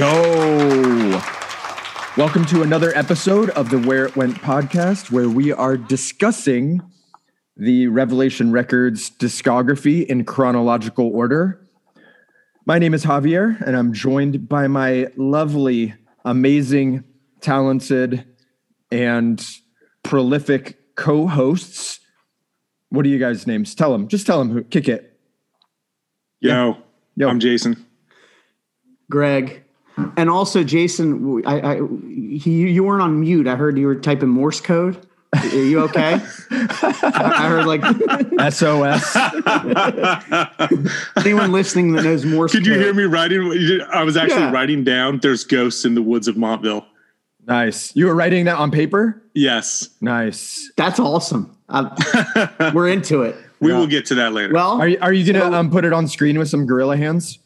Yo! Welcome to another episode of the Where It Went podcast, where we are discussing the Revelation Records discography in chronological order. My name is Javier, and I'm joined by my lovely, amazing, talented, and prolific co hosts. What are you guys' names? Tell them. Just tell them who. Kick it. Yo, Yo. I'm Jason. Greg, and also Jason. I, I he you weren't on mute. I heard you were typing Morse code. Are you okay? I heard like SOS. anyone listening that knows Morse. Could you code. hear me writing? I was actually Yeah. writing down. There's ghosts in the woods of Montville. nice. You were writing that on paper? Yes, Nice. That's awesome. I, we're into it. we Yeah. will get to that later. Well, Are you, are you gonna So- um, put it on screen with some gorilla hands?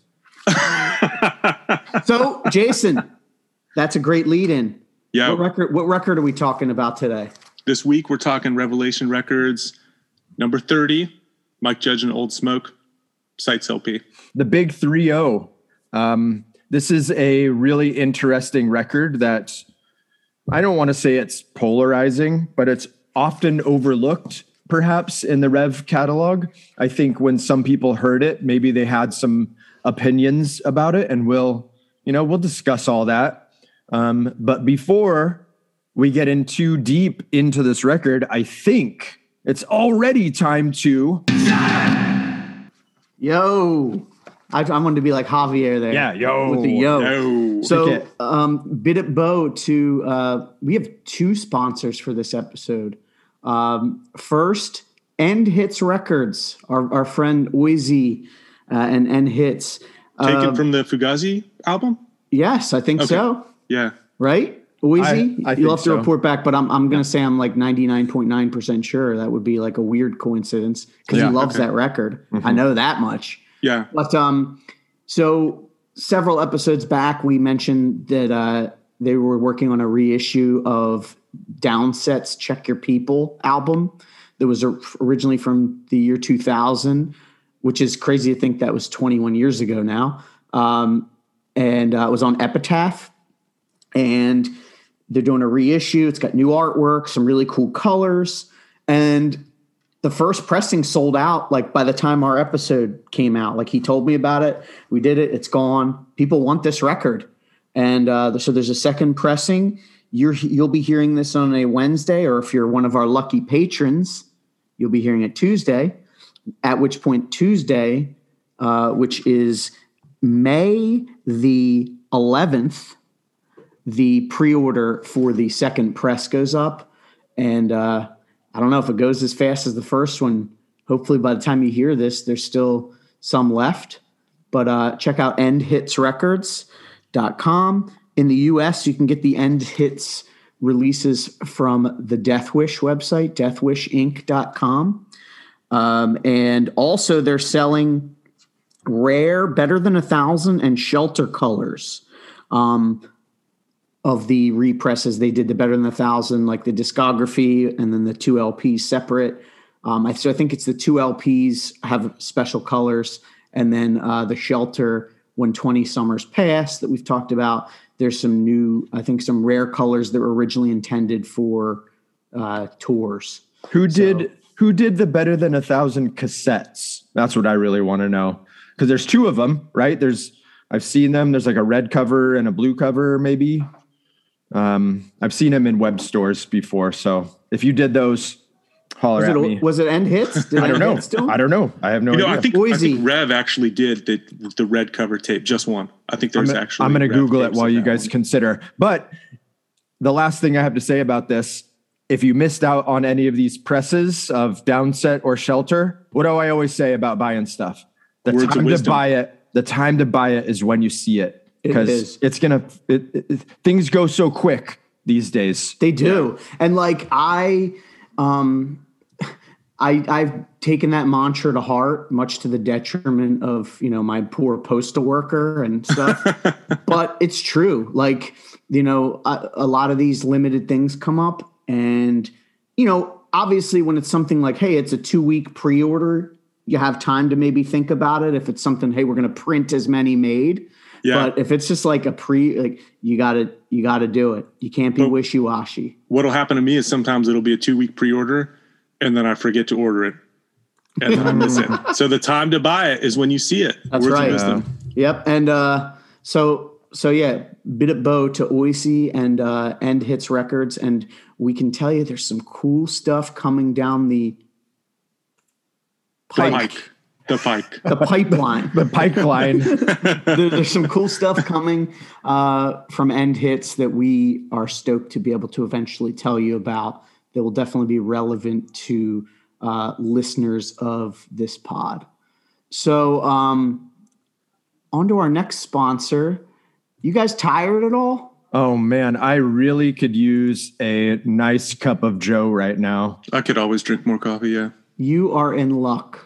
so Jason, that's a great lead in. yeah. What record? What record are we talking about today? This week we're talking Revelation Records, number thirty, Mike Judge and Old Smoke, Sights LP. The Big Three O. Um, this is a really interesting record that I don't want to say it's polarizing, but it's often overlooked, perhaps in the Rev catalog. I think when some people heard it, maybe they had some opinions about it, and we'll, you know, we'll discuss all that. Um, but before we get in too deep into this record, I think it's already time to Yo, I, I wanted to be like Javier there. Yeah, yo. with the yo. No, So, um, bid it bow to uh, we have two sponsors for this episode. Um, first, End Hits Records, our, our friend Oizy uh, and End Hits. taken Um, from the Fugazi album. yes, I think Okay. so. Yeah, Right, Oizy. I- I You'll think have to so. report back, but I'm I'm gonna say I'm like 99.9 percent sure that would be like a weird coincidence because Yeah, he loves okay. that record. I Mhm. know that much. yeah. But um, so several episodes back, we mentioned that uh, they were working on a reissue of Downset's "Check Your People" album that was originally from the year 2000, which is crazy to think that was 21 years ago now. Um, and uh, it was on Epitaph, and they're doing a reissue. It's got new artwork, some really cool colors, and the first pressing sold out like by the time our episode came out. Like he told me about it. We did it. It's gone. People want this record. And uh, so there's a second pressing. You're you'll be hearing this on a wednesday or if you're one of our lucky patrons you'll be hearing it tuesday at which point tuesday uh, which is may the 11th the pre-order for the second press goes up and uh, I don't know if it goes as fast as the first one. Hopefully, by the time you hear this, there's still some left. But uh, check out endhitsrecords.com. In the US, you can get the End Hits releases from the Death Wish website, deathwishinc.com. Um, and also, they're selling rare, better than a thousand, and shelter colors. Um, of the represses. They did the Better Than a Thousand, like the discography, and then the two LPs separate. Um, I, so I think it's the two LPs have special colors, and then uh, the Shelter when 20 Summers Pass that we've talked about. There's some new, I think, some rare colors that were originally intended for uh, tours. Who did who did the better than a thousand cassettes? That's what I really want to know. Because there's two of them, right? There's I've seen them. There's like a red cover and a blue cover, maybe. Um, I've seen them in web stores before. So if you did those, holler Was at me. it, was it End Hits? Did I don't know. Hits do 'em? I don't know. I have no You know, idea. I think I Boise. think Rev actually did the the red cover tape, just one. I think I'm there's actually. I'm gonna Google it while you guys one. consider. But the last thing I have to say about this, if you missed out on any of these presses of Downset or Shelter, what do I always say about buying stuff? The Words time to buy it, the time to buy it is when you see it. It Because is. it's gonna it, it- it- things go so quick these days. They do. And like I um I I've taken that mantra to heart, much to the detriment of, you know, my poor postal worker and stuff. but it's true. Like, you know, a, a lot of these limited things come up and you know, obviously when it's something like, hey, it's a 2 week pre-order, you have time to maybe think about it if it's something hey, we're going to print as many made. Yeah. But if it's just like a pre, like you got to you got to do it. You can't be But- wishy washy. What'll happen to me is sometimes it'll be a two week pre order and then I forget to order it. And then I miss it. So the time to buy it is when you see it. That's Words right. wisdom. Yep. And uh, so so yeah, bit of bow to Oicy and uh, End Hits Records, and we can tell you there's some cool stuff coming down the The pike, pike. The pike. the pipeline. The pipeline. There- there's some cool stuff coming uh, from End Hits that we are stoked to be able to eventually tell you about. That will definitely be relevant to uh, listeners of this pod. So, um, on to our next sponsor. You guys tired at all? Oh man, I really could use a nice cup of Joe right now. I could always drink more coffee. Yeah. You are in luck.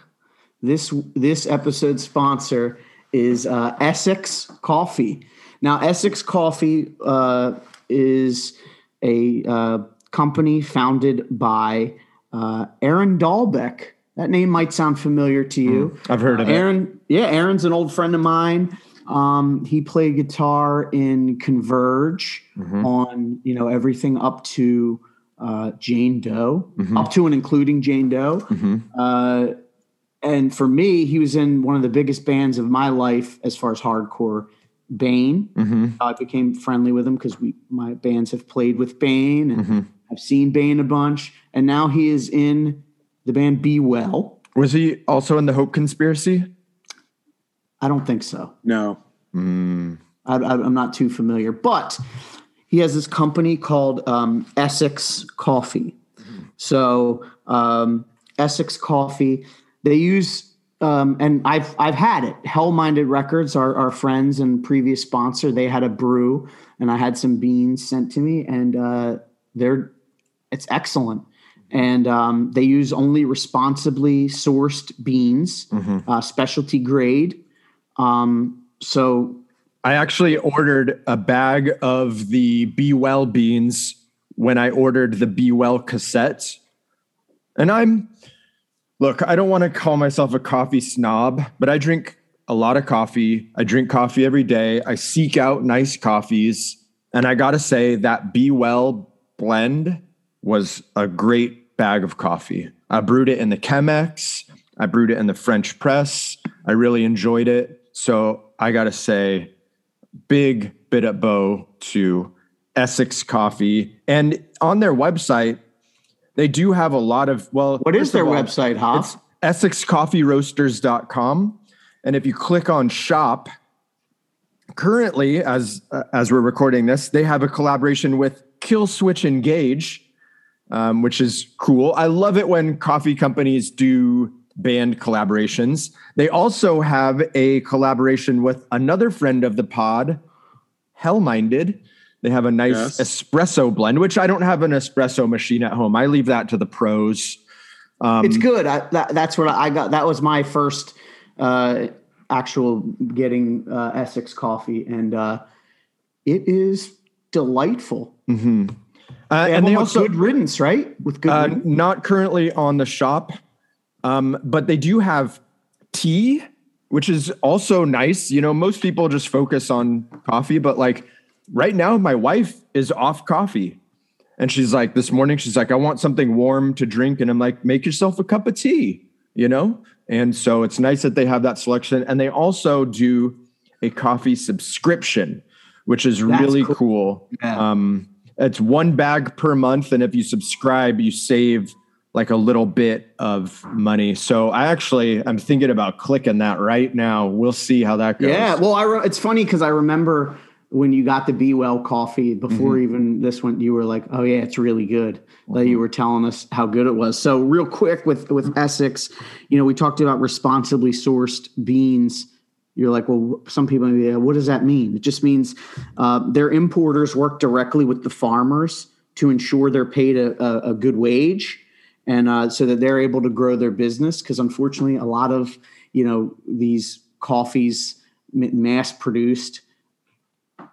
This this episode sponsor is uh, Essex Coffee. Now, Essex Coffee uh, is a uh, company founded by uh, Aaron Dalbec. That name might sound familiar to you. I've heard of it. Aaron, yeah, Aaron's an old friend of mine. Um, he played guitar in Converge Mm-hmm. on you know everything up to uh, Jane Doe, Mm-hmm. up to and including Jane Doe. Uh, and for me, he was in one of the biggest bands of my life as far as hardcore. Bane. Mm-hmm. I became friendly with him because we my bands have played with Bane and Mm-hmm. I've seen Bane a bunch. And now he is in the band Be Well. Was he also in the Hope Conspiracy? I don't think so. No. I, I, I'm not too familiar, but he has this company called um, Essex Coffee. So um, Essex Coffee, they use, um, and I've I've had it. Hell Minded Records, our our friends and previous sponsor, they had a brew, and I had some beans sent to me, and uh, they're it's excellent. And um, they use only responsibly sourced beans, uh, specialty grade. Um, so I actually ordered a bag of the Be Well beans when I ordered the Be Well cassette. And I'm, look, I don't want to call myself a coffee snob, but I drink a lot of coffee. I drink coffee every day. I seek out nice coffees. And I got to say, that Be Well blend was a great bag of coffee. I brewed it in the Chemex, I brewed it in the French press. I really enjoyed it. So I got to say, big bit of bow to Essex Coffee. And on their website, they do have a lot of, well, what is their all, website, Hoff? It's essexcoffeeroasters.com. And if you click on shop, currently, as uh, as we're recording this, they have a collaboration with Killswitch Engage, um, which is cool. I love it when coffee companies do band collaborations. They also have a collaboration with another friend of the pod, Hellminded. They have a nice Yes. espresso blend, which I don't have an espresso machine at home. I leave that to the pros. Um, it's good. I, that, that's what I got. That was my first uh, actual getting uh, Essex coffee, and uh, it is delightful. Uh, They and they also good riddance, right? With good uh, not currently on the shop, um, but they do have tea, which is also nice. You know, most people just focus on coffee, but like right now, my wife is off coffee. And she's like, this morning, she's like, I want something warm to drink. And I'm like, make yourself a cup of tea, you know? And so it's nice that they have that selection. And they also do a coffee subscription, which is really cool. cool. Yeah. Um, it's one bag per month. And if you subscribe, you save like a little bit of money. So I actually, I'm thinking about clicking that right now. We'll see how that goes. Yeah, well, I re- it's funny because I remember when you got the Be Well coffee before Mm-hmm. even this one, you were like, "Oh yeah, it's really good." Like you were telling us how good it was. So real quick with with Essex, you know, we talked about responsibly sourced beans. You're like, well, some people, may be, yeah, what does that mean? It just means uh, their importers work directly with the farmers to ensure they're paid a, a, a good wage, and uh, so that they're able to grow their business. Because unfortunately, a lot of you know these coffees mass produced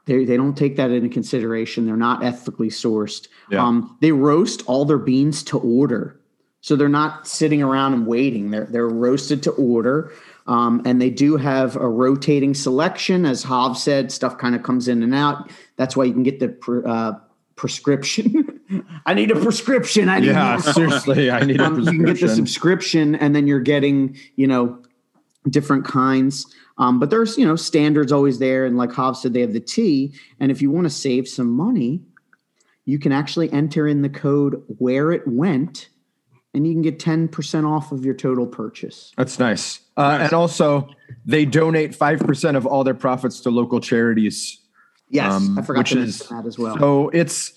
they, they don't take that into consideration they're not ethically sourced Yeah. um, they roast all their beans to order so they're not sitting around and waiting they're, they're roasted to order Um, and they do have a rotating selection, as Hav said. Stuff kind of comes in and out. That's why you can get the uh, prescription. I need a prescription. I need Yeah, seriously, I need a Um, you can get the subscription, and then you're getting you know different kinds. Um, but there's you know standards always there, and like Hav said, they have the tea. And if you want to save some money, you can actually enter in the code where it went, and you can get ten percent off of your total purchase. That's nice. Uh, And also, they donate five percent of all their profits to local charities. Yes, um, I forgot which to is- that as well. So it's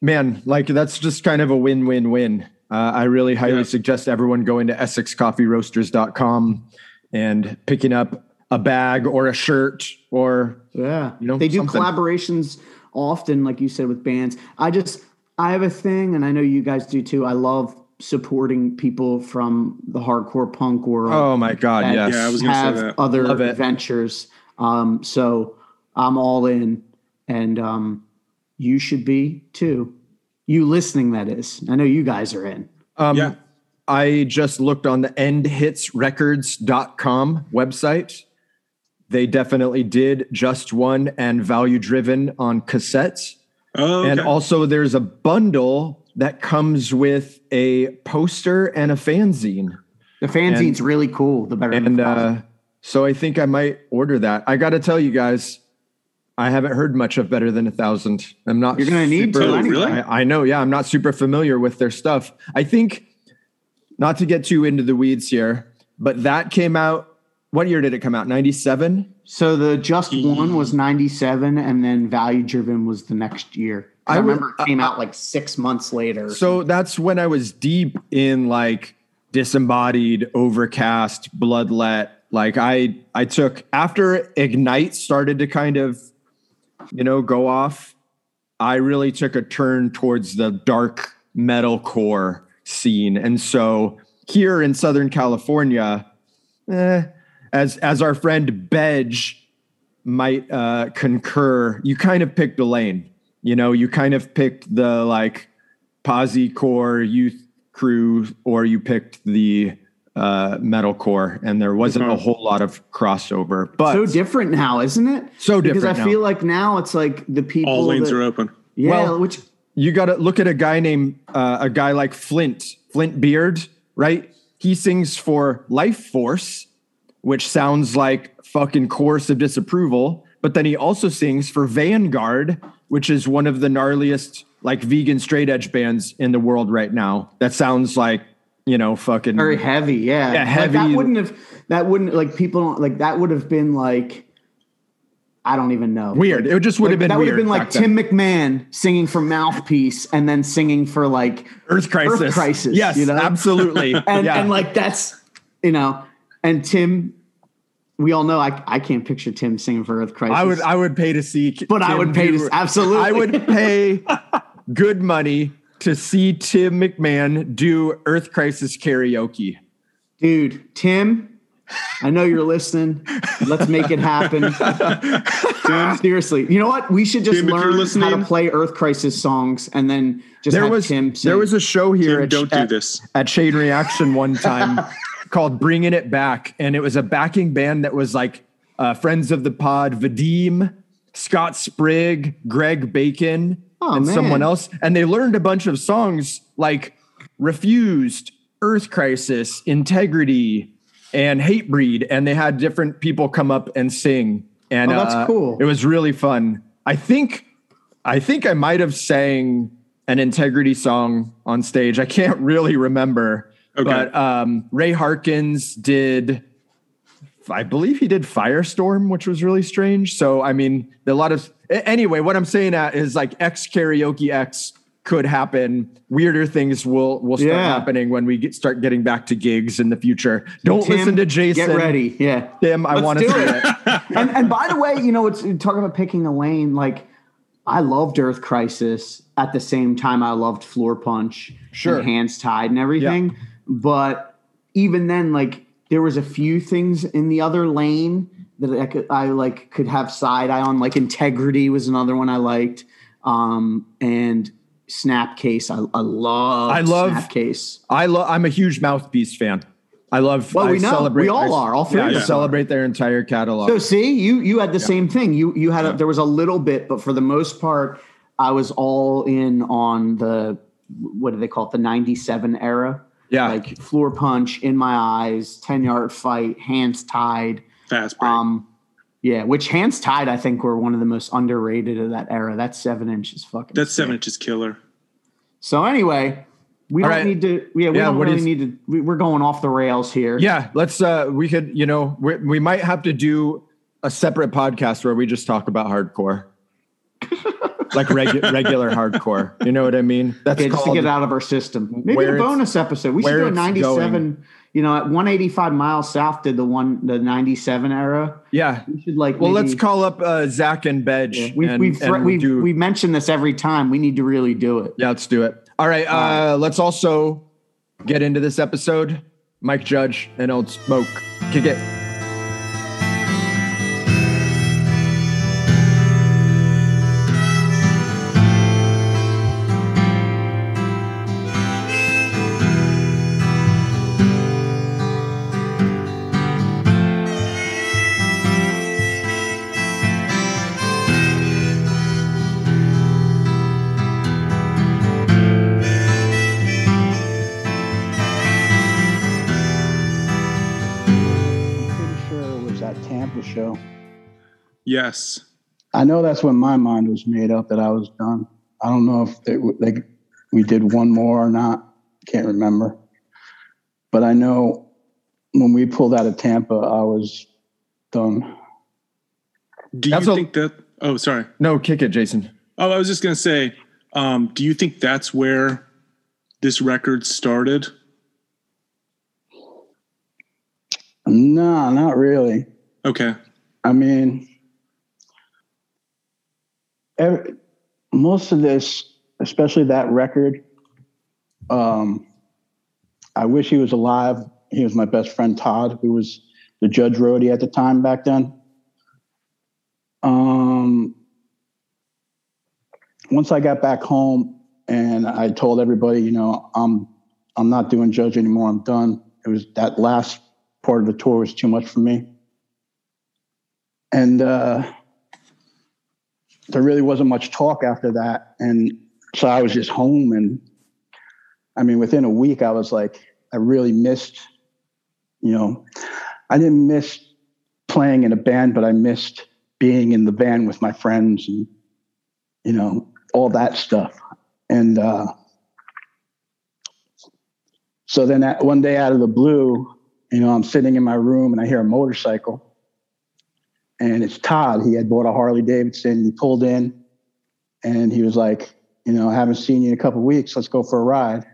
man, like that's just kind of a win-win-win. Uh, I really highly Yeah. suggest everyone going to EssexCoffeeRoasters.com and picking up a bag or a shirt or Yeah, you know, they do something. collaborations often, like you said, with bands. I just I have a thing, and I know you guys do too. I love supporting people from the hardcore punk world. oh my god, yes. Yeah, I was gonna say that. other Love it. ventures. Um, so I'm all in, and um, you should be too. You listening, that is. I know you guys are in. Um, Yeah. I just looked on the endhitsrecords.com website. They definitely did just one and value driven on cassettes. Oh, okay. And also, there's a bundle that comes with a poster and a fanzine. The fanzine's really cool. The better, And uh, so I think I might order that. I got to tell you guys, I haven't heard much of Better Than a Thousand. I'm not. You're gonna need to Oh, anyway. really? I, I know. Yeah, I'm not super familiar with their stuff. I think, not to get too into the weeds here, but that came out. What year did it come out? 97? So the just one was 97 and then value driven was the next year. I, I would- remember it came out like six months later. So that's when I was deep in like disembodied, overcast, bloodlet. Like I I took after Ignite started to kind of, you know, go off, I really took a turn towards the dark metal core scene. And so here in Southern California, eh, as as our friend Bedge might uh, concur, you kind of picked a lane. You know, you kind of picked the like posi core youth crew, or you picked the uh, metal core, and there wasn't a Mhm. whole lot of crossover. But so different now, isn't it? So different Because I now. feel like now it's like the people. all lanes that- are open. Yeah, Well- which you got to look at a guy named uh, a guy like Flint, Flint Beard, right? He sings for Life Force, which sounds like fucking chorus of disapproval. But then he also sings for Vanguard, which is one of the gnarliest like vegan straight edge bands in the world right now. That sounds like you know fucking very heavy. Yeah, Yeah, Like, heavy. that wouldn't have. That wouldn't like people don't like that. Would have been like. I don't even know. weird. It just would Like, have been that would have been like back then. Tim McMahon singing for Mouthpiece and then singing for like Earth Crisis. Earth Crisis, Yes, you know? absolutely. and yeah. and like that's you know and Tim we all know I, I can't picture Tim singing for Earth Crisis. I would I would pay to see But I would pay to- absolutely. I would pay good money to see Tim McMahon do Earth Crisis karaoke. dude, Tim, I know you're listening. Let's make it happen. Tim, seriously. You know what? We should just Tim, learn how to play Earth Crisis songs and then just There have was Tim sing. there was a show here Tim, at, don't do at, this. at Chain Reaction one time called Bringing It Back, and it was a backing band that was like uh, friends of the pod, Vadim, Scott Sprigg, Greg Bacon, Oh, and man. someone else, and they learned a bunch of songs like "Refused," "Earth Crisis," "Integrity," and Hatebreed. and they had different people come up and sing. And Oh, that's uh, cool. It was really fun. I think I think I might have sang an integrity song on stage. I can't really remember. Okay. But um, Ray Harkins did, I believe he did Firestorm, which was really strange. So, I mean, a lot of, a- anyway, what I'm saying at is like X karaoke X could happen. Weirder things will will start Yeah. happening when we get, start getting back to gigs in the future. Don't Tim, listen to Jason. Get ready. Yeah. Tim, I want to do it. it. and, and by the way, you know, it's talking about picking a lane. Like, I loved Earth Crisis at the same time I loved Floorpunch, Sure. and Hands Tied, and everything. But even then, like, there was a few things in the other lane that I could, I like, could have side eye on. Like, Integrity was another one I liked, um, and Snapcase. I, I love. I love- Snapcase. I love. I'm a huge mouthpiece fan. I love. Well, I we know. celebrate- We all I- are. All three Yeah, of I celebrate their entire catalog. So see, you you had the same thing. You you had a, there was a little bit, but for the most part, I was all in on the what do they call it? The '97 era. yeah, Like floorpunch, in my eyes, ten yard fight, hands tied. Fast break. Um, yeah, which hands tied, I think, were one of the most underrated of that era. That seven inches fucking. That's seven sick. inches killer. So anyway, we All don't right. need to. Yeah, we Yeah, don't what really is- need to. We, we're going off the rails here. yeah. Let's. uh We could. You know, we we might have to do a separate podcast where we just talk about hardcore, like regu- regular hardcore. You know what I mean? That's Okay, just to get out of our system. Maybe a bonus episode. We should do a it's 97. You know, at 185 miles south did the one the 97 era. yeah. We should like. Well, maybe- let's call up uh, Zach and Bedge. Yeah, we've and, we've and we've, do- we've mentioned this every time. We need to really do it. Yeah, let's do it. All right. Uh, let's also get into this episode. Mike Judge and Old Smoke. Kick it. Show. Yes. I know that's when my mind was made up that I was done. I don't know if they, they we did one more or not. Can't remember. But I know when we pulled out of Tampa, I was done. Do That's you a- think that? Oh, sorry. No, kick it, Jason. Oh, I was just gonna say. Um, do you think that's where this record started? No, not really. Okay. I mean, every, most of this, especially that record, um, I wish he was alive. He was my best friend, Todd, who was the judge roadie at the time back then. Um, once I got back home and I told everybody, you know, I'm I'm not doing judge anymore. I'm done. It was that last part of the tour was too much for me and uh, there really wasn't much talk after that. And so i was just home and i mean within a week i was like i really missed you know i didn't miss playing in a band but i missed being in the band with my friends and you know all that stuff. And uh, so then that one day out of the blue you know i'm sitting in my room and i hear a motorcycle and it's Todd. He had bought a Harley Davidson. He pulled in, and he was like, "You know, I haven't seen you in a couple weeks. Let's go for a ride."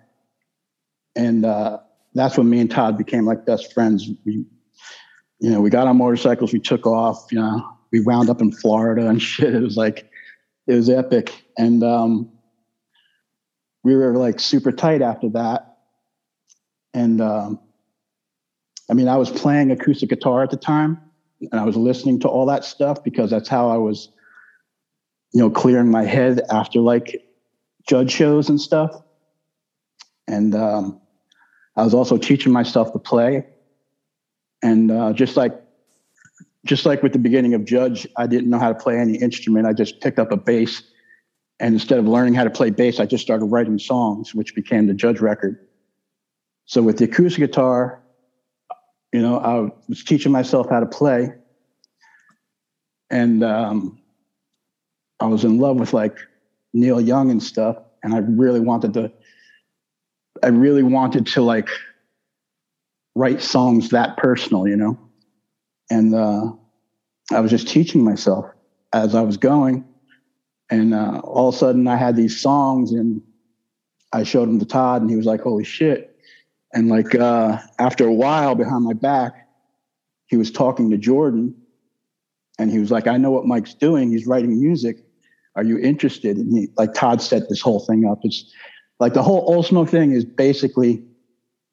And uh, that's when me and Todd became like best friends. We, you know, we got on motorcycles. We took off. You know, we wound up in Florida and shit. It was like, it was epic, and um, we were like super tight after that. And um, I mean, I was playing acoustic guitar at the time and I was listening to all that stuff because that's how I was, you know, clearing my head after like judge shows and stuff. And um, I was also teaching myself to play. And uh, just like, just like with the beginning of Judge, I didn't know how to play any instrument. I just picked up a bass, and instead of learning how to play bass, I just started writing songs, which became the Judge record. So with the acoustic guitar, you know, I was teaching myself how to play. And um, I was in love with like Neil Young and stuff. And I really wanted to, I really wanted to like write songs that personal, you know? And uh, I was just teaching myself as I was going. And uh, all of a sudden I had these songs and I showed them to Todd and he was like, holy shit. And like uh, after a while behind my back, he was talking to Jordan and he was like, I know what Mike's doing. He's writing music. Are you interested? And he, like Todd set this whole thing up. It's like the whole Old Smoke thing is basically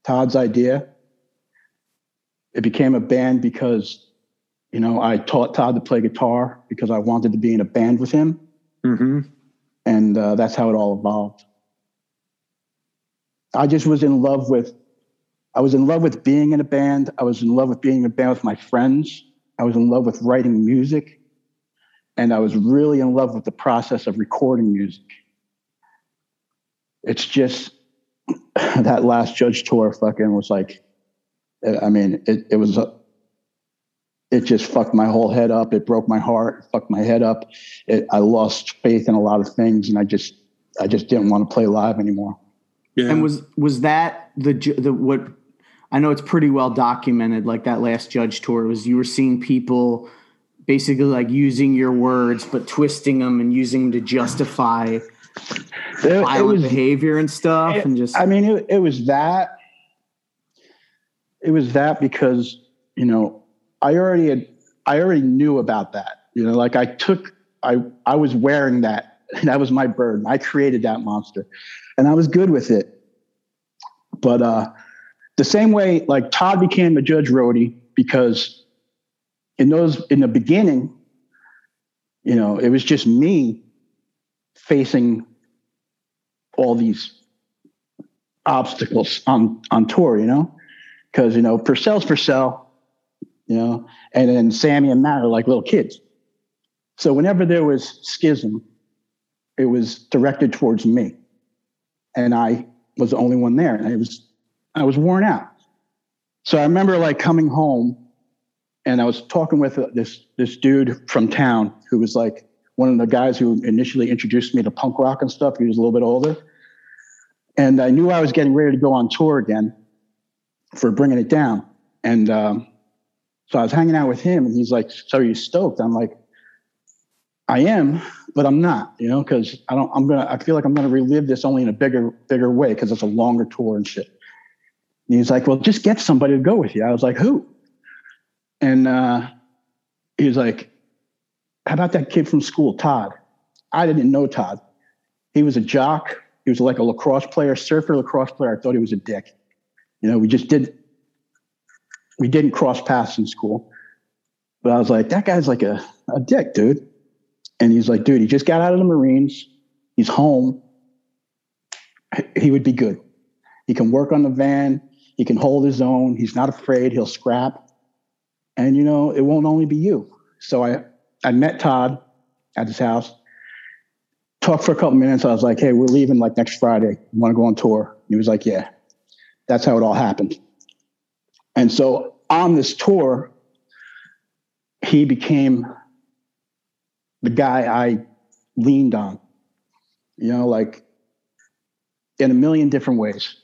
Todd's idea. It became a band because, you know, I taught Todd to play guitar because I wanted to be in a band with him. Mm-hmm. And uh, that's how it all evolved. I just was in love with I was in love with being in a band. I was in love with being in a band with my friends. I was in love with writing music. And I was really in love with the process of recording music. It's just that last Judge tour fucking was like, I mean, it, it was, a, it just fucked my whole head up. It broke my heart, fucked my head up. It, I lost faith in a lot of things and I just, I just didn't want to play live anymore. Yeah. And was, was that the, the, what, I know it's pretty well documented, like that last Judge tour was you were seeing people basically like using your words, but twisting them and using them to justify it, violent it was, behavior and stuff. It, and just, I mean, it, it was that, it was that because, you know, I already had, I already knew about that, you know, like I took, I, I was wearing that. That was my burden. I created that monster and I was good with it. But, uh, the same way like Todd became a judge roadie because in those in the beginning, you know, it was just me facing all these obstacles on on tour, you know, because you know Porcell's Porcell, you know, and then Sammy and Matt are like little kids. So whenever there was schism, it was directed towards me, and I was the only one there, and it was I was worn out. So I remember like coming home and I was talking with this this dude from town who was like one of the guys who initially introduced me to punk rock and stuff. He was a little bit older. And I knew I was getting ready to go on tour again for bringing it down. And um, so I was hanging out with him and he's like, so are you stoked? I'm like, I am, but I'm not, you know, because I don't, I'm to, I feel like I'm to relive this only in a bigger, bigger way because it's a longer tour and shit. And he's like, well, just get somebody to go with you. I was like, who? And uh, he was like, how about that kid from school, Todd? I didn't know Todd. He was a jock. He was like a lacrosse player, surfer lacrosse player. I thought he was a dick. You know, we just did, we didn't cross paths in school. But I was like, that guy's like a, a dick, dude. And he's like, dude, he just got out of the Marines. He's home. He would be good. He can work on the van. He can hold his own. He's not afraid. He'll scrap. And, you know, it won't only be you. So I, I met Todd at his house, talked for a couple minutes. I was like, hey, we're leaving like next Friday. You want to go on tour? He was like, yeah. That's how it all happened. And so on this tour, he became the guy I leaned on, you know, like in a million different ways.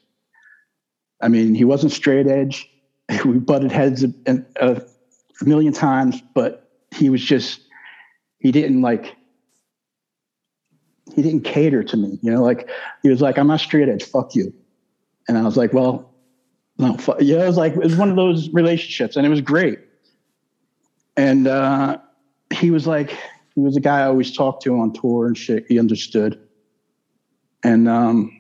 I mean, he wasn't straight edge. We butted heads a, a, million times, but he was just, he didn't like, he didn't cater to me. You know, like he was like, I'm not straight edge. Fuck you. And I was like, well, no, fuck. yeah, it was like, it was one of those relationships and it was great. And uh, he was like, he was a guy I always talked to on tour and shit. He understood. And um,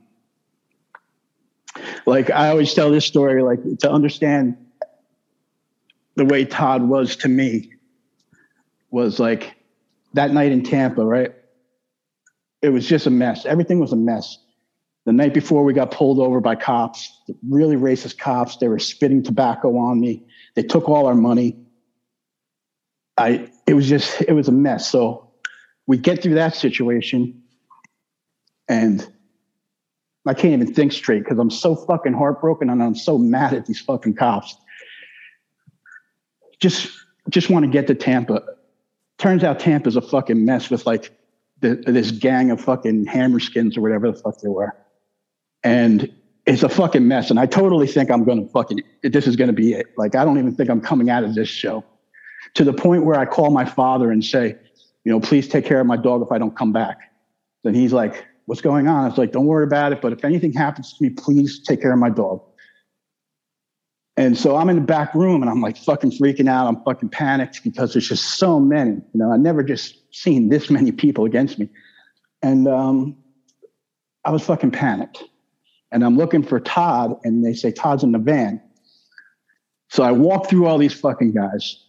like I always tell this story, like to understand the way Todd was to me was like that night in Tampa, right? It was just a mess. Everything was a mess. The night before we got pulled over by cops, really racist cops. They were spitting tobacco on me. They took all our money. I it was just it was a mess. So we get through that situation and I can't even think straight because I'm so fucking heartbroken and I'm so mad at these fucking cops. Just just want to get to Tampa. Turns out Tampa's a fucking mess with like the, this gang of fucking hammerskins or whatever the fuck they were. And it's a fucking mess. And I totally think I'm going to fucking, this is going to be it. Like, I don't even think I'm coming out of this show to the point where I call my father and say, you know, please take care of my dog if I don't come back. Then he's like, what's going on? I was like, don't worry about it. But if anything happens to me, please take care of my dog. And so I'm in the back room and I'm like fucking freaking out. I'm fucking panicked because there's just so many. You know, I never just seen this many people against me. And um, I was fucking panicked. And I'm looking for Todd, and they say Todd's in the van. So I walk through all these fucking guys,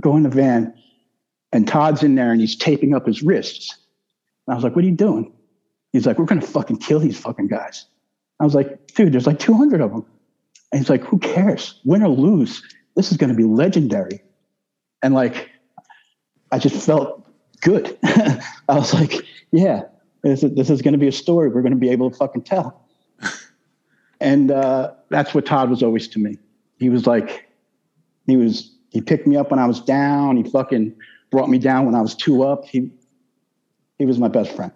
go in the van, and Todd's in there and he's taping up his wrists. I was like, what are you doing? He's like, we're going to fucking kill these fucking guys. I was like, dude, there's like 200 of them. And he's like, who cares? Win or lose, this is going to be legendary. And like, I just felt good. I was like, yeah, this is, this is going to be a story we're going to be able to fucking tell. and uh, that's what Todd was always to me. He was like, he was, he picked me up when I was down. He fucking brought me down when I was two up. He, he was my best friend.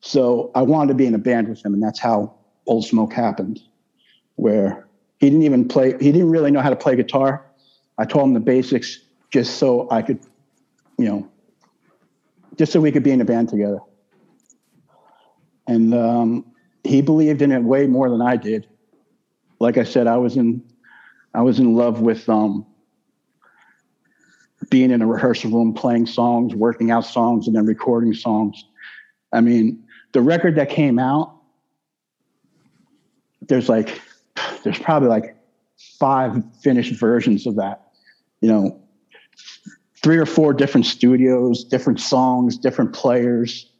So I wanted to be in a band with him, and that's how Old Smoke happened, where he didn't even play, he didn't really know how to play guitar. I taught him the basics just so I could, you know, just so we could be in a band together. And um, he believed in it way more than I did. Like I said, I was in, I was in love with um, being in a rehearsal room, playing songs, working out songs, and then recording songs. I mean, the record that came out, there's like, there's probably like five finished versions of that. You know, three or four different studios, different songs, different players.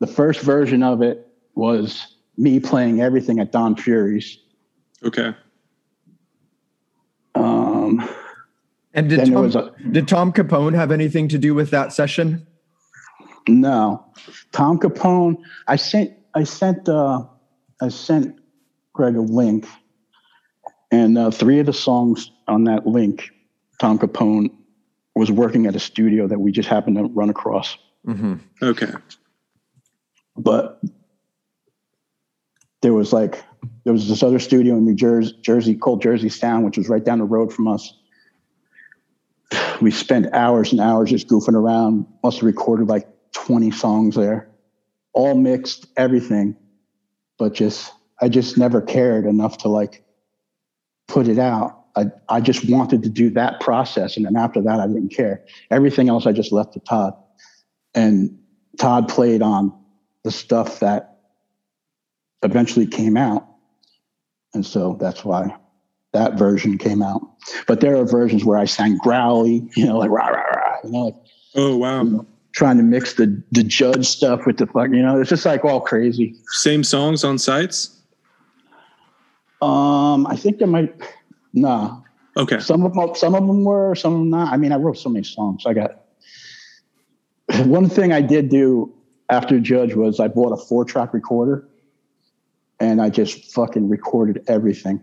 The first version of it was me playing everything at Don Fury's. Okay. Um, And did Tom, was a- did Tom Capone have anything to do with that session? No, Tom Capone. I sent I sent uh, I sent Greg a link, and uh, three of the songs on that link, Tom Capone was working at a studio that we just happened to run across. Mm-hmm. Okay. But there was like there was this other studio in New Jersey, Jersey called Jersey Sound, which was right down the road from us. We spent hours and hours just goofing around. Must have recorded like 20 songs there, all mixed, everything. But just, I just never cared enough to like put it out. I, I just wanted to do that process. And then after that, I didn't care. Everything else, I just left to Todd. And Todd played on the stuff that eventually came out. And so that's why that version came out. But there are versions where I sang growly, you know, like rah, rah, rah, you know, like Oh wow. trying to mix the the judge stuff with the fuck, you know, it's just like all crazy. Same songs on sights. Um, I think there might nah. Okay. Some of them some of them were, some of them not. I mean, I wrote so many songs. I got one thing I did do after Judge was I bought a four track recorder and I just fucking recorded everything.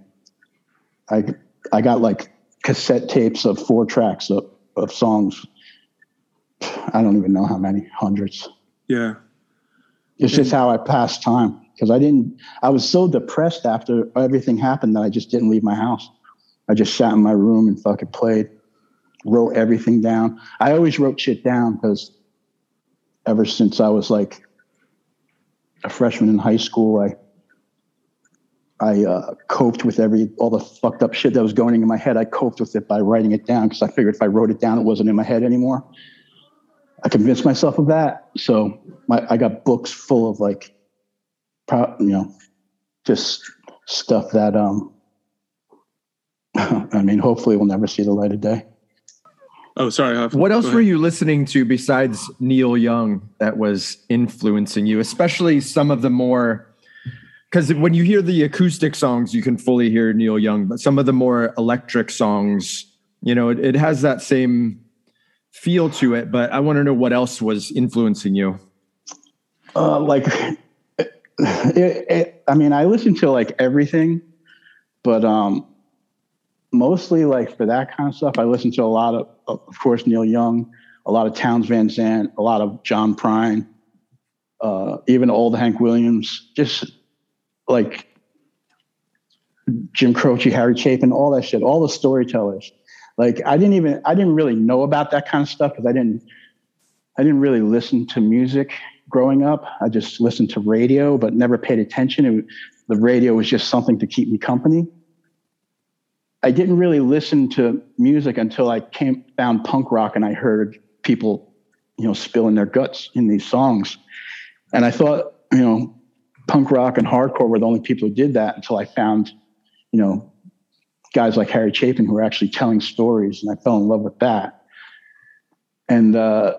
I I got like cassette tapes of four tracks of, of songs. I don't even know how many, hundreds. Yeah. It's just how I passed time because I didn't. I was so depressed after everything happened that I just didn't leave my house. I just sat in my room and fucking played, wrote everything down. I always wrote shit down because ever since I was like a freshman in high school, I I uh, coped with every all the fucked up shit that was going in my head. I coped with it by writing it down because I figured if I wrote it down, it wasn't in my head anymore. I convinced myself of that. So my, I got books full of like, pro, you know, just stuff that um, I mean, hopefully we'll never see the light of day. Oh, sorry. Huff. What else were you listening to besides Neil Young that was influencing you, especially some of the more? Because when you hear the acoustic songs, you can fully hear Neil Young, but some of the more electric songs, you know, it, it has that same feel to it. But I want to know what else was influencing you. Uh, like, it, it, I mean, I listen to like everything, but um, mostly like for that kind of stuff, I listen to a lot of, of course, Neil Young, a lot of Townes Van Zandt, a lot of John Prine, uh, even old Hank Williams, just like Jim Croce, Harry Chapin, all that shit, all the storytellers. Like I didn't even, I didn't really know about that kind of stuff because I didn't, I didn't really listen to music growing up. I just listened to radio, but never paid attention. It, the radio was just something to keep me company. I didn't really listen to music until I came found punk rock and I heard people, you know, spilling their guts in these songs. And I thought, you know, punk rock and hardcore were the only people who did that until I found, you know, guys like Harry Chapin who were actually telling stories, and I fell in love with that. And uh,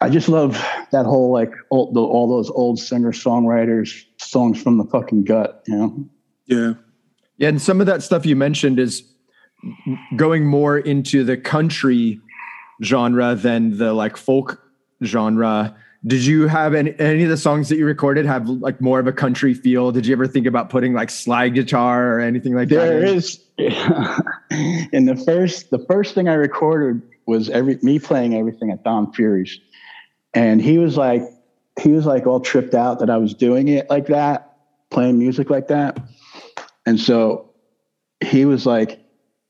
I I just love that whole like old, the, all those old singer songwriters songs from the fucking gut, you know. Yeah. Yeah, and some of that stuff you mentioned is going more into the country genre than the like folk genre. Did you have any, any of the songs that you recorded have like more of a country feel? Did you ever think about putting like slide guitar or anything like There that? There is. in the first the first thing I recorded was every me playing everything at Don Fury's. And he was like he was like all tripped out that I was doing it like that, playing music like that. And so he was like,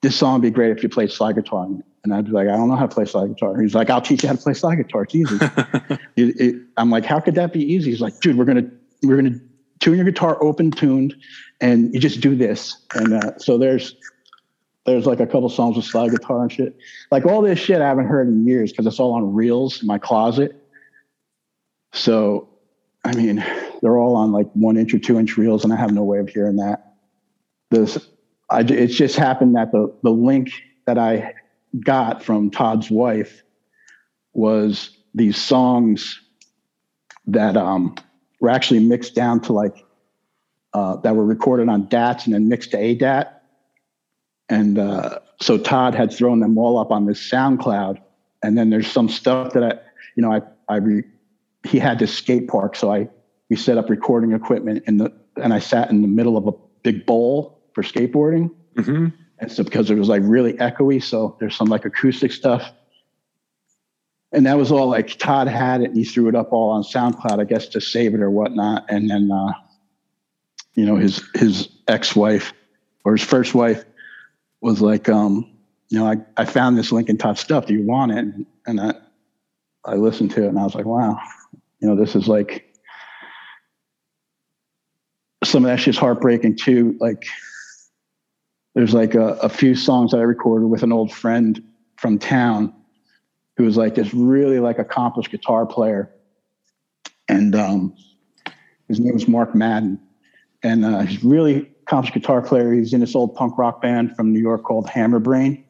This song would be great if you played slide guitar. On it." And I'd be like, I don't know how to play slide guitar. He's like, I'll teach you how to play slide guitar. It's easy. It- it- I'm like, how could that be easy? He's like, dude, we're gonna we're gonna tune your guitar open tuned, and you just do this. And uh, so there's there's like a couple songs with slide guitar and shit. Like all this shit I haven't heard in years because it's all on reels in my closet. So, I mean, they're all on like one inch or two inch reels, and I have no way of hearing that. This, I it's just happened that the the link that I got from Todd's wife was these songs that um, were actually mixed down to like uh, that were recorded on DATs and then mixed to ADAT. And uh, so Todd had thrown them all up on this SoundCloud. And then there's some stuff that I, you know, I, I re, he had this skate park, so I we set up recording equipment in the and I sat in the middle of a big bowl for skateboarding. hmm And so because it was like really echoey, so there's some like acoustic stuff. And that was all like Todd had it and he threw it up all on SoundCloud, I guess, to save it or whatnot. And then uh, you know, his his ex-wife or his first wife was like, um, you know, I, I found this Lincoln Todd stuff. Do you want it? And, and I I listened to it and I was like, wow, you know, this is like some of that shit's heartbreaking too. Like there's like a, a few songs that I recorded with an old friend from town who was like this really like accomplished guitar player. And um, his name was Mark Madden. And uh, he's really accomplished guitar player. He's in this old punk rock band from New York called Hammerbrain.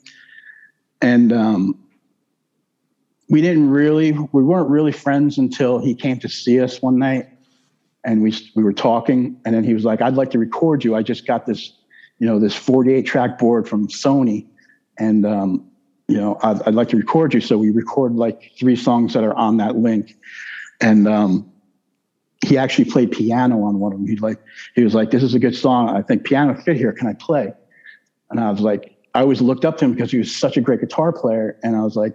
And um, we didn't really, we weren't really friends until he came to see us one night and we, we were talking. And then he was like, I'd like to record you. I just got this you know, this 48 track board from Sony. And, um, you know, I'd, I'd like to record you. So we record like three songs that are on that link. And, um, he actually played piano on one of them. He like, he was like, this is a good song. I think piano fit here. Can I play? And I was like, I always looked up to him because he was such a great guitar player. And I was like,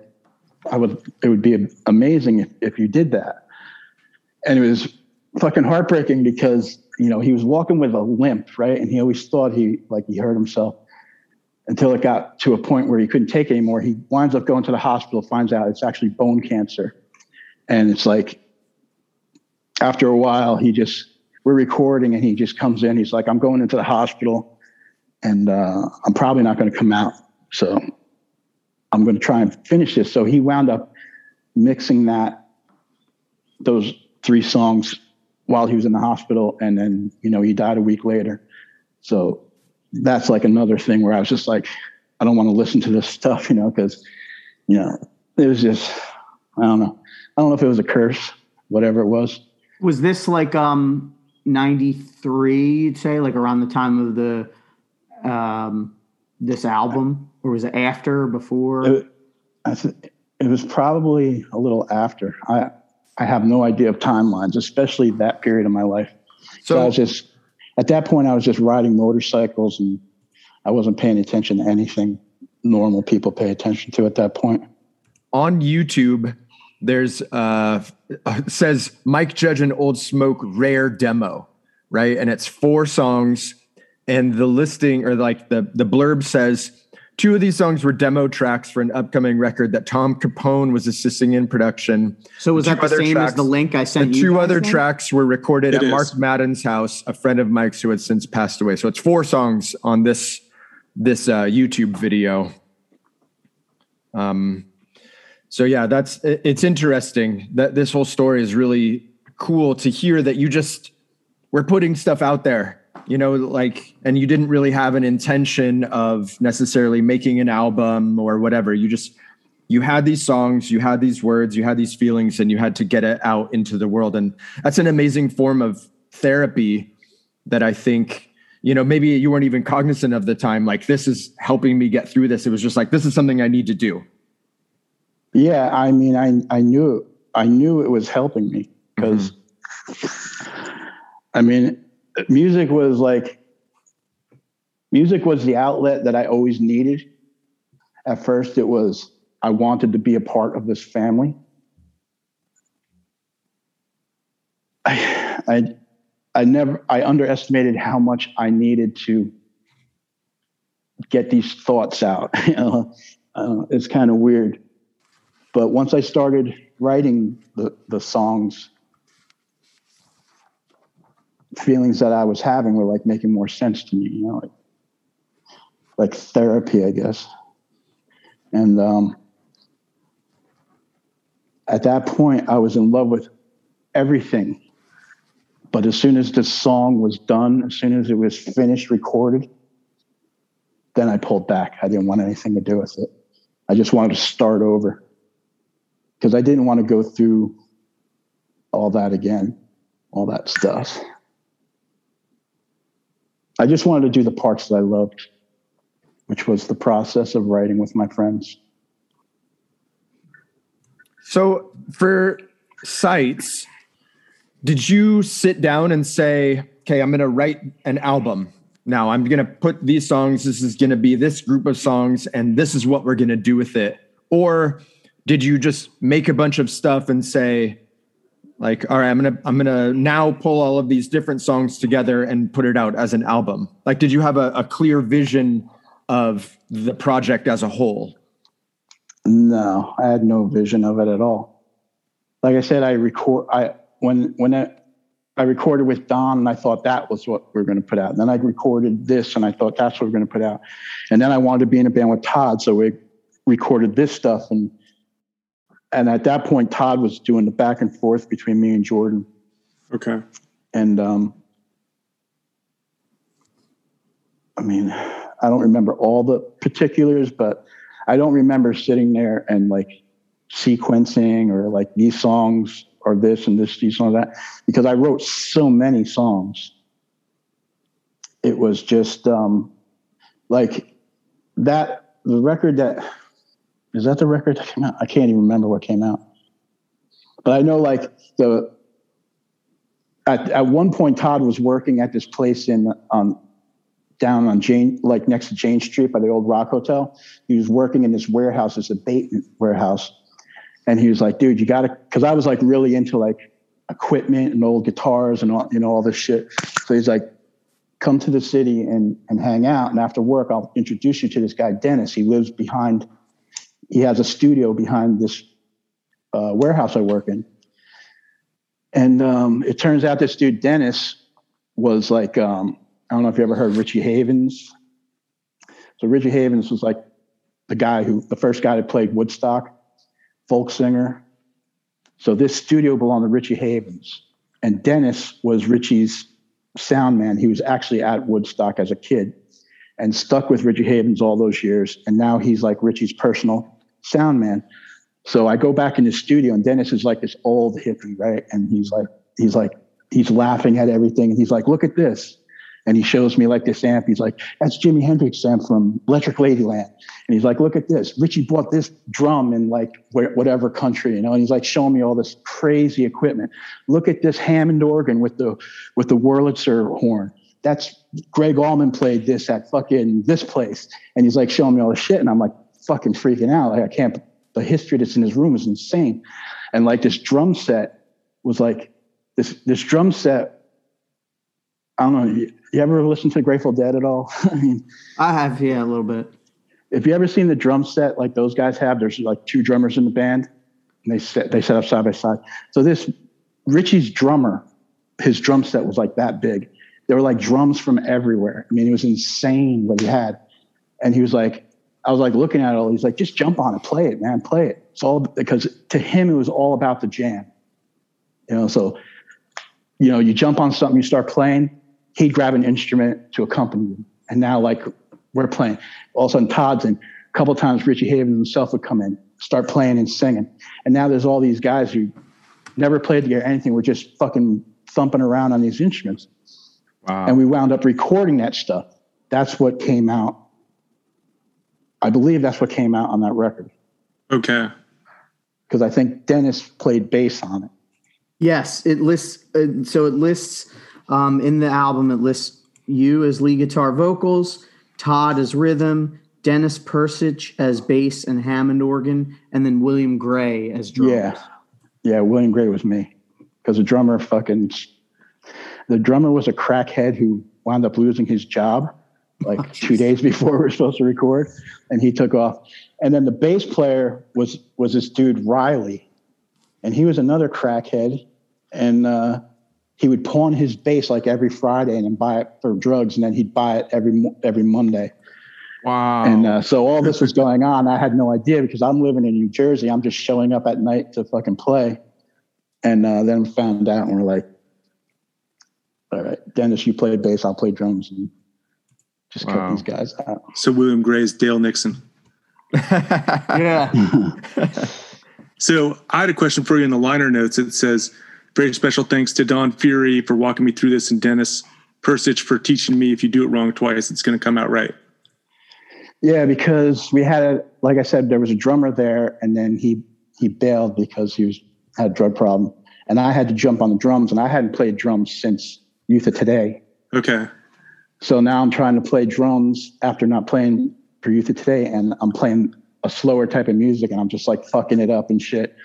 I would, it would be amazing if, if you did that. And it was fucking heartbreaking because you know he was walking with a limp right? And he always thought he like he hurt himself until it got to a point where he couldn't take anymore. He winds up going to the hospital finds out it's actually bone cancer. And it's like after a while he just we're recording and he just comes in. He's like i'm going into the hospital and uh, i'm probably not going to come out. So i'm going to try and finish this. So he wound up mixing that those three songs while he was in the hospital and then you know he died a week later. So that's like another thing where i was just like i don't want to listen to this stuff you know because you know it was just i don't know. I don't know if it was a curse whatever it was. Was this like um 93, you'd say, like around the time of the um this album? Or was it after or before? it, I th- it was probably a little after. I i have no idea of timelines especially that period of my life so, I was just at that point I was just riding motorcycles and I wasn't paying attention to anything normal people pay attention to at that point. on YouTube, there's uh says Mike Judge and Old Smoke rare demo, right? And it's four songs, and the listing or like the the blurb says two of these songs were demo tracks for an upcoming record that Tom Capone was assisting in production. so was two that the other same as the link I The sent you? two other then? tracks were recorded It at is. Mark Madden's house, a friend of Mike's who had since passed away. So it's four songs on this this uh, YouTube video. Um, so yeah, that's it- it's interesting that this whole story is really cool to hear that you just we're putting stuff out there, you know, like, and you didn't really have an intention of necessarily making an album or whatever. You just you had these songs, you had these words, you had these feelings, and you had to get it out into the world. And that's an amazing form of therapy that I think, you know, maybe you weren't even cognizant of the time. Like, this is helping me get through this. It was just like, this is something I need to do. Yeah. I mean, I, I knew, I knew it was helping me because, mm-hmm. I mean, music was like, music was the outlet that I always needed. At first, it was I wanted to be a part of this family. I, I, I never, I underestimated how much I needed to get these thoughts out. uh, it's kind of weird, but once I started writing the the songs, feelings that I was having were like making more sense to me. You know, like, like therapy, I guess. And um, at that point, I was in love with everything. But as soon as the song was done, as soon as it was finished, recorded, then I pulled back. I didn't want anything to do with it. I just wanted to start over because I didn't want to go through all that again, all that stuff. I just wanted to do the parts that I loved, which was the process of writing with my friends. So for Sights, did you sit down and say, okay, I'm going to write an album? Now I'm going to put these songs, this is going to be this group of songs, and this is what we're going to do with it? Or did you just make a bunch of stuff and say, like, all right, I'm gonna I'm gonna now pull all of these different songs together and put it out as an album? Like, did you have a, a clear vision of the project as a whole? No, I had no vision of it at all. Like I said, I record. I when when I, I recorded with Don, and I thought that was what we are going to put out. And then I recorded this, and I thought that's what we are going to put out. And then I wanted to be in a band with Todd, so we recorded this stuff. And and at that point, Todd was doing the back and forth between me and Jordan. Okay. And um, I mean, I don't remember all the particulars, but I don't remember sitting there and like sequencing or like these songs or this and this, these songs, that, because I wrote so many songs. It was just um, like that, the record that, is that the record that came out? I can't even remember what came out. But I know like the, at, at one point, Todd was working at this place in um, down on Jane, like next to Jane Street by the old Rock Hotel. He was working in this warehouse, this abatement warehouse. And he was like, dude, you gotta, cause I was like really into like equipment and old guitars and all, you know, all this shit. So he's like, come to the city and, and hang out. And after work, I'll introduce you to this guy, Dennis. He lives behind, he has a studio behind this uh, warehouse I work in. And um, it turns out this dude, Dennis, was like, um, I don't know if you ever heard Richie Havens. So Richie Havens was like the guy who, the first guy that played Woodstock, folk singer. So this studio belonged to Richie Havens. And Dennis was Richie's sound man. He was actually at Woodstock as a kid and stuck with Richie Havens all those years. And now he's like Richie's personal sound man. So I go back in the studio and Dennis is like this old hippie, right? And he's like, he's like, he's laughing at everything. And he's like, look at this and he shows me like this amp. He's like, that's Jimi Hendrix amp from Electric Ladyland. And he's like, look at this. Richie bought this drum in like whatever country, you know. And he's like showing me all this crazy equipment. Look at this Hammond organ with the with the Wurlitzer horn. That's Gregg Allman played this at fucking this place. And he's like showing me all this shit, and I'm like fucking freaking out. Like I can't. The history that's in his room is insane. And like this drum set was like this this drum set I don't know. You, you ever listen to Grateful Dead at all? I mean, I have, yeah, a little bit. If you ever seen the drum set like those guys have, there's like two drummers in the band, and they set they set up side by side. So this Richie's drummer, his drum set was like that big. There were like drums from everywhere. I mean, it was insane what he had. And he was like, I was like looking at it all. He's like, just jump on it, play it, man, play it. It's all because to him it was all about the jam. You know, so you know, you jump on something, you start playing, he'd grab an instrument to accompany you. And now, like, we're playing. All of a sudden, Todd's in. A couple times, Richie Havens himself would come in. start playing and singing. And now there's all these guys who never played together anything. We're just fucking thumping around on these instruments. Wow. And we wound up recording that stuff. That's what came out. I believe that's what came out on that record Okay. because I think Dennis played bass on it. Yes, it lists. Uh, so it lists um, in the album. It lists you as lead guitar vocals, Todd as rhythm, Dennis Persich as bass and Hammond organ, and then William Gray as drums. Yeah. Yeah, William Gray was me because the drummer fucking the drummer was a crackhead who wound up losing his job like Oh, two jeez. days before we're supposed to record, and he took off. And then the bass player was was this dude Riley, and he was another crackhead, and uh, he would pawn his bass like every Friday and then buy it for drugs, and then he'd buy it every mo- every Monday. wow. And uh, so all this was going on. I had no idea because I'm living in New Jersey. I'm just showing up at night to fucking play. And uh, then found out and we're like, all right, Dennis, you play bass, I'll play drums. And just Wow. cut these guys out. So William Gray's Dale Nixon. Yeah. So I had a question for you in the liner notes. It says, very special thanks to Don Fury for walking me through this and Dennis Persich for teaching me if you do it wrong twice, it's going to come out right. Yeah, because we had, a, like I said, there was a drummer there and then he, he bailed because he was, had a drug problem. And I had to jump on the drums and I hadn't played drums since Youth of Today. Okay. So now I'm trying to play drums after not playing for Youth of Today, and I'm playing a slower type of music, and I'm just like fucking it up and shit.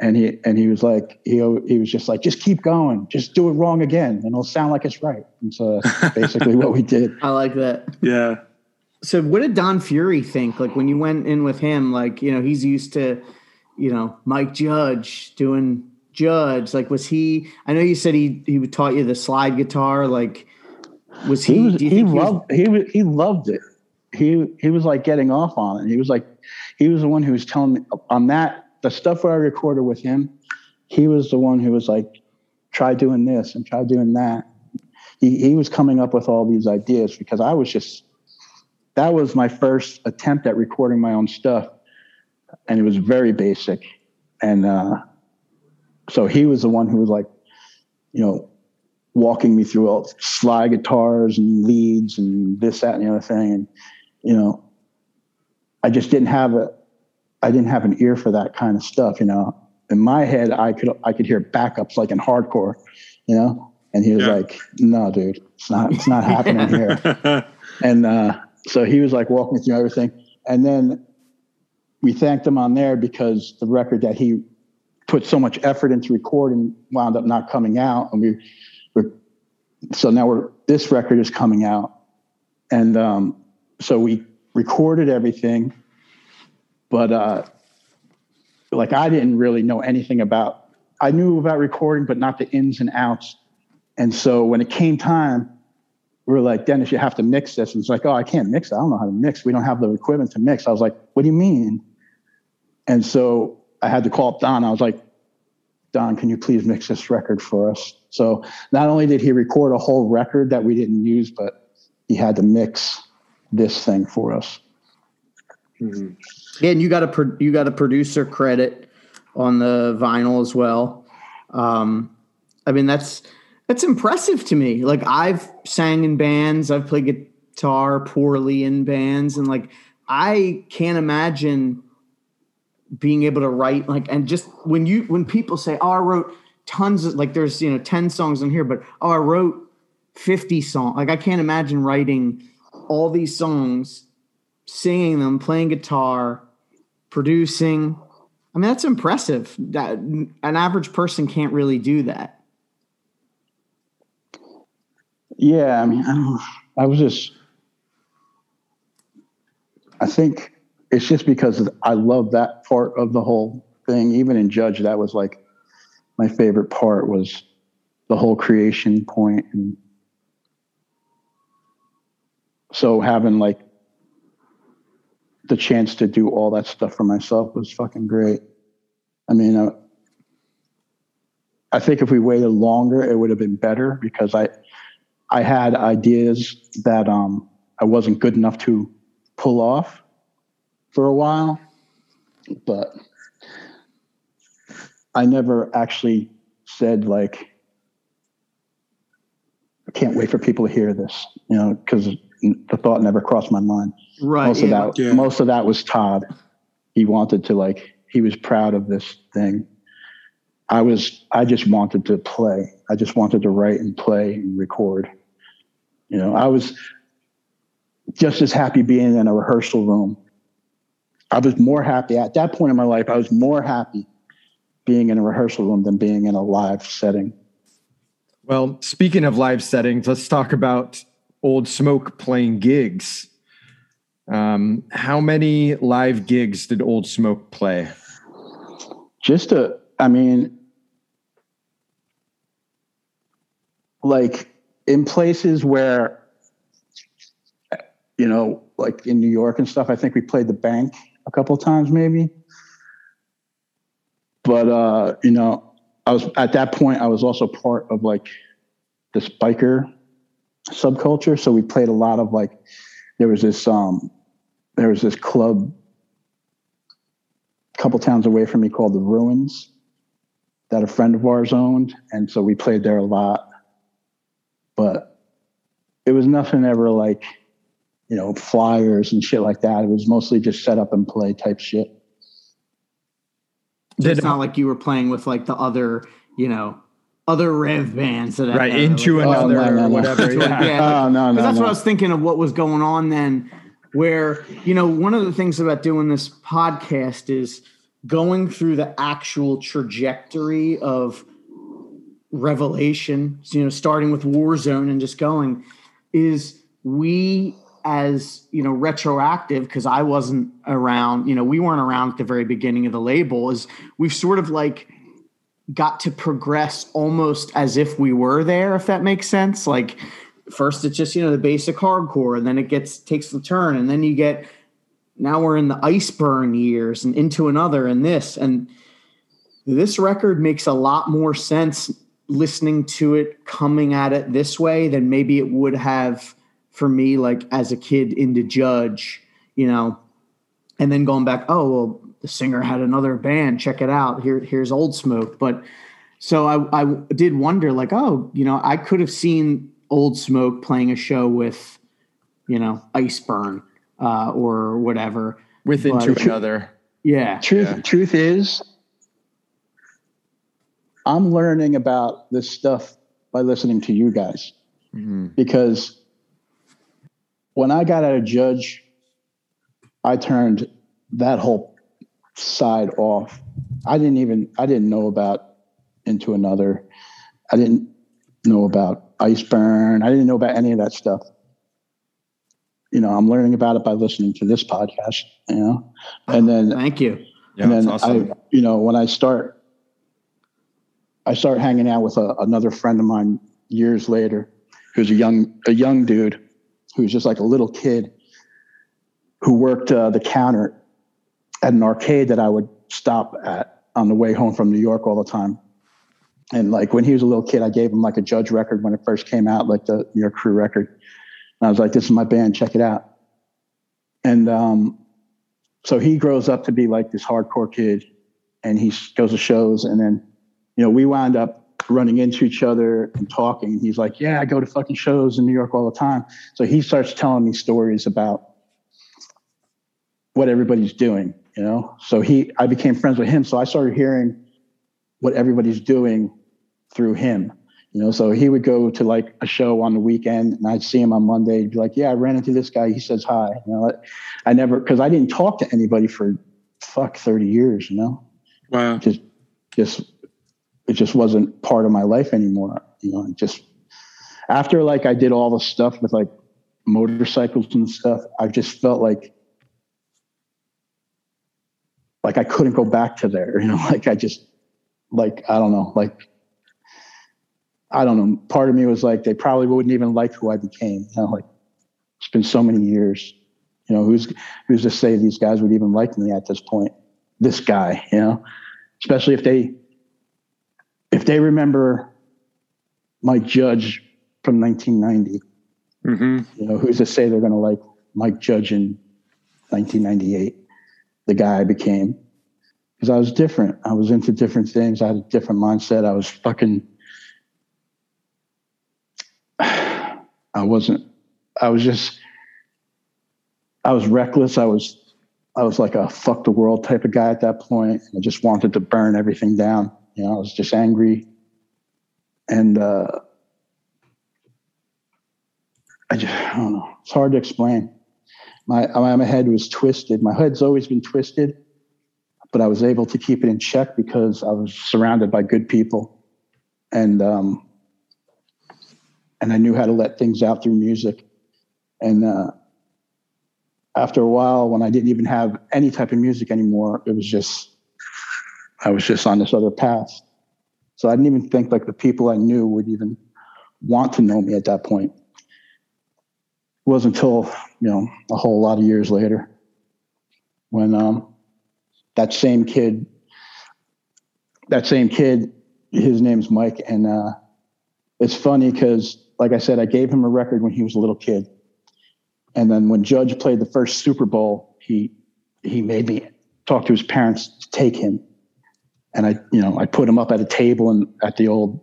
And he and he was like he he was just like just keep going, just do it wrong again, and it'll sound like it's right. And so that's basically what we did. I like that. Yeah. So what did Don Fury think? Like when you went in with him, like, you know, he's used to, you know, Mike Judge doing Judge. Like was he I know you said he he taught you the slide guitar, like was he, He was he think he was- loved he was, he loved it. He he was like getting off on it. He was like he was the one who was telling me on that the stuff where I recorded with him. He was the one who was like, try doing this and try doing that. He he was coming up with all these ideas because I was just that was my first attempt at recording my own stuff, and it was very basic, and uh, so he was the one who was like, you know, walking me through all slide guitars and leads and this, that, and the other thing. And, you know, I just didn't have a, I didn't have an ear for that kind of stuff, you know. In my head, I could, I could hear backups like in hardcore, you know. And he was Yeah. like, "No, dude, it's not, it's not happening here." And uh, so he was like walking me through everything. And then we thanked him on there because the record that he put so much effort into recording wound up not coming out. And we so now we're this record is coming out. And um, so we recorded everything, but uh, like I didn't really know anything about I knew about recording, but not the ins and outs. And so when it came time, we were like, Dennis, you have to mix this. And it's like, oh, I can't mix it. I don't know how to mix. We don't have the equipment to mix. I was like, what do you mean? And so I had to call up Don. I was like, Don, can you please mix this record for us? So not only did he record a whole record that we didn't use, but he had to mix this thing for us. Mhm. Yeah, and you got a pro- you got a producer credit on the vinyl as well. Um, I mean, that's that's impressive to me. Like I've sang in bands, I've played guitar poorly in bands, and like I can't imagine being able to write like and just when you when people say, "Oh, I wrote tons of like," there's you know ten songs on here, but oh, I wrote fifty songs. Like I can't imagine writing all these songs singing them, playing guitar, producing. I mean, that's impressive. That an average person can't really do that. Yeah, I mean, I, don't, I was just, I think it's just because I love that part of the whole thing. Even in Judge, that was like my favorite part was the whole creation point, and so having like the chance to do all that stuff for myself was fucking great. I mean, uh, I think if we waited longer, it would have been better because I. I had ideas that um, I wasn't good enough to pull off for a while. but I never actually said like, I can't wait for people to hear this, you know, because the thought never crossed my mind. Right. Most of that, Yeah. most of that was Todd. He wanted to like, he was proud of this thing. I was, I just wanted to play. I just wanted to write and play and record. You know, I was just as happy being in a rehearsal room. I was more happy at that point in my life. I was more happy being in a rehearsal room than being in a live setting. Well, speaking of live settings, let's talk about Old Smoke playing gigs. Um, how many live gigs did Old Smoke play? just a i mean like in places where you know like in new york and stuff i think we played the bank a couple times maybe but uh you know i was at that point i was also part of like this biker subculture so we played a lot of like there was this um there was this club a couple towns away from me called the Ruins that a friend of ours owned. And so we played there a lot. But it was nothing ever like, you know, flyers and shit like that. It was mostly just set up and play type shit. So it's not like you were playing with like the other, you know, other rev bands that right into like- another no, no, or no. whatever. Yeah. Yeah. Oh, no, no. That's no. what I was thinking of what was going on then. Where, you know, one of the things about doing this podcast is going through the actual trajectory of revelation, so, you know, starting with Warzone and just going, is we as, you know, retroactive, because I wasn't around, you know, we weren't around at the very beginning of the label, is we've sort of like got to progress almost as if we were there, if that makes sense. Like, first it's just you know the basic hardcore and then it gets takes the turn and then you get now we're in the iceburn years and into another and this and this record makes a lot more sense listening to it coming at it this way than maybe it would have for me like as a kid into judge you know and then going back oh well the singer had another band check it out here here's old smoke but so I, I did wonder like oh you know i could have seen old smoke playing a show with you know iceburn uh, or whatever With into But- another. yeah Truth, Yeah. truth is, I'm learning about this stuff by listening to you guys. Mhm. because when I got out of judge, I turned that whole side off. I didn't even I didn't know about into another. I didn't know about iceburn. I didn't know about any of that stuff. You know, I'm learning about it by listening to this podcast. You know, and then thank you Yeah, and that's then awesome. I, you know, when I start, I start hanging out with a, another friend of mine years later, who's a young, a young dude, who's just like a little kid, who worked uh, the counter at an arcade that I would stop at on the way home from New York all the time. And like when he was a little kid, I gave him like a Judge record when it first came out, like the New York Crew record. And I was like, "This is my band, check it out." And um, so he grows up to be like this hardcore kid and he goes to shows and then you know we wound up running into each other and talking. He's like yeah i go to fucking shows in new york all the time. So he starts telling me stories about what everybody's doing you know? So he i became friends with him. So i started hearing what everybody's doing through him you know? So he would go to like a show on the weekend and i'd see him on monday. He'd be like yeah i ran into this guy. He says hi. You know I never because I didn't talk to anybody for fuck 30 years, you know. Wow. Just just it just wasn't part of my life anymore. You know, just after like I did all the stuff with like motorcycles and stuff, I just felt like like I couldn't go back to there, you know, like I just like I don't know, like I don't know. Part of me was like they probably wouldn't even like who I became. You know, like it's been so many years. You know, who's who's to say these guys would even like me at this point? This guy, you know, especially if they if they remember Mike Judge from 1990. hmm You know, who's to say they're going to like Mike Judge in 1998, the guy I became? because I was different. I was into different things. I had a different mindset. I was fucking. I wasn't. I was just. I was reckless. I was. I was like a fuck the world type of guy at that point. I just wanted to burn everything down. You know, I was just angry, and uh, I just I don't know. It's hard to explain. My my head was twisted. My head's always been twisted but I was able to keep it in check because I was surrounded by good people, and um, and I knew how to let things out through music. And uh, after a while, when I didn't even have any type of music anymore, it was just I was just on this other path. So I didn't even think like the people I knew would even want to know me at that point. It wasn't until you know a whole lot of years later when um, that same kid, that same kid, his name's Mike, and uh, it's funny because, like I said, I gave him a record when he was a little kid, and then when Judge played the first Super Bowl, he he made me talk to his parents to take him, and I, you know, I put him up at a table and at the old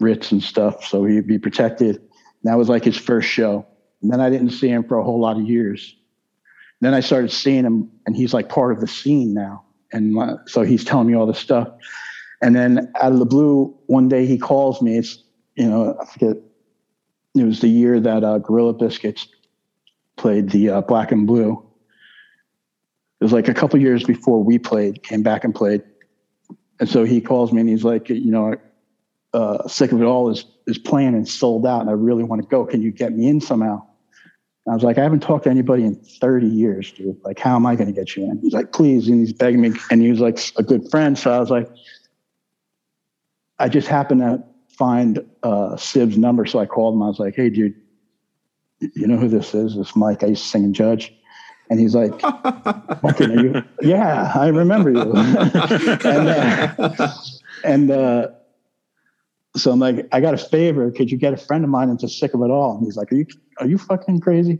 Ritz and stuff, so he'd be protected. And that was like his first show, and then I didn't see him for a whole lot of years. Then I started seeing him, and he's like part of the scene now and my, so he's telling me all this stuff. And then out of the blue, one day he calls me. It's you know I forget. It was the year that uh, Gorilla Biscuits played the uh, Black and Blue. It was like a couple years before we played, came back and played. And so he calls me and he's like, you know, uh, Sick of It All is is playing and sold out, and I really want to go. Can you get me in somehow? I was like, I haven't talked to anybody in 30 years, dude. Like, how am I going to get you in? He's like, please. And he's begging me. And he was like a good friend. So I was like, I just happened to find uh, Sib's number. So I called him. I was like, hey, dude, you know who this is? This Mike. I used to sing in Judge. And he's like, you? yeah, I remember you. and uh, and uh, so I'm like, I got a favor. Could you get a friend of mine into sick of it all? And he's like, Are you are you fucking crazy?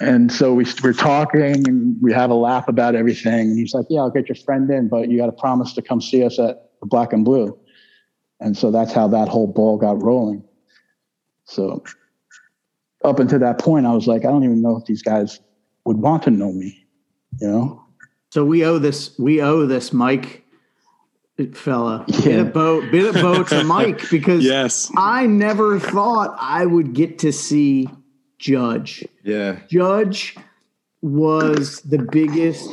And so we we're talking and we have a laugh about everything. And he's like, Yeah, I'll get your friend in, but you got to promise to come see us at the Black and Blue. And so that's how that whole ball got rolling. So up until that point, I was like, I don't even know if these guys would want to know me, you know. So we owe this. We owe this, Mike fella. Yeah. Bit of boat, bit of boat to Mike because yes, I never thought I would get to see Judge. Yeah, Judge was the biggest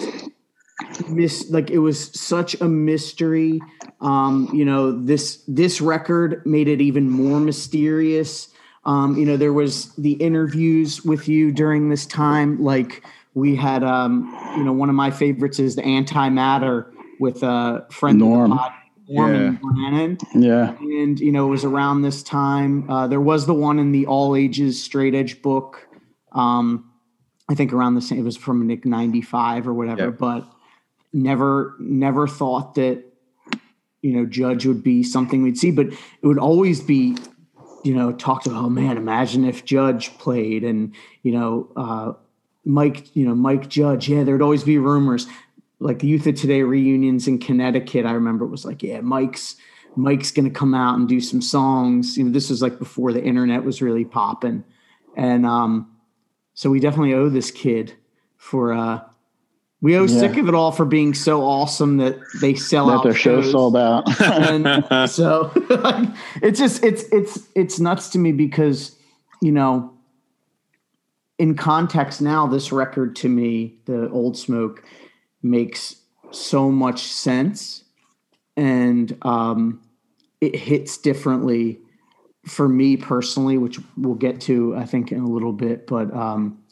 miss. Like it was such a mystery. Um, you know this this record made it even more mysterious. Um, you know there was the interviews with you during this time, like. We had, um, you know, one of my favorites is the antimatter with a friend Norm. of the pod, Norman yeah. Yeah. And, you know, it was around this time. Uh, there was the one in the all ages straight edge book. Um, I think around the same, it was from Nick 95 or whatever, yep. but never, never thought that, you know, Judge would be something we'd see, but it would always be, you know, talked about, oh man, imagine if Judge played and, you know, uh, Mike, you know, Mike Judge. Yeah, there'd always be rumors like the Youth of Today reunions in Connecticut, I remember it was like, yeah, Mike's Mike's gonna come out and do some songs. You know, this was like before the internet was really popping. And um, so we definitely owe this kid for uh we owe yeah. sick of it all for being so awesome that they sell that out their shows. show sold out. and so it's just it's it's it's nuts to me because you know in context now this record to me the old smoke makes so much sense and um, it hits differently for me personally, which we'll get to, I think, in a little bit. But um,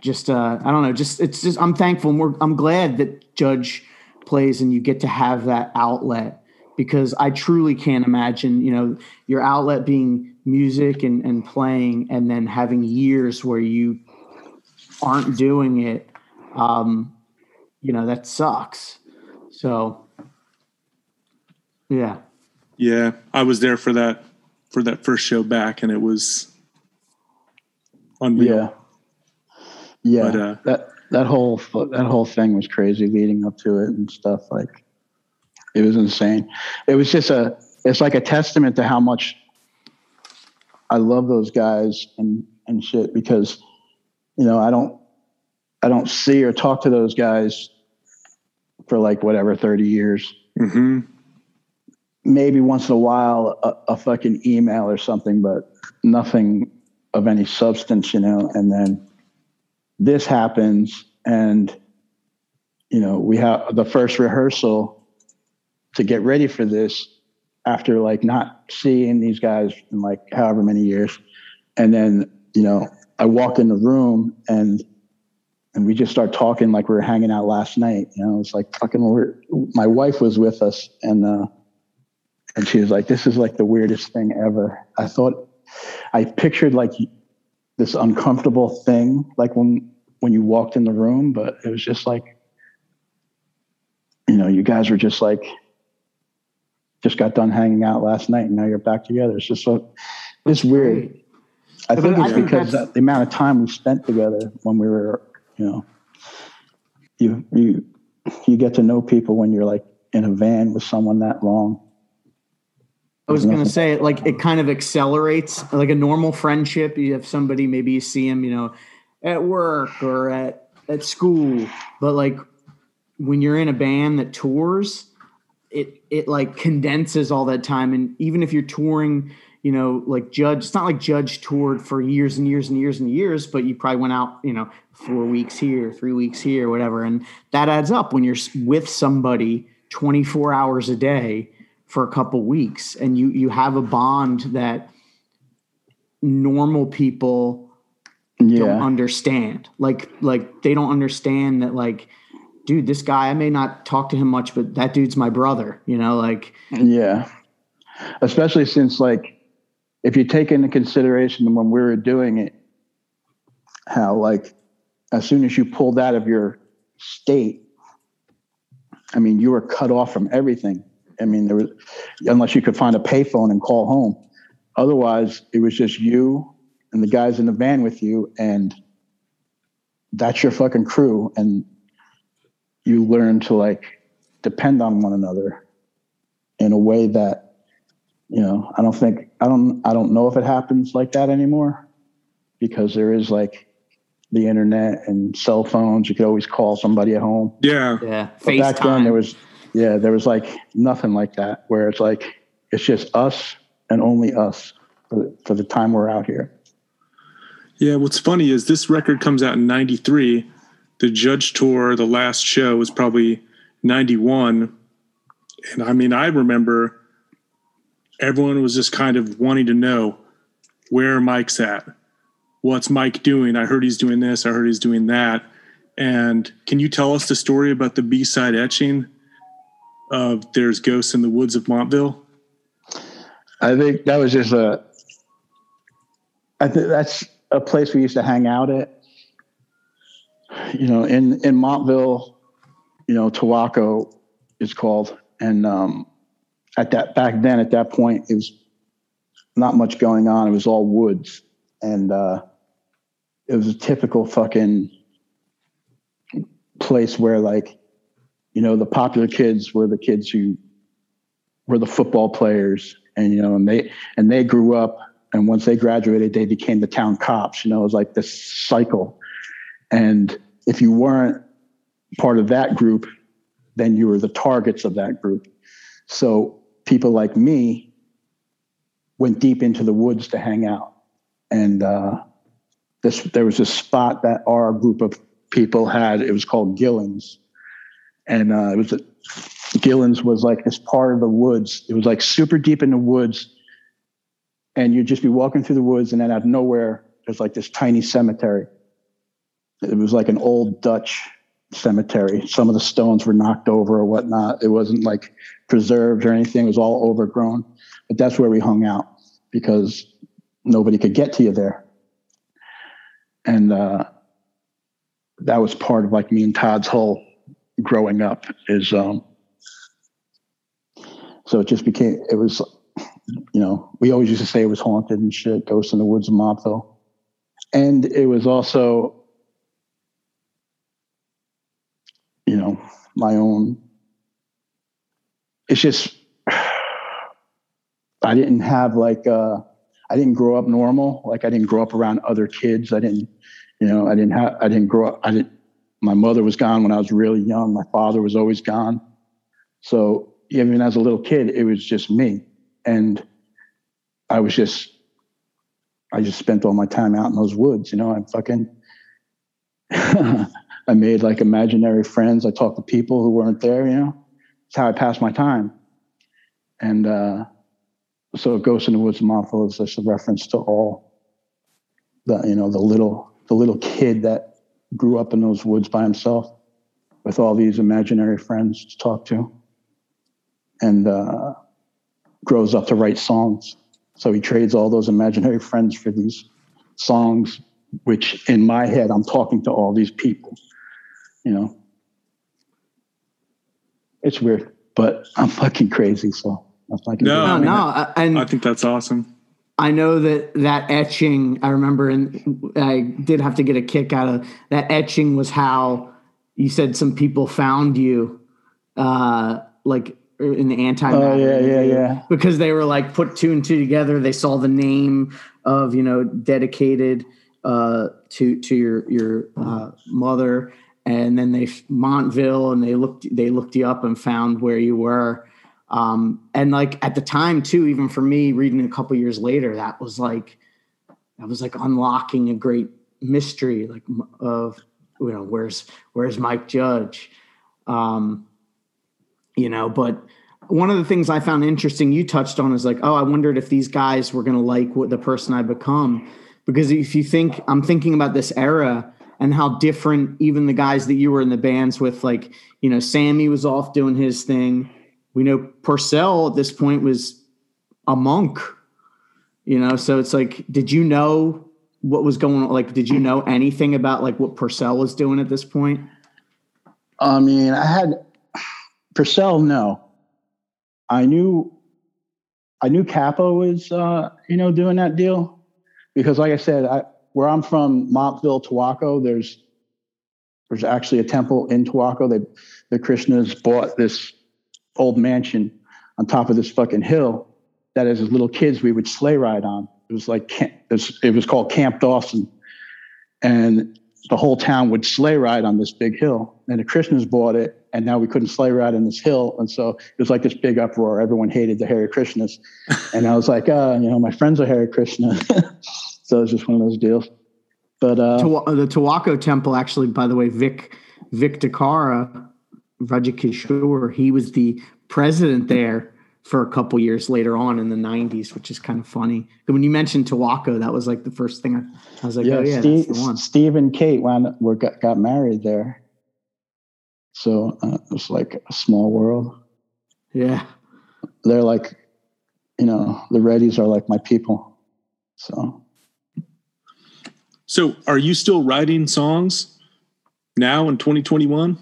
just, uh, I don't know, just it's just I'm thankful and we're, I'm glad that Judge plays and you get to have that outlet because I truly can't imagine, you know, your outlet being music and, and playing and then having years where you aren't doing it. Um, you know that sucks. So yeah. Yeah i was there for that for that first show back and it was unreal. Yeah yeah but, uh, that that whole that whole thing was crazy leading up to it and stuff like it was insane. It was just a it's like a testament to how much i love those guys and and shit because you know i don't i don't see or talk to those guys for like whatever 30 years. Hmm maybe once in a while a, a fucking email or something but nothing of any substance you know and then this happens and you know we have the first rehearsal to get ready for this after like not seeing these guys in like however many years. And then you know i walk in the room and and we just start talking like we were hanging out last night. You know it's like fucking my wife was with us and uh and she was like this is like the weirdest thing ever. I thought i pictured like this uncomfortable thing like when when you walked in the room but it was just like you know you guys were just like just got done hanging out last night and now you're back together. It's just so it's weird. I think I it's think because the amount of time we spent together when we were you know you you you get to know people when you're like in a van with someone that long I was going to mm-hmm. say like it kind of accelerates like a normal friendship. You have somebody maybe you see him, you know, at work or at at school, but like when you're in a band that tours, it it like condenses all that time. And even if you're touring, you know, like Judge, it's not like Judge toured for years and years and years and years, but you probably went out, you know, four weeks here, three weeks here, whatever, and that adds up when you're with somebody 24 hours a day for a couple weeks and you you have a bond that normal people don't understand like like they don't understand that like dude this guy i may not talk to him much but that dude's my brother you know like Yeah. Especially since like if you take into consideration when we were doing it, how like as soon as you pulled out of your state, I mean you were cut off from everything. I mean there was unless you could find a payphone and call home. Otherwise it was just you and the guys in the van with you and that's your fucking crew and you learn to like depend on one another in a way that you know i don't think i don't i don't know if it happens like that anymore because there is like the internet and cell phones you could always call somebody at home Yeah. yeah but back then there was yeah there was like nothing like that where it's like it's just us and only us for, for the time we're out here Yeah. What's funny is this record comes out in 93. The Judge Tour, the last show, was probably 91. And I mean, I remember everyone was just kind of wanting to know where Mike's at. What's Mike doing? I heard he's doing this. I heard he's doing that. And can you tell us the story about the B side etching of There's Ghosts in the Woods of Montville? I think that was just a. I think that's a place we used to hang out at. You know, in in Montville, you know, Towaco is called, and um, at that back then, at that point, it was not much going on. It was all woods, and uh, it was a typical fucking place where, like, you know, the popular kids were the kids who were the football players and you know and they and they grew up and once they graduated they became the town cops you know it was like this cycle. And if you weren't part of that group then you were the targets of that group. So people like me went deep into the woods to hang out. And uh, this there was a spot that our group of people had. It was called gillings and uh, it was Gillens was like this part of the woods. It was like super deep in the woods. And you'd just be walking through the woods, and then out of nowhere, there's like this tiny cemetery. It was like an old Dutch cemetery. Some of the stones were knocked over or whatnot. It wasn't like preserved or anything, it was all overgrown. But that's where we hung out because nobody could get to you there. And uh, that was part of like me and Todd's whole growing up is um, so it just became, it was, you know, we always used to say it was haunted and shit, Ghosts in the Woods of Montville. And it was also you know, my own. It's just, I didn't have like, uh, I didn't grow up normal. Like I didn't grow up around other kids. I didn't, you know, I didn't have, I didn't grow up, I didn't, my mother was gone when I was really young. My father was always gone. So even as a little kid, it was just me. And I was just, I just spent all my time out in those woods. You know, I'm fucking, I made like imaginary friends. I talked to people who weren't there, you know. It's how I passed my time. And uh, so Ghost in the Woods Mafia is just a reference to all the, you know, the little the little kid that grew up in those woods by himself with all these imaginary friends to talk to. And uh, grows up to write songs. So he trades all those imaginary friends for these songs, which in my head, I'm talking to all these people you know. It's weird, but I'm fucking crazy. So I'm fucking No, No, I no, and I think that's awesome. I know that that etching. I remember, and I did have to get a kick out of that etching. Was how you said some people found you, uh, like in the anti. Oh, yeah, yeah, yeah. Because they were like put two and two together. They saw the name of you know dedicated uh, to to your your uh, mother, and then they Montville, and they looked they looked you up and found where you were. Um, and like at the time too, even for me reading a couple years later, that was like that was like unlocking a great mystery, like of you know where's where's Mike Judge, um, you know. But one of the things I found interesting you touched on is like, oh, I wondered if these guys were going to like what the person I become, because if you think I'm thinking about this era and how different even the guys that you were in the bands with, like you know, Sammy was off doing his thing. We know Porcell at this point was a monk, you know. So it's like, did you know what was going on? Like, did you know anything about like what Porcell was doing at this point? I mean, I had Porcell. No, I knew, I knew Cappo was, uh, you know, doing that deal because, like I said, I, where I'm from, Montville, Towaco, there's, there's actually a temple in Towaco. They, the Krishnas bought this old mansion on top of this fucking hill that, as little kids, we would sleigh ride on. It was like it was, called Camp Dawson, and the whole town would sleigh ride on this big hill. And the Krishnas bought it, and now we couldn't sleigh ride on this hill. And so it was like this big uproar. Everyone hated the Hare Krishnas. and I was like, uh, you know, my friends are Hare Krishna. so it was just one of those deals. But uh, the Towaco Temple, actually, by the way, Vic Vic DiCara, Rajikishore, he was the president there for a couple years later on in the 90s, which is kind of funny. When you mentioned Towaco, that was like the first thing I, I was like, yeah, oh, yeah, Steve, that's the one. Steve and Kate wound up, were, got, got married there. So uh, it was like a small world. Yeah. They're like, you know, the Reddies are like my people. So So, are you still writing songs now in 2021?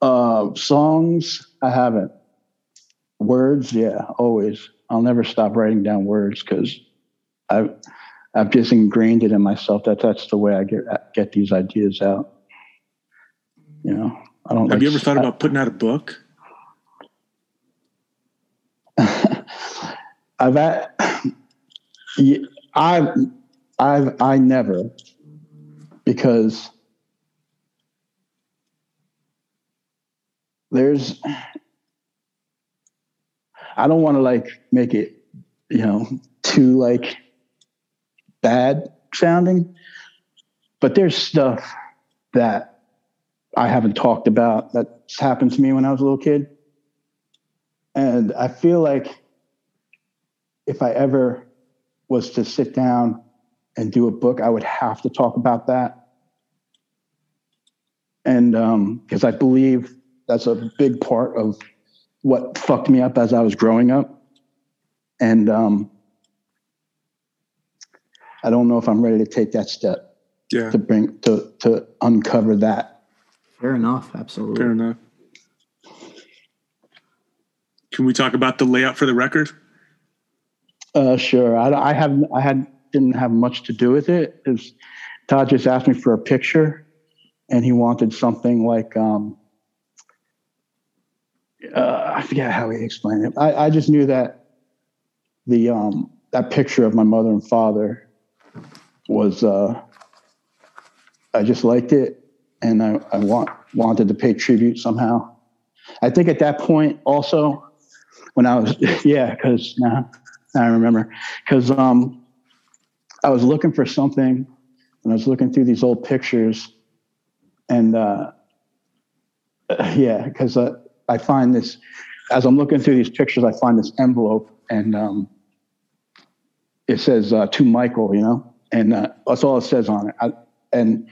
Uh, songs, I haven't. Words, yeah, always. I'll never stop writing down words because I've I've just ingrained it in myself that that's the way I get get these ideas out. You know, I don't. Have like, you ever thought about putting out a book? I've yeah, I've I've I never because there's I don't want to like make it you know too like bad sounding but there's stuff that I haven't talked about that's happened to me when I was a little kid and I feel like if I ever was to sit down and do a book, I would have to talk about that. And um, because I believe that's a big part of what fucked me up as I was growing up. And um, I don't know if I'm ready to take that step Yeah, to bring to to uncover that. Fair enough. Absolutely. fair enough. Can we talk about the layout for the record? Uh, sure. I, I have I had didn't have much to do with it. It's, Todd just asked me for a picture, and he wanted something like um, uh, I forget how he explained it. I, I just knew that the um, that picture of my mother and father was uh, I just liked it, and I, I want wanted to pay tribute somehow. I think at that point also when I was yeah because now I remember because um, I was looking for something and I was looking through these old pictures and uh, yeah because uh, I find this as I'm looking through these pictures I find this envelope and um, it says uh, to Michael you know? And uh, that's all it says on it. I, and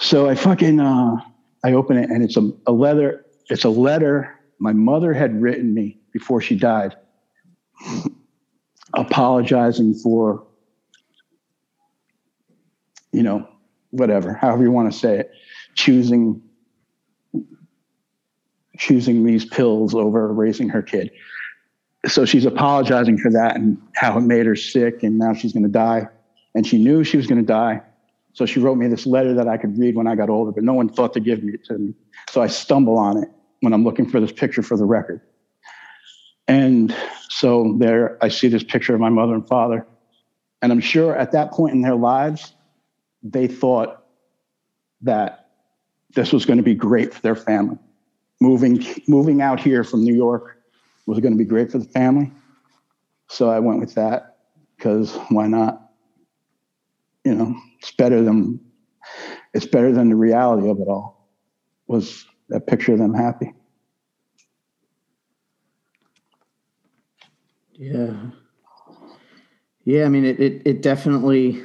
so I fucking uh, I open it and it's a, a leather it's a letter my mother had written me before she died apologizing for you know whatever however you want to say it choosing choosing these pills over raising her kid. So she's apologizing for that and how it made her sick and now she's going to die. And she knew she was going to die. So she wrote me this letter that i could read when i got older but no one thought to give me it to me. So i stumble on it when i'm looking for this picture for the record. And so there I see this picture of my mother and father. And I'm sure at that point in their lives, they thought that this was going to be great for their family. Moving, moving out here from New York was going to be great for the family. So I went with that because why not? You know, it's better than it's better than the reality of it all. Was a picture of them happy. Yeah. Yeah, I mean it, it it definitely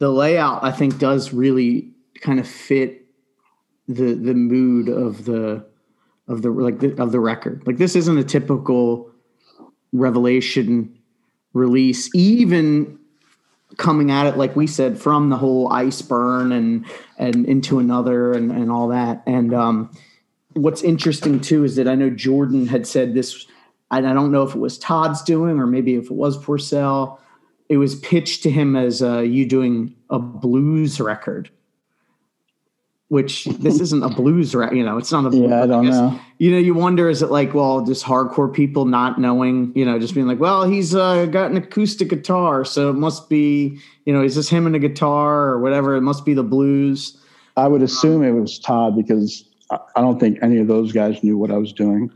the layout I think does really kind of fit the the mood of the of the like the, of the record. Like this isn't a typical revelation release even coming at it like we said from the whole iceburn and and into another and and all that. And um what's interesting too is that I know Jordan had said this I don't know if it was Todd's doing or maybe if it was Porcell. It was pitched to him as uh, you doing a blues record, which this isn't a blues record. You know, it's not a. Yeah, I don't I guess, know. You know, you wonder is it like well, just hardcore people not knowing, you know, just being like, well, he's uh, got an acoustic guitar, so it must be, you know, is this him and a guitar or whatever? It must be the blues. I would assume it was Todd because I don't think any of those guys knew what I was doing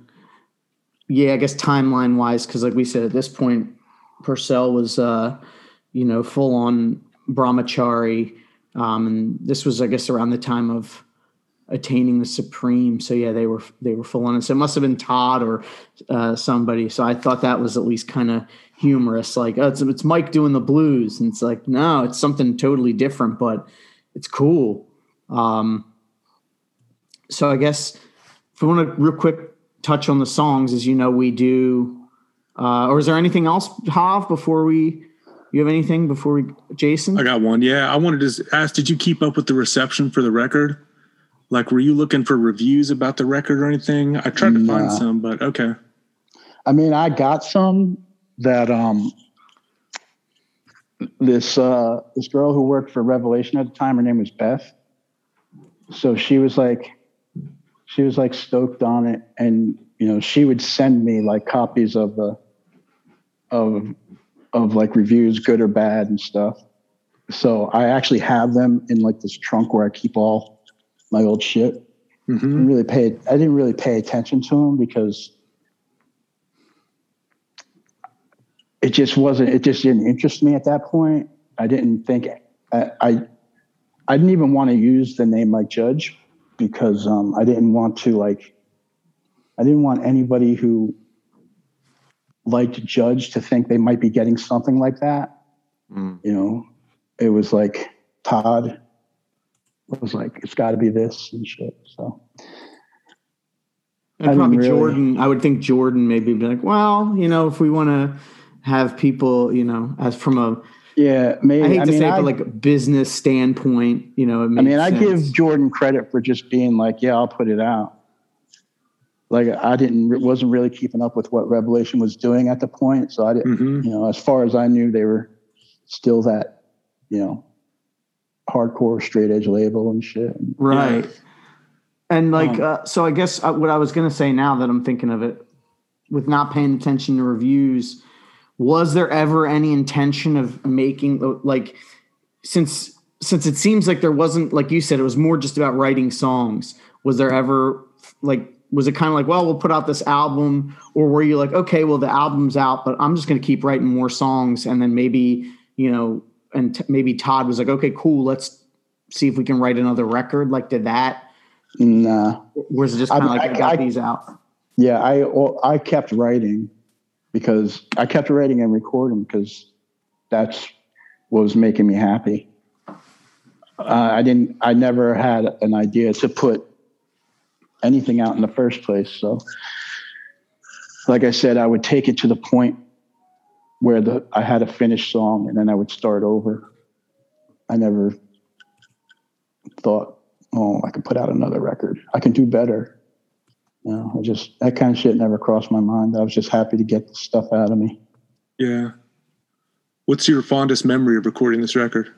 yeah, I guess timeline wise, because like we said, at this point, Porcell was, uh, you know, full on brahmachari. Um, and this was, I guess, around the time of attaining the supreme. So yeah, they were they were full on. it. So it must have been Todd or uh, somebody. So I thought that was at least kind of humorous. Like, oh, it's, it's Mike doing the blues, and it's like, no, it's something totally different, but it's cool. Um, so I guess if we want to real quick touch on the songs as you know we do. Uh, or is there anything else, Hav, before we? You have anything before we, Jason? I got one. Yeah, I wanted to ask: Did you keep up with the reception for the record? Like, were you looking for reviews about the record or anything? I tried to nah. find some, but okay. I mean, I got some that um this uh this girl who worked for Revelation at the time, her name was Beth. So she was like, she was like stoked on it and you know she would send me like copies of the of of like reviews good or bad and stuff. So i actually have them in like this trunk where i keep all my old shit. Mm-hmm. I didn't really pay i didn't really pay attention to them because it just wasn't it just didn't interest me at that point. I didn't think i i, I didn't even want to use the name like judge because um, I didn't want to like I didn't want anybody who liked Judge to think they might be getting something like that. Mm. You know, it was like Todd was like, it's got to be this and shit. So. And probably really, Jordan. I would think Jordan maybe be like, well, you know, if we want to have people, you know, as from a yeah, maybe. I hate I to mean, say it, but like business standpoint, you know. I mean, sense. I give Jordan credit for just being like, yeah, I'll put it out. Like I didn't, wasn't really keeping up with what Revelation was doing at the point, so I didn't, mm-hmm. you know, as far as I knew, they were still that, you know, hardcore straight edge label and shit. Right. Yeah. And like, Um, uh, so I guess uh, what I was going to say now that I'm thinking of it, with not paying attention to reviews, was there ever any intention of making uh, like, since since it seems like there wasn't like you said it was more just about writing songs. Was there ever like was it kind of like well we'll put out this album or were you like okay well the album's out but I'm just going to keep writing more songs and then maybe you know and t- maybe Todd was like okay cool let's see if we can write another record like did that Nah. or is it just kind of like I- I got I- these out? Yeah, I well, I kept writing because I kept writing and recording because that's what was making me happy. Uh, I didn't. I never had an idea to put anything out in the first place. So, like I said, I would take it to the point where the I had a finished song, and then I would start over. I never thought, "Oh, I could put out another record. I can do better." You know, I just that kind of shit never crossed my mind. I was just happy to get the stuff out of me. Yeah. What's your fondest memory of recording this record?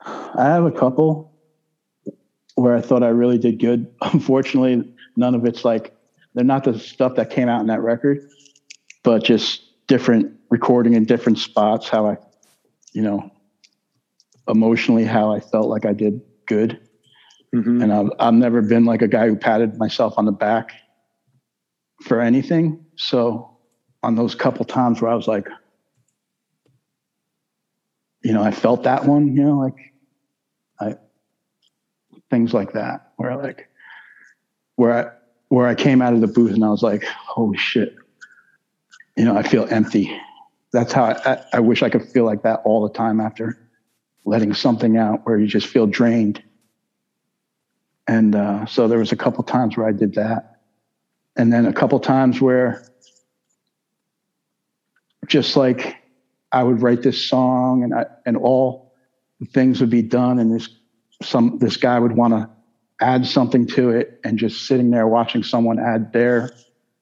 I have a couple where I thought I really did good. Unfortunately, none of it's like they're not the stuff that came out in that record, but just different recording in different spots. How I, you know, emotionally, how I felt like I did good. Mhm. and I've, I've never been like a guy who patted myself on the back for anything. So on those couple times where I was like, you know, I felt that one, you know, like things like that where like where I where I came out of the booth and I was like, holy shit, you know, I feel empty. That's how I, I, I wish I could feel like that all the time after letting something out where you just feel drained. And uh, so there was a couple times where I did that, and then a couple times where just like I would write this song, and I, and all the things would be done, and this some this guy would want to add something to it, and just sitting there watching someone add their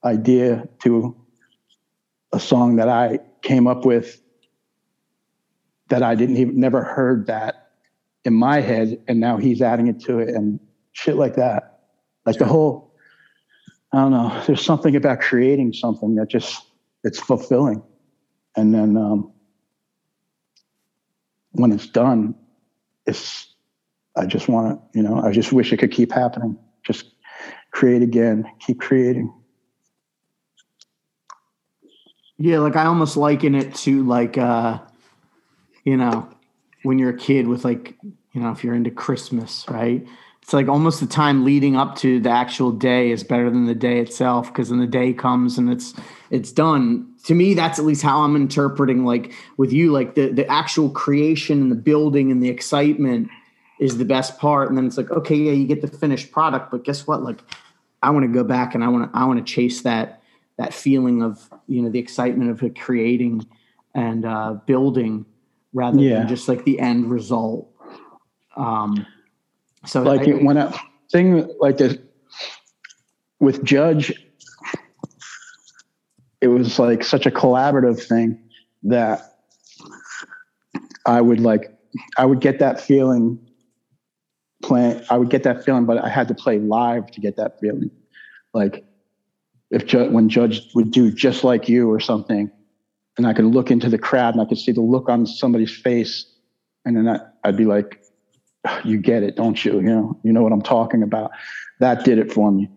idea to a song that I came up with that I didn't even never heard that in my head, and now he's adding it to it, and shit like that. Like the whole, I don't know. There's something about creating something that just it's fulfilling, and then um, when it's done, it's. I just want to, you know, I just wish it could keep happening. Just create again, keep creating. Yeah, like I almost liken it to like uh you know, when you're a kid with like, you know, if you're into Christmas, right? It's like almost the time leading up to the actual day is better than the day itself because then the day comes and it's it's done. To me, that's at least how I'm interpreting like with you, like the the actual creation and the building and the excitement is the best part. And then it's like, okay, yeah, you get the finished product, but guess what? Like I want to go back and I want to I want to chase that that feeling of you know the excitement of creating and uh, building rather Yeah. than just like the end result. Um, so like I- when a thing like this with Judge, it was like such a collaborative thing that I would like, I would get that feeling playing, I would get that feeling, but I had to play live to get that feeling. Like if Ju- when Judge would do just like you or something, and I could look into the crowd and I could see the look on somebody's face, and then I, I'd be like, you get it, don't you? You know, you know what I'm talking about. That did it for me.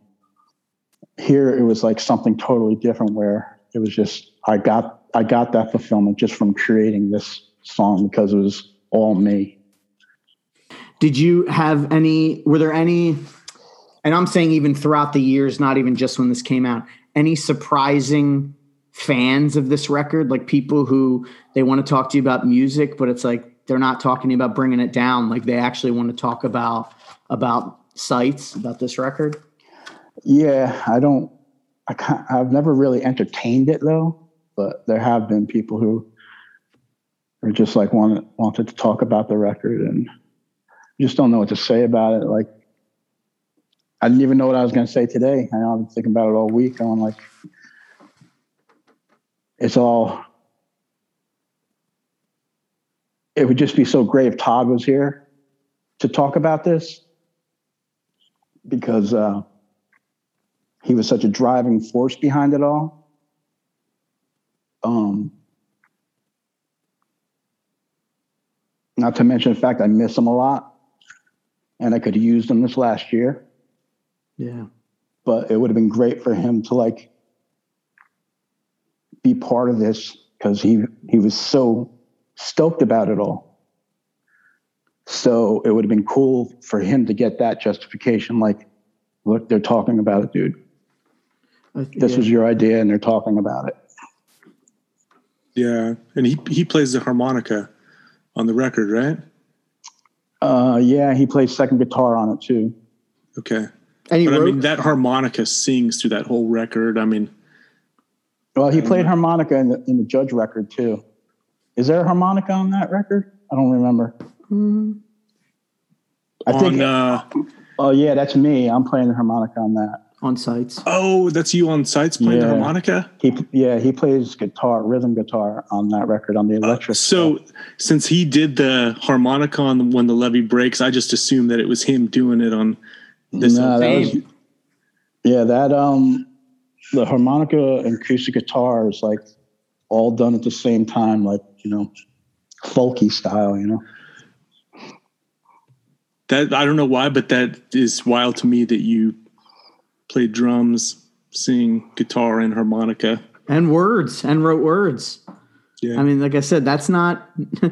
Here it was like something totally different where it was just I got I got that fulfillment just from creating this song because it was all me. Did you have any? Were there any? And I'm saying even throughout the years, not even just when this came out. Any surprising fans of this record, like people who they want to talk to you about music, but it's like they're not talking about bringing it down. Like they actually want to talk about about Sights about this record. Yeah, I don't I can't, I've never really entertained it though, but there have been people who are just like wanted wanted to talk about the record and just don't know what to say about it. Like I didn't even know what I was going to say today. I know I've been thinking about it all week. I'm like, it's all it would just be so great if Todd was here to talk about this because uh, he was such a driving force behind it all. Um, not to mention the fact I miss him a lot and I could have used him this last year, Yeah. but it would have been great for him to like be part of this because he he was so stoked about it all. So it would have been cool for him to get that justification like, look, they're talking about it, dude. I- This yeah. was your idea and they're talking about it. Yeah, and he he plays the harmonica on the record, right? Uh, yeah, he plays second guitar on it too. Okay, and he but I mean that harmonica sings through that whole record. I mean, Well, he played harmonica in the in the Judge record too. Is there a harmonica on that record? I don't remember. I think. uh, oh yeah, that's me. I'm playing the harmonica on that. On Sights. oh, that's you on Sights playing the harmonica. He yeah he plays guitar, rhythm guitar on that record on the electric. Uh, So since he did the harmonica on the, when the levee breaks, I just assumed that it was him doing it on this. No, that was, yeah, that um, the harmonica and acoustic guitar is like all done at the same time, like you know, folky style, you know. that I don't know why, but that is wild to me that you play drums, sing guitar, and harmonica. and words and wrote words. Yeah. I mean, like I said, that's not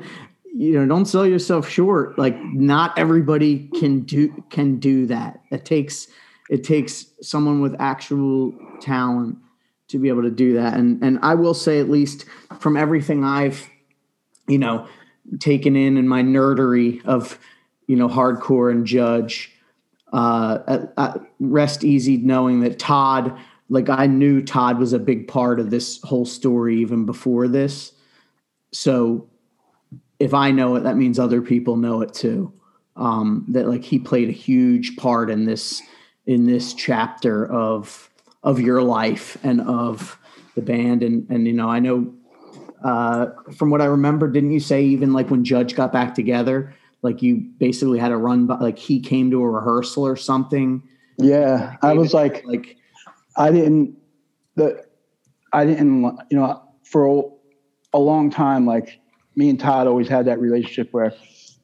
you know, don't sell yourself short. Like not everybody can do can do that. It takes it takes someone with actual talent to be able to do that. And and I will say at least from everything I've you know taken in in my nerdery of you know hardcore and judge uh, at, at rest easy knowing that Todd, like I knew Todd was a big part of this whole story even before this. So if I know it, that means other people know it too. Um, that like he played a huge part in this in this chapter of of your life and of the band and and you know I know uh, from what I remember, didn't you say even like when Judge got back together, like you basically had to run by, like he came to a rehearsal or something? Yeah, I was like, Like, I didn't the I didn't you know for a, long time like me and Todd always had that relationship where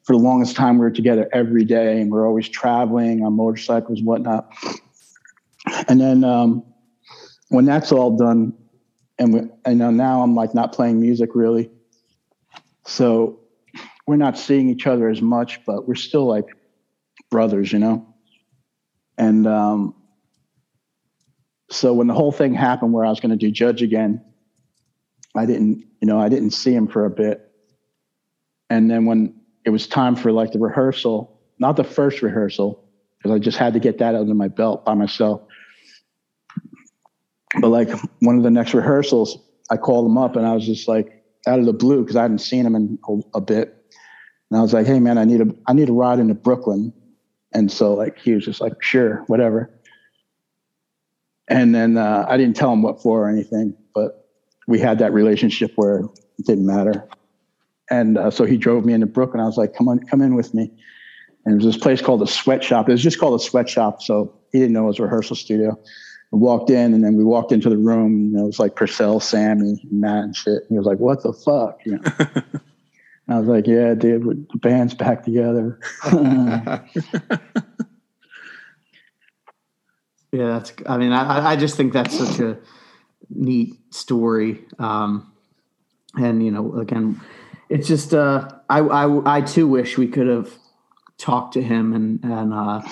for the longest time we were together every day and we are always traveling on motorcycles and whatnot. And then um, when that's all done, and we, I know now I'm like not playing music really, so we're not seeing each other as much, but we're still like brothers, you know. And um, so when the whole thing happened where I was going to do judge again, I didn't, you know, I didn't see him for a bit. And then when it was time for like the rehearsal, not the first rehearsal, because I just had to get that under my belt by myself. But like one of the next rehearsals, I called him up and I was just like out of the blue because I hadn't seen him in a, a bit. And I was like, "Hey man, I need a I need a ride into Brooklyn." And so like he was just like, "Sure, whatever." And then uh, I didn't tell him what for or anything, but we had that relationship where it didn't matter. And uh, so he drove me into Brooklyn. I was like, "Come on, come in with me." And there was this place called the Sweatshop. It was just called a Sweatshop, so he didn't know it was a rehearsal studio. We walked in, and then we walked into the room. And it was like Porcell, Sammy, Matt, and shit. And he was like, "What the fuck?" You know. And I was like, "Yeah, dude, we- the band's back together." yeah, that's, I mean, I, I just think that's such a neat story. Um, and, you know, again, it's just, uh, I, I, I too wish we could have talked to him and, and, uh,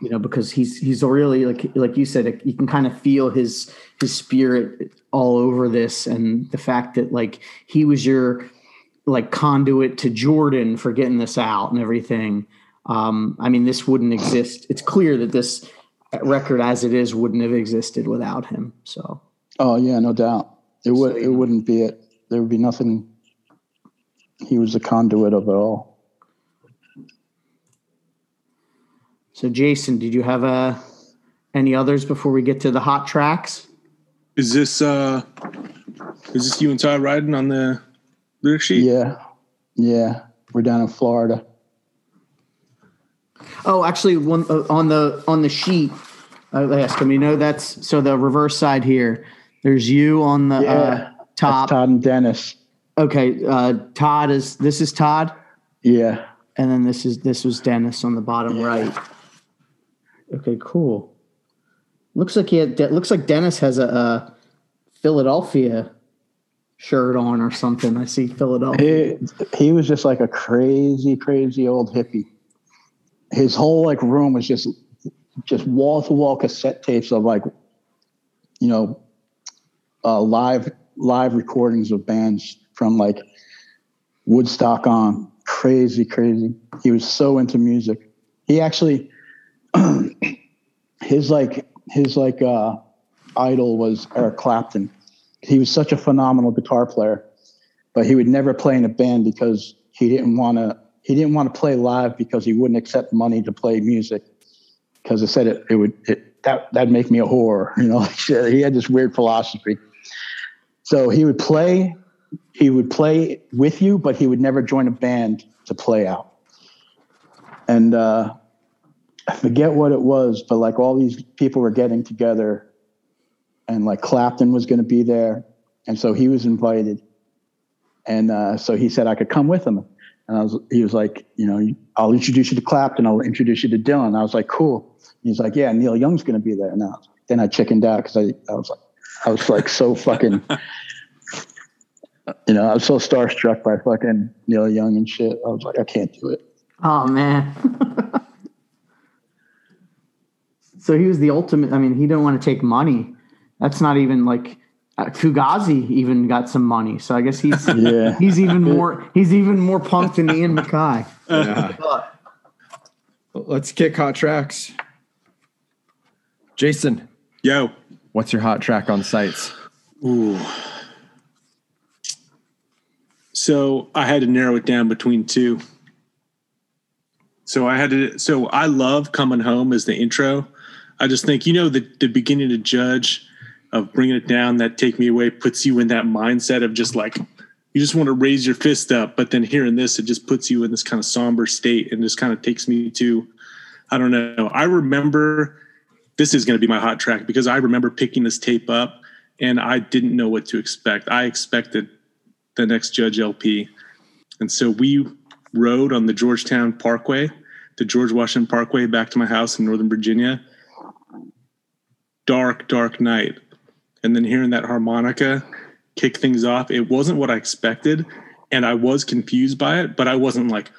you know, because he's, he's really like, like you said, you can kind of feel his, his spirit all over this. And the fact that like, he was your, like conduit to Jordan for getting this out and everything. Um, I mean, this wouldn't exist. It's clear that this record, as it is, wouldn't have existed without him. So, oh yeah, no doubt. It would. So, you it know. wouldn't be it. There would be nothing. He was the conduit of it all. so Jason, did you have uh, any others before we get to the hot tracks? Is this uh is this you and Todd riding on the lyric sheet? Yeah, yeah. we're down in Florida. Oh, actually, one uh, on the on the sheet. Uh, I asked him. You know, that's so the reverse side here. There's you on the Yeah, uh, top. Todd and Dennis. Okay, uh, Todd is this is Todd, Yeah. and then this is this was Dennis on the bottom right. Okay, cool. Looks like he had, looks like Dennis has a, a Philadelphia shirt on or something. I see Philadelphia. He, he was just like a crazy, crazy old hippie. His whole like room was just just wall to wall cassette tapes of like, you know, uh, live live recordings of bands from like Woodstock on. Crazy, crazy. He was so into music. He actually his like his like uh idol was Eric Clapton. He was such a phenomenal guitar player, but he would never play in a band because he didn't want to he didn't want to play live because he wouldn't accept money to play music because it said it, it would it, that that'd make me a whore, you know. he had this weird philosophy. So he would play he would play with you, but he would never join a band to play out. And uh, I forget what it was, but like all these people were getting together, and like Clapton was going to be there, and so he was invited, and uh, so he said I could come with him, and I was he was like, you know, I'll introduce you to Clapton, I'll introduce you to Dylan. I was like, cool. He's like, yeah, Neil Young's going to be there now. Then I chickened out because I I was like I was like so fucking. You know, I was so starstruck by fucking Neil Young and shit. I was like, I can't do it. Oh man. so he was the ultimate. I mean, he didn't want to take money. That's not even like uh, Fugazi even got some money. So I guess he's Yeah. he's even more he's even more pumped than Ian MacKaye. Yeah. But Let's kick hot tracks. Jason, Yo. what's your hot track on Sights? Ooh. So I had to narrow it down between two. So I had to. So I love coming home as the intro. I just think you know the the beginning to judge of bringing it down that take me away puts you in that mindset of just like you just want to raise your fist up, but then hearing this, it just puts you in this kind of somber state and just kind of takes me to I don't know. I remember this is going to be my hot track because I remember picking this tape up and I didn't know what to expect. I expected the next Judge LP. And so we rode on the Georgetown Parkway, the George Washington Parkway back to my house in Northern Virginia. Dark, dark night. And then hearing that harmonica kick things off, it wasn't what I expected. And I was confused by it, but I wasn't like,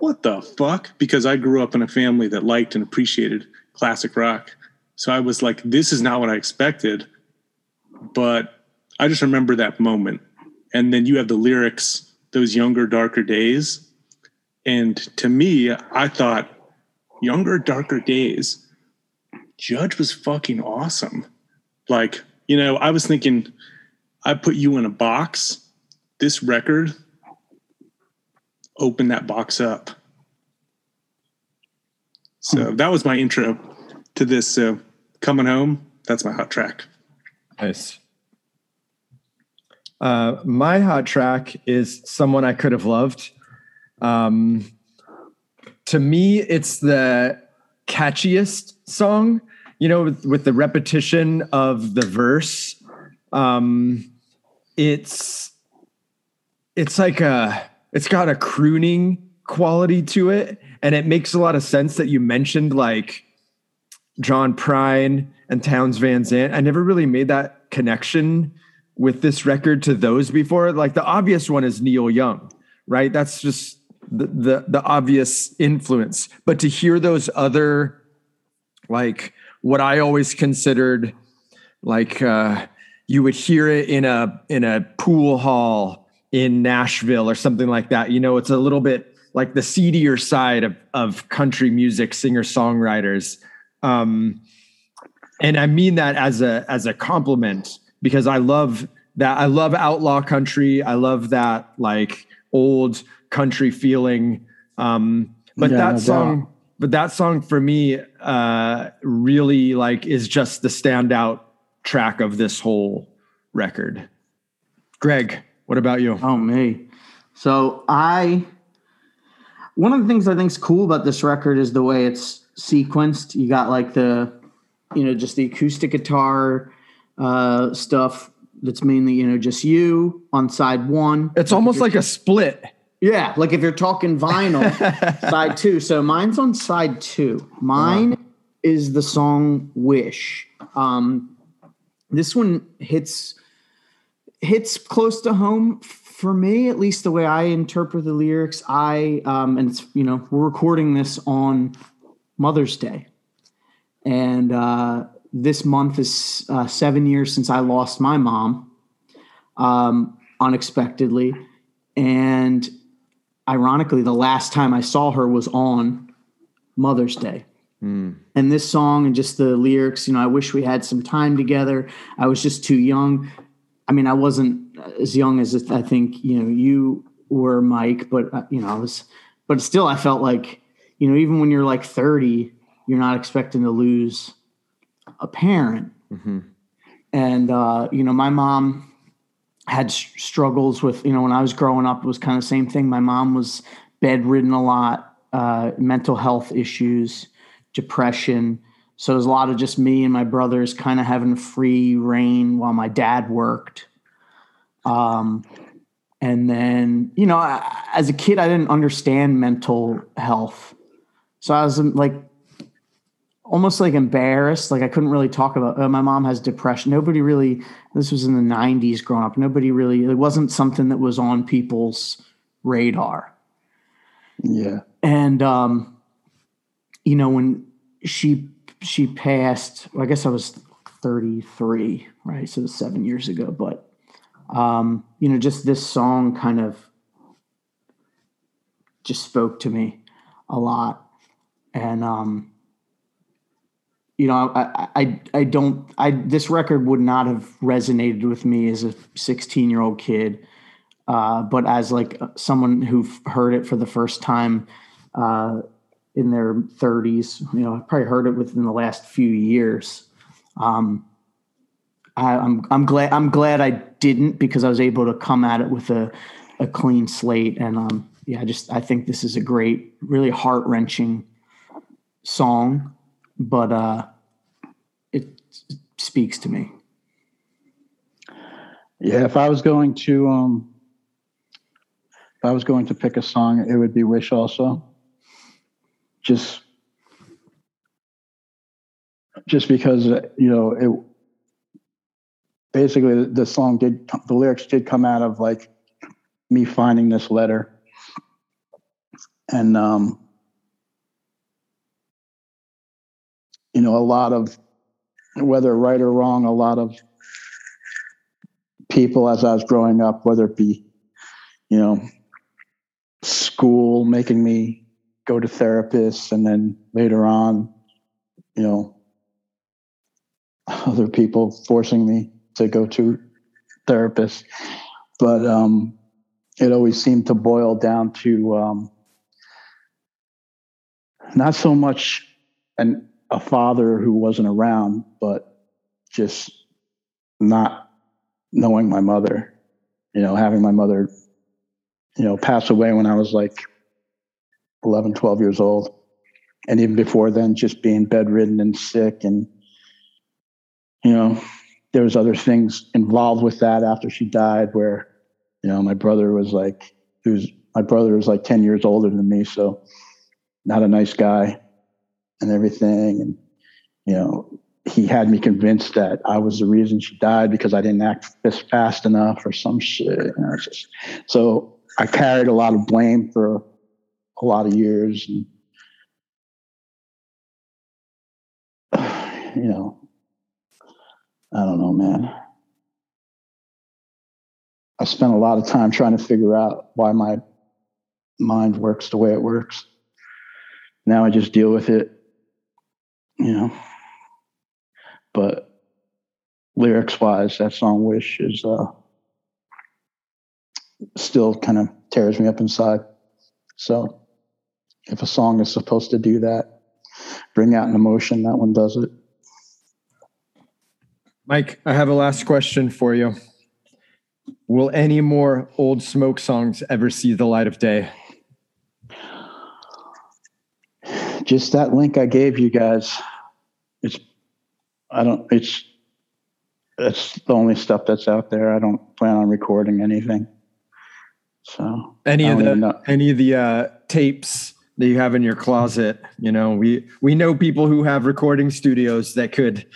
what the fuck? Because I grew up in a family that liked and appreciated classic rock. So I was like, this is not what I expected. But I just remember that moment. And then you have the lyrics, those younger, darker days. And to me, I thought, younger, darker days, Judge was fucking awesome. Like, you know, I was thinking, I put you in a box. This record, open that box up. So that was my intro to this. So coming home, that's my hot track. Nice. Uh, my hot track is someone I could have loved. Um, to me, it's the catchiest song. You know, with, with the repetition of the verse, um, it's it's like a it's got a crooning quality to it, and it makes a lot of sense that you mentioned like John Prine and Townes Van Zandt. I never really made that connection with this record to those before. Like the obvious one is Neil Young, right? That's just the the, the obvious influence. But to hear those other like what I always considered like uh you would hear it in a in a pool hall in Nashville or something like that. You know, it's a little bit like the seedier side of of country music singer songwriters. Um, and I mean that as a as a compliment because I love that. I love outlaw country. I love that like old country feeling. Um, but Yeah, that no song, doubt. But that song for me uh, really like is just the standout track of this whole record. Greg, what about you? Oh me. So I one of the things I think is cool about this record is the way it's sequenced. You got like the, you know, just the acoustic guitar uh, stuff that's mainly, you know, just you on side one. It's almost like a split. Yeah, like if you're talking vinyl, side two. So mine's on side two. Mine uh-huh. is the song "Wish." Um, this one hits hits close to home for me, at least the way I interpret the lyrics. I um, and it's you know we're recording this on Mother's Day, and uh, this month is uh, seven years since I lost my mom um, unexpectedly, and ironically, the last time I saw her was on Mother's Day. Mm. And this song and just the lyrics, you know, I wish we had some time together. I was just too young. I mean, I wasn't as young as I think, you know, you were, Mike, but, uh, you know, I was, but still, I felt like, you know, even when you're like 30, you're not expecting to lose a parent. Mm-hmm. And, uh, you know, my mom, had struggles with you know when I was growing up it was kind of the same thing. My mom was bedridden a lot, uh, mental health issues, depression. So it was a lot of just me and my brothers kind of having free reign while my dad worked. Um, and then you know, I, as a kid, I didn't understand mental health, so I was like almost like embarrassed. Like I couldn't really talk about. Oh, my mom has depression. Nobody really. This was in the '90s. Growing up, nobody really. It wasn't something that was on people's radar. Yeah. And um, you know when she she passed. Well, I guess I was 33, right? So seven years ago. But um, you know, just this song kind of just spoke to me a lot, and um, you know, I, I, I don't, I, this record would not have resonated with me as a 16 year old kid. Uh, but as like someone who heard it for the first time, uh, in their 30s, you know, I probably heard it within the last few years. Um, I, I'm, I'm glad, I'm glad I didn't because I was able to come at it with a, a clean slate. And, um, yeah, I just, I think this is a great, really heart wrenching song, but, uh, speaks to me. Yeah, if I was going to um if I was going to pick a song, it would be Wish also. Just just because you know it basically the song did the lyrics did come out of like me finding this letter and um you know a lot of whether right or wrong, a lot of people as I was growing up, whether it be, you know, school making me go to therapists, and then later on, you know, other people forcing me to go to therapists. But um, it always seemed to boil down to um, not so much an a father who wasn't around, but just not knowing my mother, you know, having my mother, you know, pass away when I was like 11, 12 years old. And even before then, just being bedridden and sick. And, you know, there was other things involved with that after she died where, you know, my brother was like, he was, my brother was like 10 years older than me. So not a nice guy and everything. And, you know, he had me convinced that I was the reason she died because I didn't act fast enough or some shit. Just, so I carried a lot of blame for a lot of years. And, you know, I don't know, man. I spent a lot of time trying to figure out why my mind works the way it works. Now I just deal with it you know. But lyrics wise, that song "Wish" is uh, still kind of tears me up inside. So, if a song is supposed to do that, bring out an emotion, that one does it. Mike, I have a last question for you. Will any more old smoke songs ever see the light of day? Just that link I gave you guys. It's I don't. It's that's the only stuff that's out there. I don't plan on recording anything. So any of the any of the uh, tapes that you have in your closet you know we we know people who have recording studios that could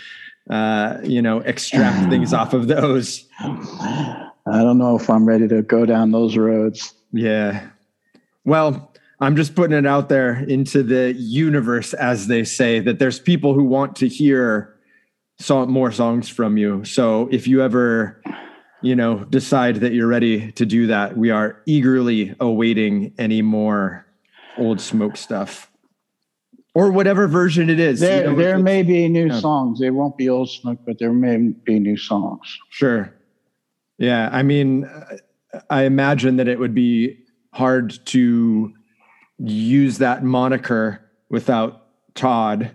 uh, you know extract things off of those I don't know if I'm ready to go down those roads. yeah well i'm just putting it out there into the universe as they say that there's people who want to hear song, more songs from you so if you ever you know decide that you're ready to do that we are eagerly awaiting any more old smoke stuff or whatever version it is you There, know, there may be new yeah. songs. They won't be old smoke, but there may be new songs. Sure. Yeah. I mean, I imagine that it would be hard to use that moniker without Todd.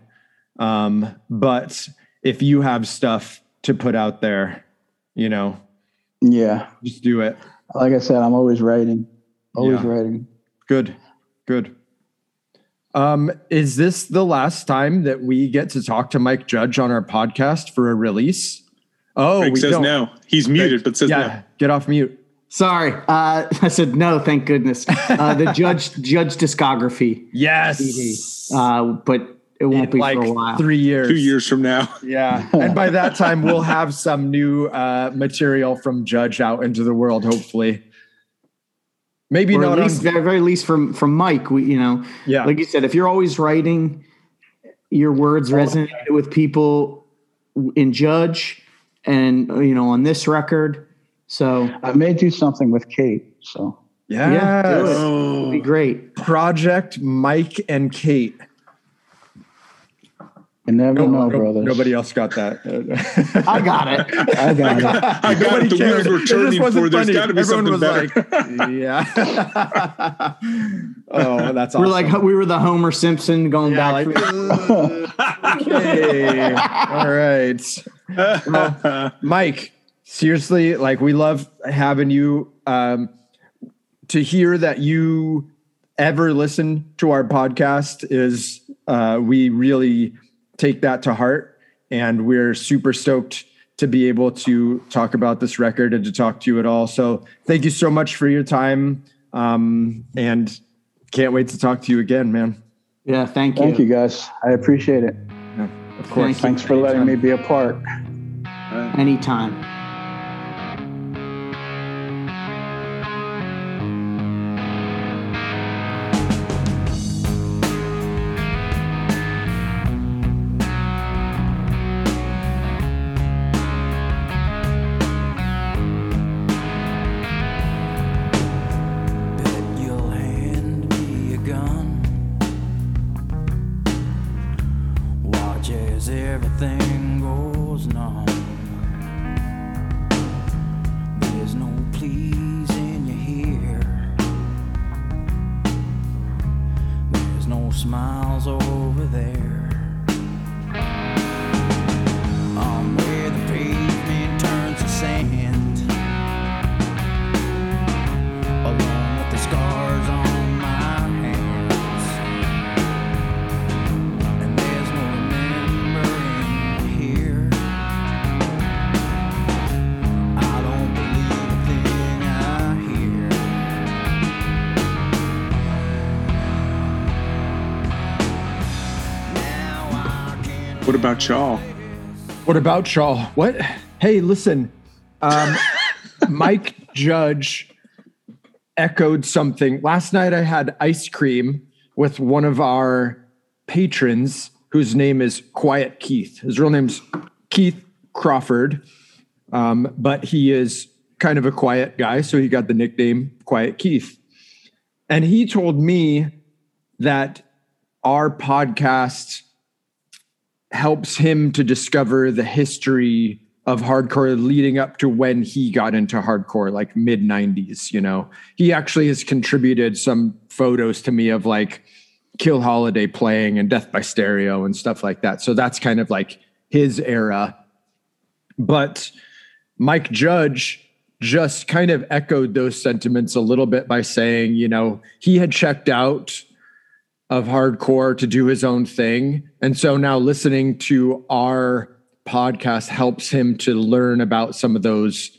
Um, but if you have stuff to put out there, you know, Yeah, just do it. like I said, I'm always writing. Always Yeah. writing. Good. Good. Um, is this the last time that we get to talk to Mike Judge on our podcast for a release? Oh, Greg we says don't. no. He's muted, but says yeah, no. get off mute. Sorry, uh, I said no. Thank goodness. Uh, the judge judge discography, Yes. uh, but it won't in be like for a while. three years. Two years from now. Yeah. and by that time, we'll have some new uh, material from Judge out into the world, hopefully. Maybe or not at least, on. very, very least from from Mike. We, you know, Yeah. like you said, if you're always writing, your words resonate with people in Judge, and you know on this record. So I may do something with Kate. So Yes. Yeah, it. Oh, be great. Project Mike and Kate. you never No- know, no- brothers. Nobody else got that. I got it. I got it. I got it. The wheels were turning wasn't for. There's funny. got to be Everyone something was better. like, yeah. oh, that's awesome. We're like we were the Homer Simpson going Yeah, back. like, okay. All right. Well, Mike, seriously, like we love having you. Um, to hear that you ever listen to our podcast is uh, we really take that to heart, and we're super stoked to be able to talk about this record and to talk to you at all. So thank you so much for your time, um, and can't wait to talk to you again, man. yeah, thank you. Thank you, guys. I appreciate it. Of course. Thank you. Thanks for letting me be a part. Anytime. About y'all? What about y'all? What? Hey, listen. Um, Mike Judge echoed something. Last night I had ice cream with one of our patrons whose name is Quiet Keith. His real name's Keith Crawford, um, but he is kind of a quiet guy, so he got the nickname Quiet Keith. And he told me that our podcast helps him to discover the history of hardcore leading up to when he got into hardcore like mid 90s you know? He actually has contributed some photos to me of like kill holiday playing and death by stereo and stuff like that. So that's kind of like his era. But mike judge just kind of echoed those sentiments a little bit by saying you know he had checked out of hardcore to do his own thing. And so now listening to our podcast helps him to learn about some of those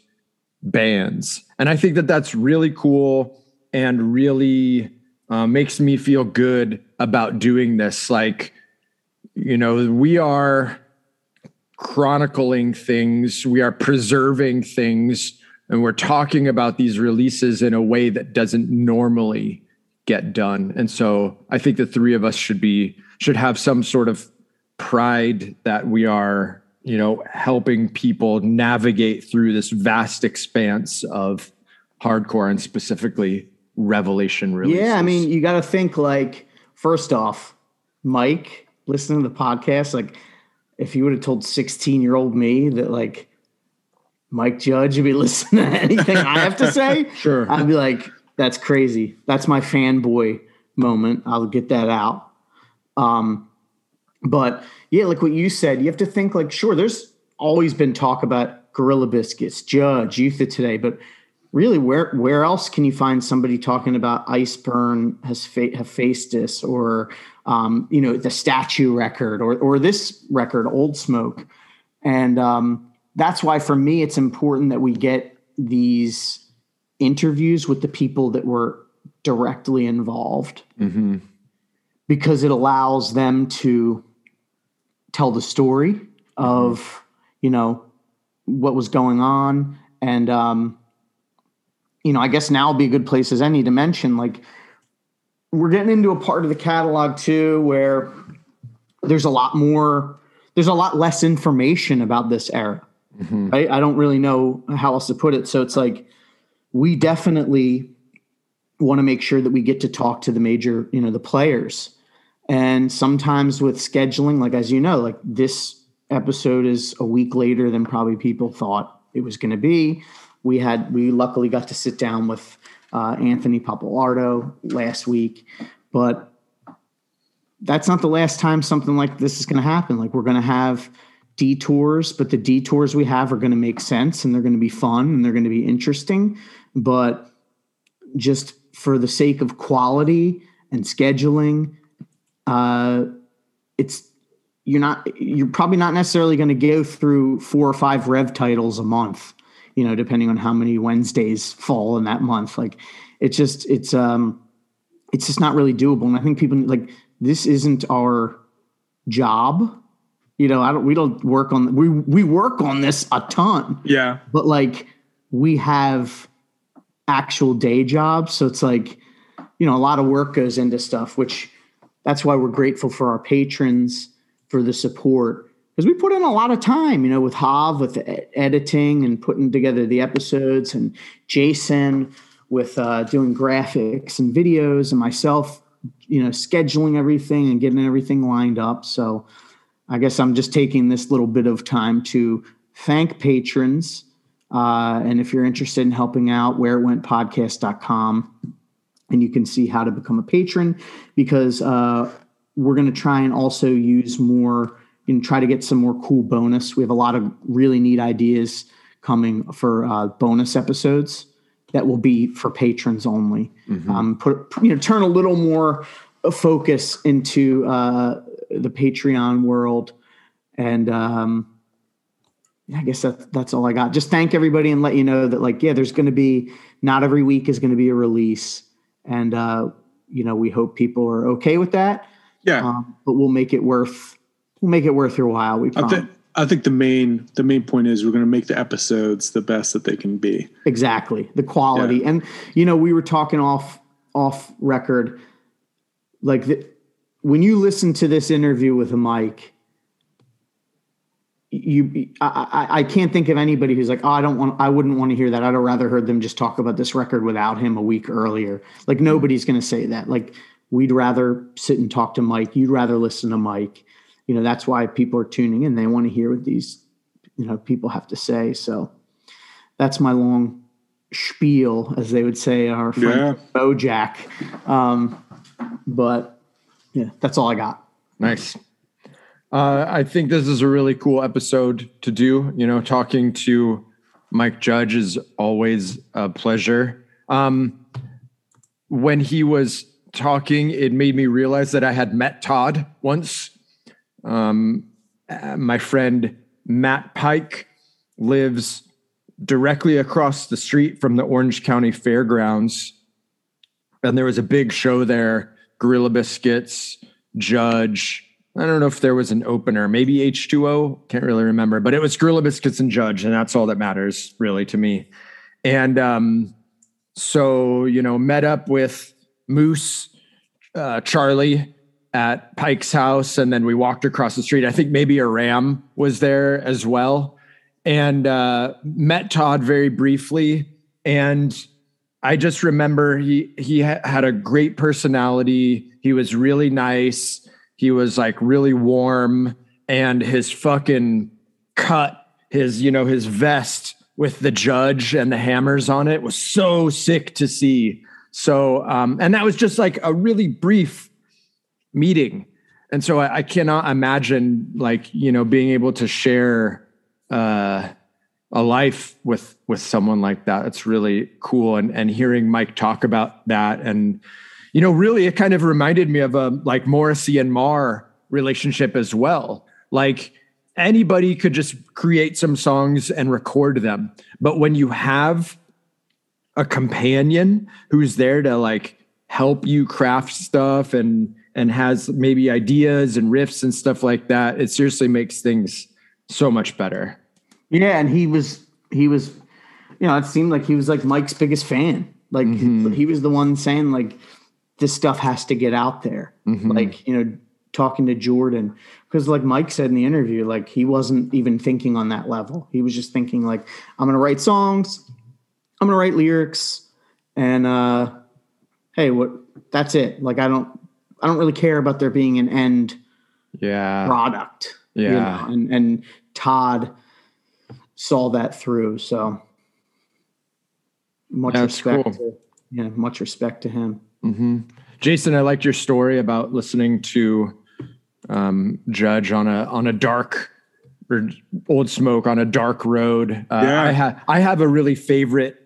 bands. And I think that that's really cool and really uh, makes me feel good about doing this. Like, you know, we are chronicling things, we are preserving things, and we're talking about these releases in a way that doesn't normally get done. And so I think the three of us should be should have some sort of pride that we are, you know, helping people navigate through this vast expanse of hardcore and specifically revelation releases. Yeah, I mean, you got to think like first off, Mike, listening to the podcast, like if you would have told 16 year old me that like Mike Judge would be listening to anything I have to say, Sure. I'd be like, that's crazy. That's my fanboy moment. I'll get that out. Um, but yeah, like what you said, you have to think like, sure, there's always been talk about Gorilla Biscuits, Judge, Youth of Today, but really, where where else can you find somebody talking about Iceburn has fa- this, or um, you know, the Statue record, or or this record, Old Smoke, and um, that's why for me it's important that we get these interviews with the people that were directly involved. Mhm. because it allows them to tell the story of you know what was going on. And um you know i guess now will be a good place as any to mention like we're getting into a part of the catalog too where there's a lot more there's a lot less information about this era. Right i don't really know how else to put it. So it's like we definitely want to make sure that we get to talk to the major you know the players. And sometimes with scheduling like as you know like this episode is a week later than probably people thought it was going to be. We had we luckily got to sit down with uh, anthony Pappalardo last week. But that's not the last time something like this is going to happen. Like we're going to have detours but the detours we have are going to make sense and they're going to be fun and they're going to be interesting but just for the sake of quality and scheduling uh, it's you're not you're probably not necessarily going to go through four or five rev titles a month you know depending on how many wednesdays fall in that month. Like it's just it's um it's just not really doable. And i think people like this isn't our job. You know i don't we don't work on we we work on this a ton. Yeah. but like we have actual day jobs. So it's like you know a lot of work goes into stuff which that's why we're grateful for our patrons for the support. Because we put in a lot of time you know with hav with editing and putting together the episodes and jason with uh, doing graphics and videos and myself you know scheduling everything and getting everything lined up. So i guess i'm just taking this little bit of time to thank patrons uh, and if you're interested in helping out where it went podcast.com and you can see how to become a patron because uh, we're going to try and also use more and try to get some more cool bonus. We have a lot of really neat ideas coming for uh, bonus episodes that will be for patrons only. Um, put you know turn a little more focus into uh, the patreon world. And um, I guess that's that's all I got. Just thank everybody and let you know that like yeah, there's going to be not every week is going to be a release, and uh, you know we hope people are okay with that. Yeah. Um, but we'll make it worth we'll make it worth your while. We I promise. think I think the main the main point is we're going to make the episodes the best that they can be. exactly the quality Yeah. and you know we were talking off off record like the, when you listen to this interview with a mic you I, I I can't think of anybody who's like oh I don't want I wouldn't want to hear that. I'd have rather heard them just talk about this record without him a week earlier. Like nobody's going to say that. Like we'd rather sit and talk to Mike. You'd rather listen to Mike. You know that's why people are tuning in. They want to hear what these you know people have to say. So that's my long spiel, as they would say, our friend Bojack. Um, but yeah, that's all I got. Nice. Uh, I think this is a really cool episode to do. You know, talking to Mike Judge is always a pleasure. Um, when he was talking, it made me realize that I had met Todd once. Um, uh, my friend Matt Pike lives directly across the street from the Orange County Fairgrounds. And there was a big show there Gorilla Biscuits, Judge. I don't know if there was an opener, maybe H2O, can't really remember, but it was Gorilla Biscuits and Judge. And that's all that matters really to me. And um, so, you know, met up with Moose, uh, Charlie at Pike's house, and then we walked across the street. I think maybe a ram was there as well, and uh, met Todd very briefly. And I just remember he he ha- had a great personality. He was really nice. He was like really warm, and his fucking cut, his you know his vest with the judge and the hammers on it was so sick to see. So, um, and that was just like a really brief meeting. And so I, I cannot imagine like, you know, being able to share uh, a life with with someone like that. It's really cool. And and hearing Mike talk about that and you know, really it kind of reminded me of a like Morrissey and Marr relationship as well. Like anybody could just create some songs and record them. But when you have a companion who's there to like help you craft stuff and and has maybe ideas and riffs and stuff like that, it seriously makes things so much better. Yeah, and he was he was, you know, it seemed like he was like Mike's biggest fan. Like mm-hmm. he was the one saying like this stuff has to get out there. Like you know, talking to Jordan because like Mike said in the interview, like he wasn't even thinking on that level. He was just thinking like I'm gonna write songs, I'm gonna write lyrics, and uh, hey, what? That's it. Like I don't I don't really care about there being an end Yeah. product. you Yeah. know, and and Todd saw that through. So much That's respect. cool. To, yeah, much respect to him. Hmm Jason, I liked your story about listening to um, Judge on a on a dark or Old Smoke on a dark road. Uh, Yeah. I have I have a really favorite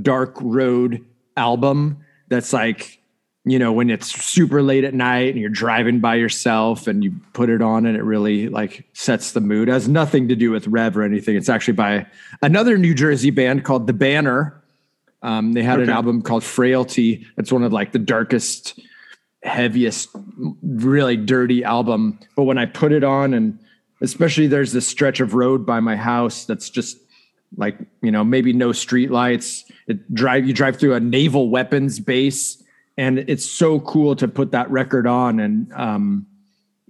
dark road album that's like you know when it's super late at night and you're driving by yourself and you put it on and it really like sets the mood. It has nothing to do with Rev or anything. It's actually by another New Jersey band called The Banner. Um, they had an album called Frailty. It's one of like the darkest, heaviest, really dirty album. But when I put it on, and especially there's this stretch of road by my house that's just like you know maybe no street lights. It drive you drive through a naval weapons base, and it's so cool to put that record on and um,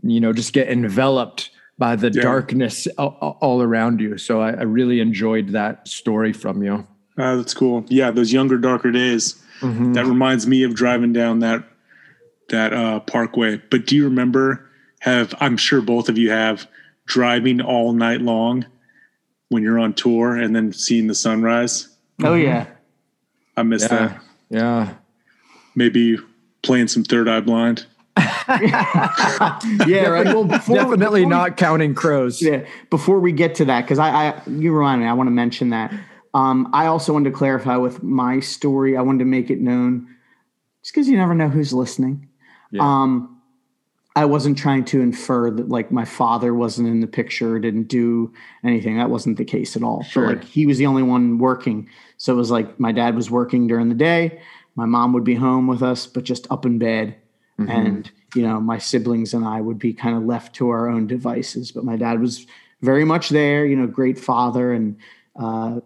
you know just get enveloped by the Yeah. darkness all, all around you. So I, I really enjoyed that story from you. Uh, that's cool. Yeah, those younger, darker days. That reminds me of driving down that that uh, parkway. But do you remember? Have I'm sure both of you have driving all night long when you're on tour and then seeing the sunrise. Oh yeah. I miss Yeah, that. yeah. Maybe playing some Third Eye Blind. Yeah, right. Well, before, Definitely before not counting crows. yeah, before we get to that, because I, I, you remind me, I want to mention that. Um, I also wanted to clarify with my story. I wanted to make it known, just because you never know who's listening. Yeah. Um, I wasn't trying to infer that like my father wasn't in the picture, didn't do anything. That wasn't the case at all. Sure. But like he was the only one working, so it was like my dad was working during the day. My mom would be home with us, but just up in bed and you know my siblings and i would be kind of left to our own devices but my dad was very much there you know great father and uh,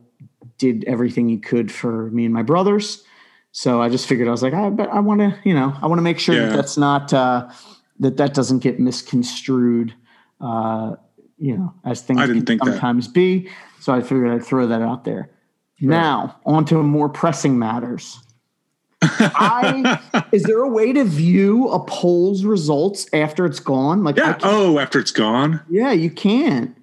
did everything he could for me and my brothers so i just figured i was like i but i want to you know i want to make sure Yeah. that that's not uh, that that doesn't get misconstrued uh, you know as things I didn't can think that. sometimes be so i figured i'd throw that out there now on to more pressing matters I is there a way to view a poll's results after it's gone? Like, Yeah. Oh, after it's gone. yeah, you can't.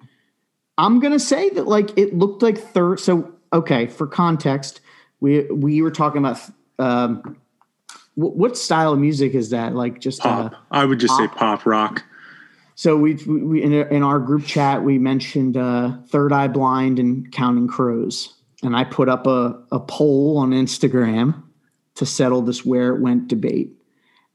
I'm gonna say that like it looked like third. So okay, for context, we we were talking about um, what, what style of music is that? Like just uh, Pop. I would just say pop rock. so we, we we- in, in our group chat we mentioned uh, Third Eye Blind and Counting Crows, and I put up a a poll on Instagram to settle this where it went debate.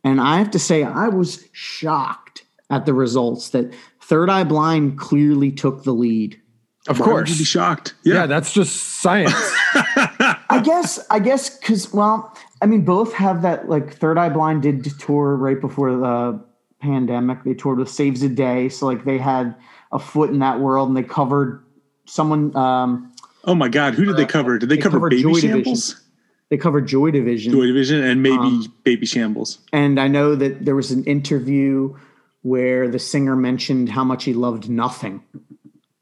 And I have to say, I was shocked at the results that Third Eye Blind clearly took the lead. Of Why would you be shocked? Yeah. Yeah. that's just science. I guess, I guess, because well, I mean, both have that. Like Third Eye Blind did tour right before the pandemic. They toured with Saves the Day, so like they had a foot in that world, and they covered someone. Um, oh my God. Who did they cover? Did they, They cover Baby Joy Division. Shambles? they covered Joy Division, Joy Division and maybe Um, Baby Shambles. and I know that there was an interview where the singer mentioned how much he loved Nothing.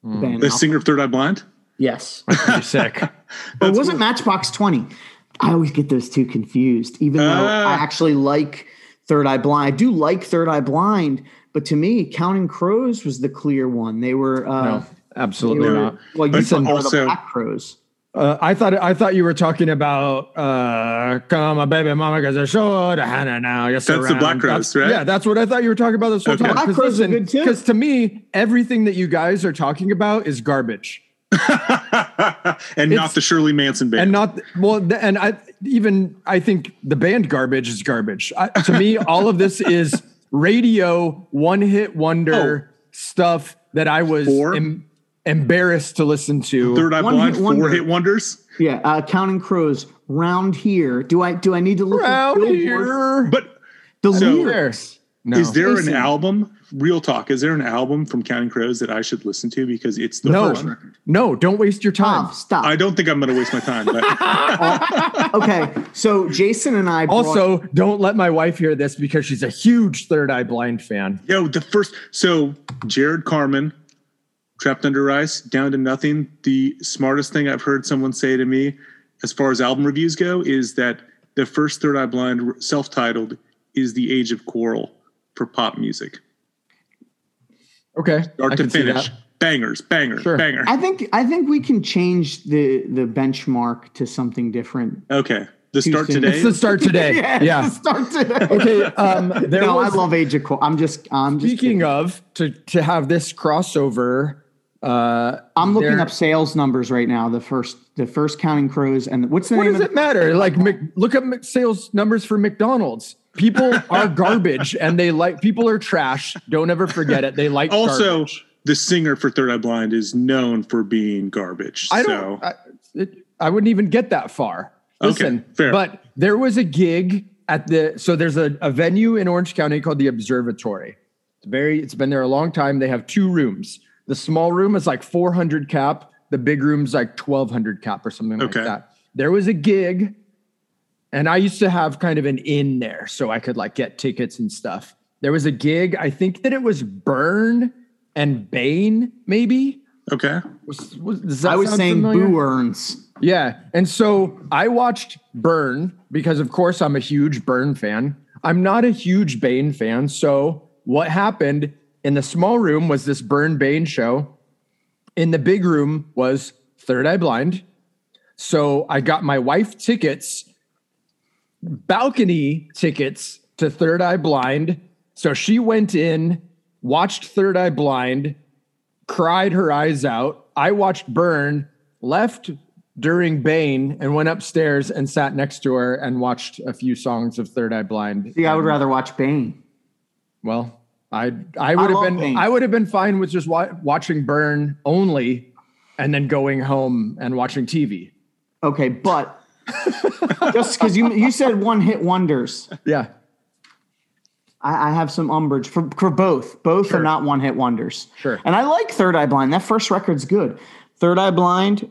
The band The singer of Third Eye Blind? yes, Pretty sick. but it wasn't Matchbox Twenty. I always get those two confused, even though Ah. I actually like Third Eye Blind. I do like Third Eye Blind, but to me, Counting Crows was the clear one. They were, uh, No, they absolutely were not. well, you But said they were the also- Black Crowes. Uh, I thought I thought you were talking about uh, "Come on, baby, mama, because I showed a Hannah now." Yes, That's the Black Crowes, right? Yeah, that's what I thought you were talking about this whole Okay. time. Black Crowes are good too. Because to me, everything that you guys are talking about is garbage, and not the Shirley Manson band. and not well. th- And I even I think the band "Garbage" is garbage. I, to me, all of this is radio one hit wonder stuff that I was Four? em- embarrassed to listen to. Third Eye One Blind, hit wonder. four hit wonders. Yeah, uh, Counting Crows. Round here. Do I do I need to look at here, But The So- lyrics. no. is there Listen. an album? Real talk. Is there an album from Counting Crows that I should listen to because it's the no, first record? no, don't waste your time. Stop, stop. I don't think I'm going to waste my time. But okay, so Jason and I brought- Also, don't let my wife hear this because she's a huge Third Eye Blind fan. yo, the first. So Jared Carmen, Trapped Under Ice, Down to Nothing. The smartest thing I've heard someone say to me, as far as album reviews go, is that the first Third Eye Blind self-titled is the Age of Quarrel for pop music. Okay, Start I to can see finish, that. bangers, banger, Sure. banger. I think I think we can change the the benchmark to something different. Okay, the start soon. today. It's the start today. yeah. start today. Okay. Um, there no, was, I love Age of Qu- I'm just I'm just Speaking kidding. of, to to have this crossover, uh, I'm looking up sales numbers right now. The first the first Counting Crows and what's the what name does of it matter? Like, Mc, look up sales numbers for McDonald's. People are garbage, and they like people are trash. Don't ever forget it. They like also, garbage. the singer for Third Eye Blind is known for being garbage. I so don't. I, it, I wouldn't even get that far. Okay, Listen, fair. but there was a gig at the. So there's a, a venue in Orange County called the Observatory. It's very. It's been there a long time. They have two rooms. The small room is like 400 cap. The big room's like 1200 cap or something Okay. like that. There was a gig, and I used to have kind of an in there, so I could like get tickets and stuff. There was a gig. I think that it was Burn and Bane, maybe. okay. Was, was, does that I was sound saying familiar? Boo Earns. Yeah. And so I watched Burn because, of course, I'm a huge Burn fan. I'm not a huge Bane fan. So what happened in the small room was this Burn Bane show. In the big room was Third Eye Blind. So I got my wife tickets, balcony tickets to Third Eye Blind. So she went in, watched Third Eye Blind, cried her eyes out. I watched Burn, left during Bane, and went upstairs and sat next to her and watched a few songs of Third Eye Blind. See, I would rather watch Bane. Well, I I would have been Bane. I would have been fine with just wa- watching Burn only, and then going home and watching TV. Okay, but just because you you said one hit wonders, Yeah. I, I have some umbrage for for both. Both Sure. are not one hit wonders. Sure. And I like Third Eye Blind. That first record's good. Third Eye Blind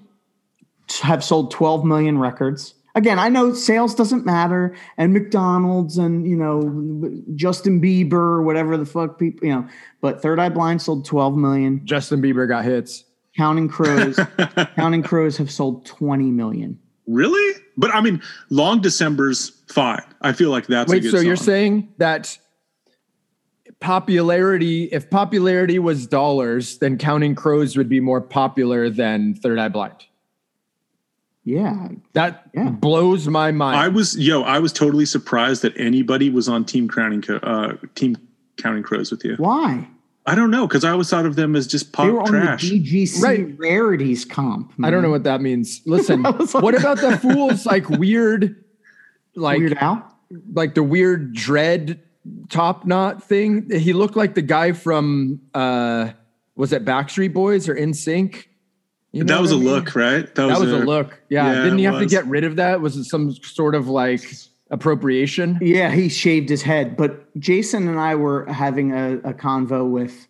have sold 12 million records. Again, I know sales doesn't matter, and McDonald's and you know Justin Bieber, whatever the fuck people, you know. But Third Eye Blind sold 12 million. Justin Bieber got hits. Counting Crows, Counting Crows have sold 20 million. Really? But I mean, Long December's fine. I feel like that's a Wait, good so you're saying that popularity, if popularity was dollars, then Counting Crows would be more popular than Third Eye Blind? Yeah, That Yeah. blows my mind. I was yo, I was totally surprised that anybody was on Team Crowning Co- uh Team Counting Crows with you. why? I don't know because I always thought of them as just pop They were pop on trash. the DGC Right. rarities comp. I don't know what that means. Listen, like- what about the fools like weird, like Weird Al. like the weird dread top knot thing. He looked like the guy from uh was it Backstreet Boys or In Sync? You know that was what a I mean? look, right? That was a look. Yeah. Yeah, Didn't he it have to get rid of that? Was it some sort of like appropriation? Yeah, he shaved his head. But Jason and I were having a, a convo with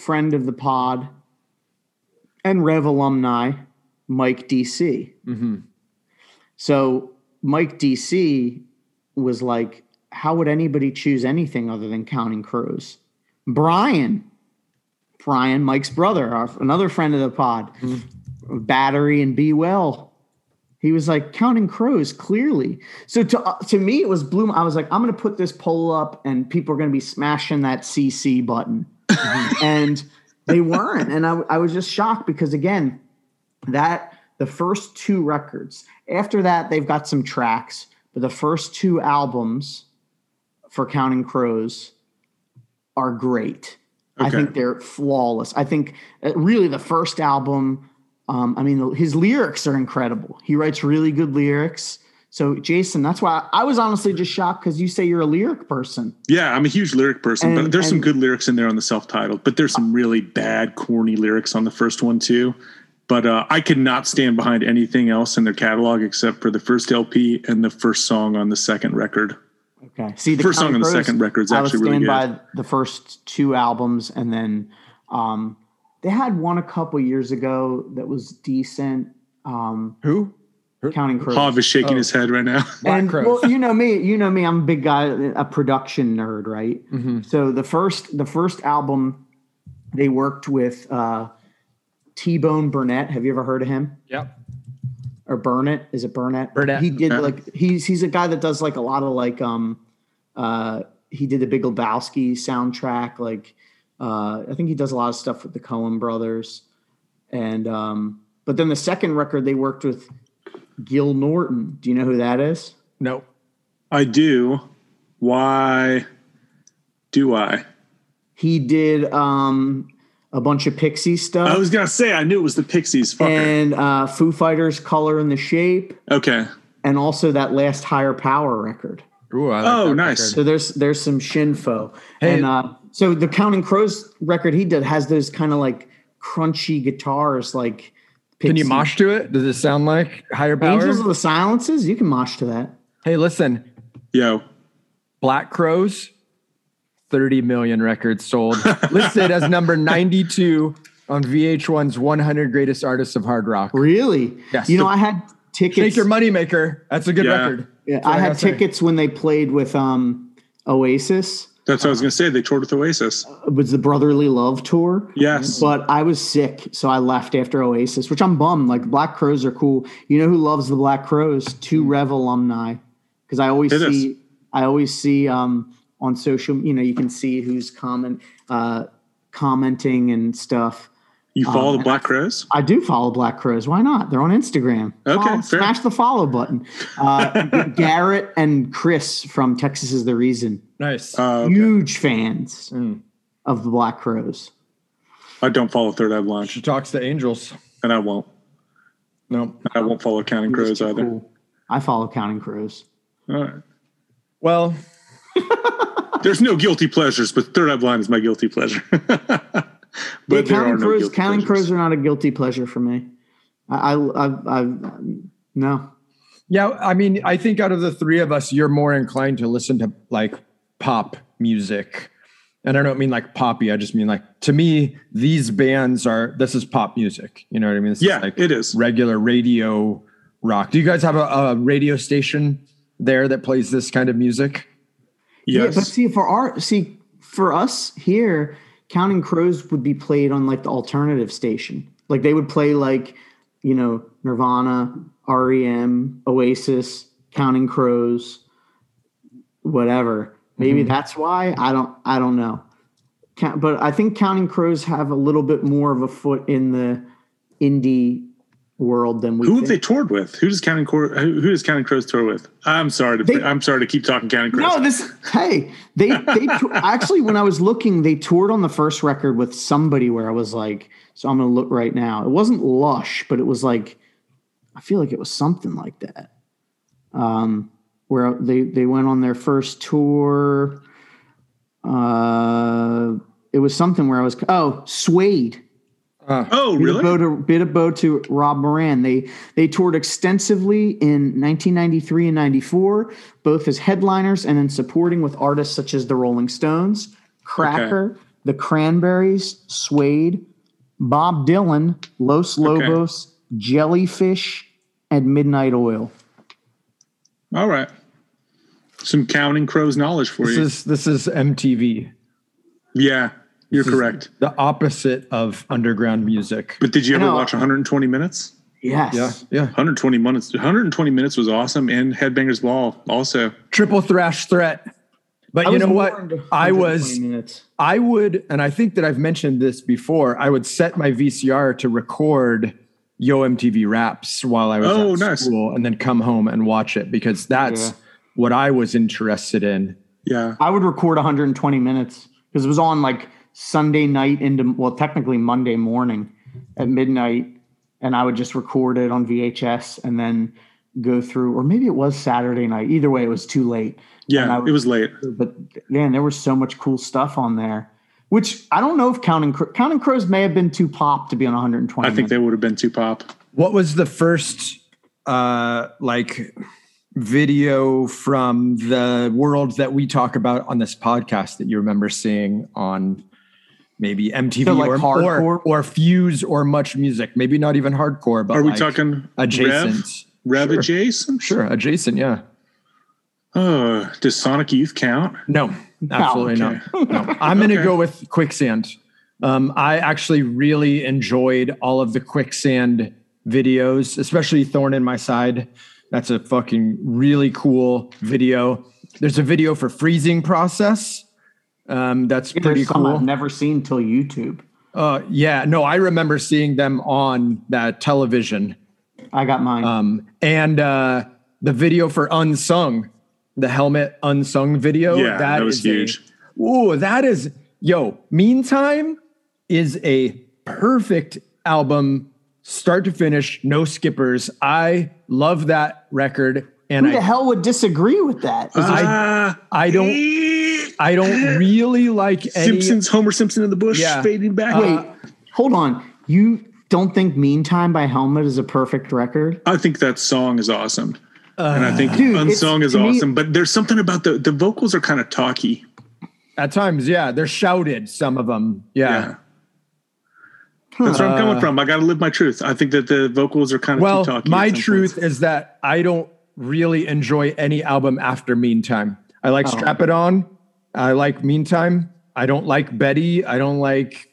friend of the pod and Rev alumni, Mike DC. Mm-hmm. So Mike DC was like, how would anybody choose anything other than Counting Crows? Brian, Brian, Mike's brother, our, another friend of the pod, Battery and Be Well. He was like Counting Crows clearly. So to uh, to me, it was Bloom. I was like, I'm going to put this poll up, and people are going to be smashing that CC button, and they weren't. And I, I was just shocked because again, that the first two records. After that, they've got some tracks, but the first two albums for Counting Crows are great. I think they're flawless. I think uh, really the first album. Um, I mean, his lyrics are incredible. He writes really good lyrics. So, Jason, that's why I was honestly just shocked because you say you're a lyric person. Yeah, I'm a huge lyric person, but And- there's some good lyrics in there on the self-titled, but there's some really bad, corny lyrics on the first one too. But uh, I could not stand behind anything else in their catalog except for the first LP and the first song on the second record. Okay. See, the First song on the second record is actually really stand good. by the first two albums, and then um, they had one a couple years ago that was decent. Um, Who? Counting Crows. Hav is shaking Oh. his head right now. And well, you know me, you know me. I'm a big guy, a production nerd, right? Mm-hmm. So the first, the first album, they worked with uh, T Bone Burnett. Have you ever heard of him? Yep. Or Burnett? Is it Burnett? Burnett. He did Yeah. like he's he's a guy that does like a lot of like um uh he did the Big Lebowski soundtrack. Like uh I think he does a lot of stuff with the Coen brothers. And um but then the second record they worked with Gil Norton. Do you know who that is? No. I do. Why do I? He did um, a bunch of Pixie stuff I was gonna say I knew it was the Pixies. Fucker. and uh, Foo Fighters "Color and the Shape," okay. and also that last Higher Power record. Ooh, I like Oh, that nice. record. So there's there's some Shinfo, Hey. and uh, so the Counting Crows record he did has those kind of like crunchy guitars, like Can you Pixie. mosh to it? Does it sound like higher power? Angels of the Silences? You can mosh to that. Hey, listen, Yo. Black Crowes, 30 million records sold, listed as number 92 on VH1's 100 Greatest Artists of Hard Rock. Really? Yes. You know, I had tickets. Shake your moneymaker. That's a good Yeah. record. Yeah, That's what I had gotta say. tickets when they played with um, Oasis. That's what I was gonna say. They toured with Oasis. It was the Brotherly Love tour. Yes. But I was sick, so I left after Oasis, which I'm bummed. Like Black Crowes are cool. You know who loves the Black Crowes? Two Rev alumni, because I always It is. see, I always see um, on social. You know, you can see who's comment, uh, commenting and stuff. You follow Um, the Black Crowes? I do follow Black Crowes. Why not? They're on Instagram. Okay, Follow- fair. smash the follow button. Uh, Garrett and Chris from Texas is the reason. Nice. Uh, okay. Huge fans Mm. of the Black Crowes. I don't follow Third Eye Blind, she talks to angels. and I won't. No. I won't follow Counting Crows either. Cool. I follow Counting Crows. All right. Well, There's no guilty pleasures, but Third Eye Blind is my guilty pleasure. but Yeah, there are Counting no Crows. guilty Counting pleasures. Crows are not a guilty pleasure for me. I, I, I, I no. yeah, I mean, I think out of the three of us, you're more inclined to listen to like pop music. And I don't mean like poppy. I just mean like to me, these bands are this is pop music. You know what I mean? This Yeah, is like it is. regular radio rock. Do you guys have a, a radio station there that plays this kind of music? Yeah, Yes. but see, for our see for us here, Counting Crows would be played on like the alternative station. Like they would play like, you know, Nirvana, REM, Oasis, Counting Crows, whatever. Maybe Mm-hmm. that's why. I don't I don't know. But I think Counting Crows have a little bit more of a foot in the indie world than we who have think. they toured with? Who does Counting Crows? Who, who does Counting Crows tour with? I'm sorry to. They- I'm sorry to keep talking Counting Crows. No, this hey, they they actually when I was looking, they toured on the first record with somebody where I was like, so I'm gonna look right now. It wasn't Lush, but it was like, I feel like it was something like that. Um, where they they went on their first tour. Uh, it was something where I was oh Suede. Uh, oh, Bit of really? bow to, bit of bow to Rob Moran. They they toured extensively in 1993 and 94, both as headliners and in supporting with artists such as the Rolling Stones, Cracker, the Cranberries, Suede, Bob Dylan, Los Lobos, Jellyfish, and Midnight Oil. All right. Some counting crows knowledge for This you. is this is MTV. yeah, you're This correct. The opposite of underground music. But did you ever watch 120 minutes? Yes. Yeah, yeah. 120 minutes. 120 minutes was awesome, and Headbangers Ball also. Triple thrash threat. But I you know what? I was minutes. I would, and I think that I've mentioned this before. I would set my VCR to record Yo MTV Raps while I was Oh, at nice. school, and then come home and watch it because that's Yeah. what I was interested in. Yeah. I would record 120 minutes because it was on like Sunday night into well, technically Monday morning at midnight, and I would just record it on VHS and then go through, or maybe it was Saturday night. Either way, it was too late. Yeah. would- It was late. But man, there was so much cool stuff on there. Which I don't know if Counting Cro- Counting Crows may have been too pop to be on 120. I think they would have been too pop. What was the first uh like video from the world that we talk about on this podcast that you remember seeing on maybe MTV So, like, or, or hardcore? or Fuse or Much Music? Maybe not even hardcore, but Are we like talking adjacent? Rev? Rev Sure. adjacent? Sure, adjacent, yeah. Oh, does Sonic Youth count? No, absolutely okay. not. No, I'm going to Okay. go with Quicksand. Um, I actually really enjoyed all of the Quicksand videos, especially Thorn in My Side. That's a fucking really cool video. There's a video for Freezing Process. Um, that's There's pretty some I've cool. never seen till YouTube. Uh, yeah, no, I remember seeing them on that television. I got mine. Um, and uh, the video for Unsung, the Helmet Unsung video. Yeah, that was is a- huge. Ooh, that is yo. Meantime is a perfect album, start to finish, no skippers. I love that record, and Who the I hell would disagree with that? there- Ah, I don't I don't really like any. Simpsons, Homer Simpson in the bush, Yeah. fading back. Wait, uh, hold on. You don't think "Meantime" by Helmet is a perfect record? I think that song is awesome. and I think Dude, it's- Unsung is to me- awesome. but there's something about the the vocals are kind of talky. At times, yeah, they're shouted. Some of them, yeah. Yeah. That's where I'm coming uh, from. I got to live my truth. I think that the vocals are kind of Well, too talky. my truth points. is that I don't really enjoy any album after Meantime. I like Oh. Strap It On. I like Meantime. I don't like Betty. I don't like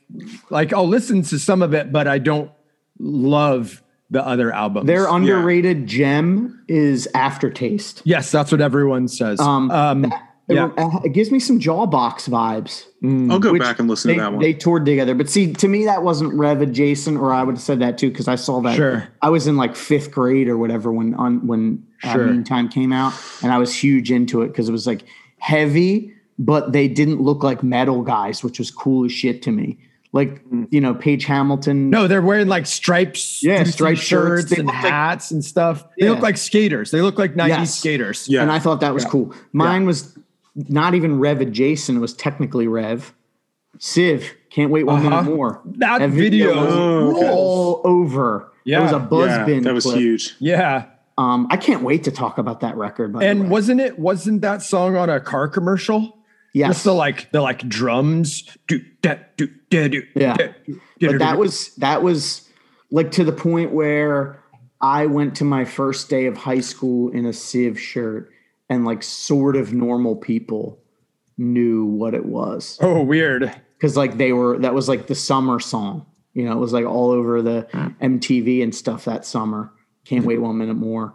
like I'll listen to some of it, but I don't love the other albums. Their underrated gem is Aftertaste. yes, that's what everyone says. Um, Um, It, yeah. uh, it gives me some Jawbox vibes. I'll go back and listen They, to that one. they toured together, but see, to me, that wasn't Rev adjacent, or I would have said that too because I saw that. Sure. I was in like fifth grade or whatever when on when uh, Meantime came out, and I was huge into it because it was like heavy, but they didn't look like metal guys, which was cool as shit to me. Like you know, Page Hamilton. no, they're wearing like stripes, Yeah, striped striped shirts. shirts They and look like- hats and stuff. They Yeah. look like skaters. They look like 90s Yes. skaters. Yeah. and I thought that was cool. Mine was not even Rev adjacent; it was technically Rev. Civ, can't wait one Uh-huh. minute more. That video was rules. all over. Yeah. it was a yeah, buzzbin. that was clip. huge. Yeah. Um, I can't wait to talk about that record. By the And way. wasn't it wasn't that song on a car commercial? Yes, Just the like the like drums. Do, da, do, da, do, Yeah. da, do, but that was that was like to the point where I went to my first day of high school in a Civ shirt, and like sort of normal people knew what it was oh weird. because like they were that was like the summer song. You know, it was like all over the MTV and stuff that summer. Can't wait one minute more.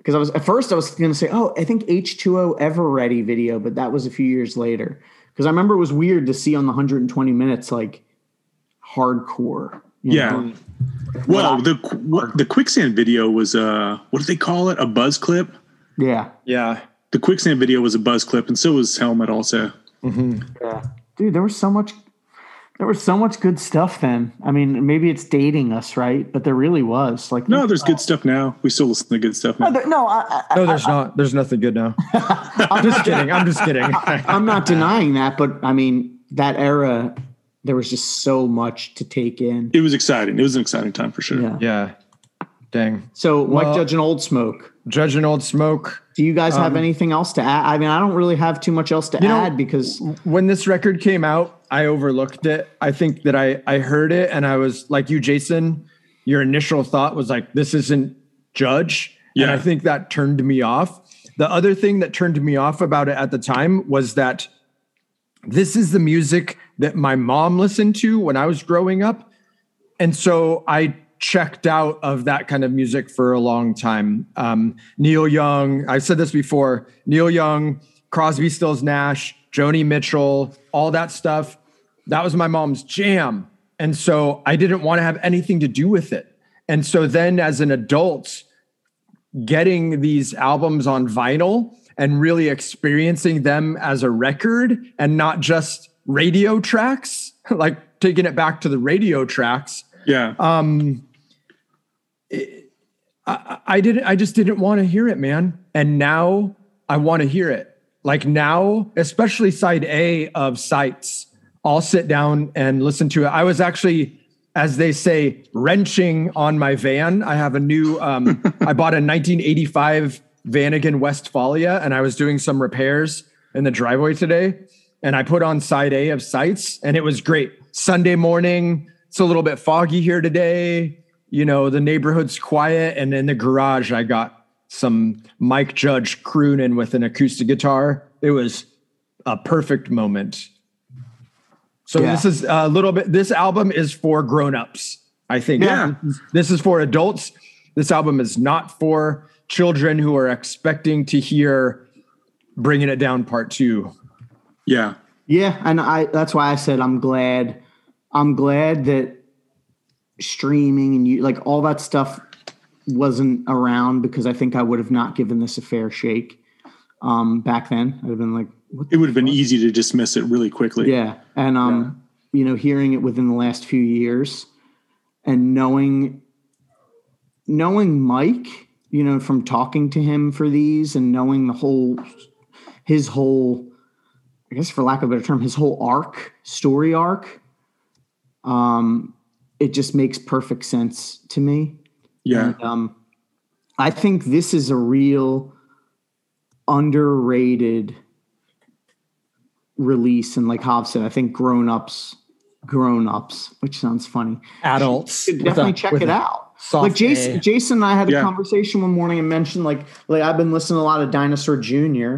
Because I was at first I was going to say, oh, I think H2O Ever Ready video, but that was a few years later. Because I remember it was weird to see on the 120 minutes like hardcore. you Yeah. know? Well, the what, the quicksand video was uh what do they call it? A buzz clip. yeah, Yeah. The quicksand video was a buzz clip, and so was Helmet also. yeah, dude. There was so much. There was so much good stuff then. I mean, maybe it's dating us, right? But there really was. Like No, there's good uh, stuff now. We still listen to good stuff No, now. there- no, I, I, No, there's not. There's nothing good now. I'm just kidding. I'm just kidding. I'm not denying that, but I mean, that era, there was just so much to take in. It was exciting. It was an exciting time for sure. Yeah. yeah. Dang. So, Mike Well- Judge and Old Smoke. Judge and Old Smoke. Do you guys have Um, anything else to add? I mean, I don't really have too much else to You know- add because when this record came out, I overlooked it. I think that I I heard it and I was like you, Jason. Your initial thought was like, "This isn't Judge," and Yeah. I think that turned me off. The other thing that turned me off about it at the time was that this is the music that my mom listened to when I was growing up, and so I checked out of that kind of music for a long time. Um, Neil Young, I've said this before. Neil Young, Crosby, Stills, Nash, Joni Mitchell, all that stuff. That was my mom's jam, and so I didn't want to have anything to do with it. And so then, as an adult, getting these albums on vinyl and really experiencing them as a record and not just radio tracks, like taking it back to the radio tracks. Yeah. Um, it- I, I didn't. I just didn't want to hear it, man. And now I want to hear it. Like now, especially side A of Sights, I'll sit down and listen to it. I was actually, as they say, wrenching on my van. I have a new. Um, I bought a 1985 Vanagon Westphalia, and I was doing some repairs in the driveway today. And I put on side A of Sights, and it was great. Sunday morning. It's a little bit foggy here today. You know, the neighborhood's quiet, and in the garage, I got some Mike Judge crooning with an acoustic guitar. It was a perfect moment. So Yeah. this is a little bit. This album is for grown-ups. I think. Yeah. This is for adults. This album is not for children who are expecting to hear "Bringing It Down" Part Two. Yeah. Yeah, and I that's why I said I'm glad I'm glad that streaming and you like all that stuff wasn't around because I think I would have not given this a fair shake um back then. I'd have been like what It would have been easy to dismiss it really quickly. yeah, and um you know hearing it within the last few years and knowing knowing Mike, you know, from talking to him for these and knowing the whole his whole I guess for lack of a better term, his whole arc, story arc, um, it just makes perfect sense to me. Yeah. And, um, I think this is a real underrated release. And like Hobbs said, I think grown ups, grown ups, which sounds funny, Adults, should definitely a- check it out. Like Jason, A. Jason and I had a Yeah. conversation one morning and mentioned like, like I've been listening to a lot of Dinosaur Jr.,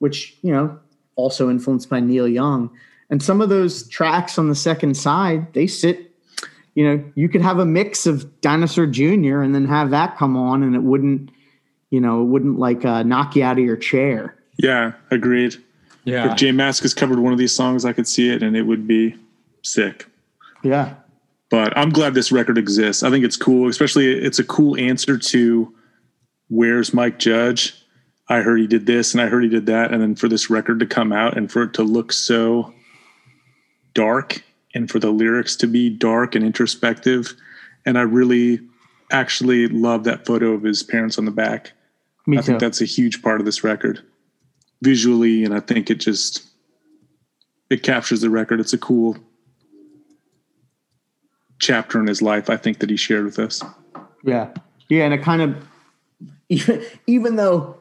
which, you know, also influenced by Neil Young. And some of those tracks on the second side, they sit, you know, you could have a mix of Dinosaur Jr. and then have that come on and it wouldn't, you know, it wouldn't like uh, knock you out of your chair. Yeah. Agreed. Yeah. If J has covered one of these songs, I could see it and it would be sick. Yeah. But I'm glad this record exists. I think it's cool, especially it's a cool answer to where's Mike Judge? I heard he did this and I heard he did that. And then for this record to come out and for it to look so dark and for the lyrics to be dark and introspective. And I really actually love that photo of his parents on the back. Me I too. think that's a huge part of this record visually. And I think it just, it captures the record. It's a cool chapter in his life, I think, that he shared with us. Yeah. Yeah. And it kind of, even, even though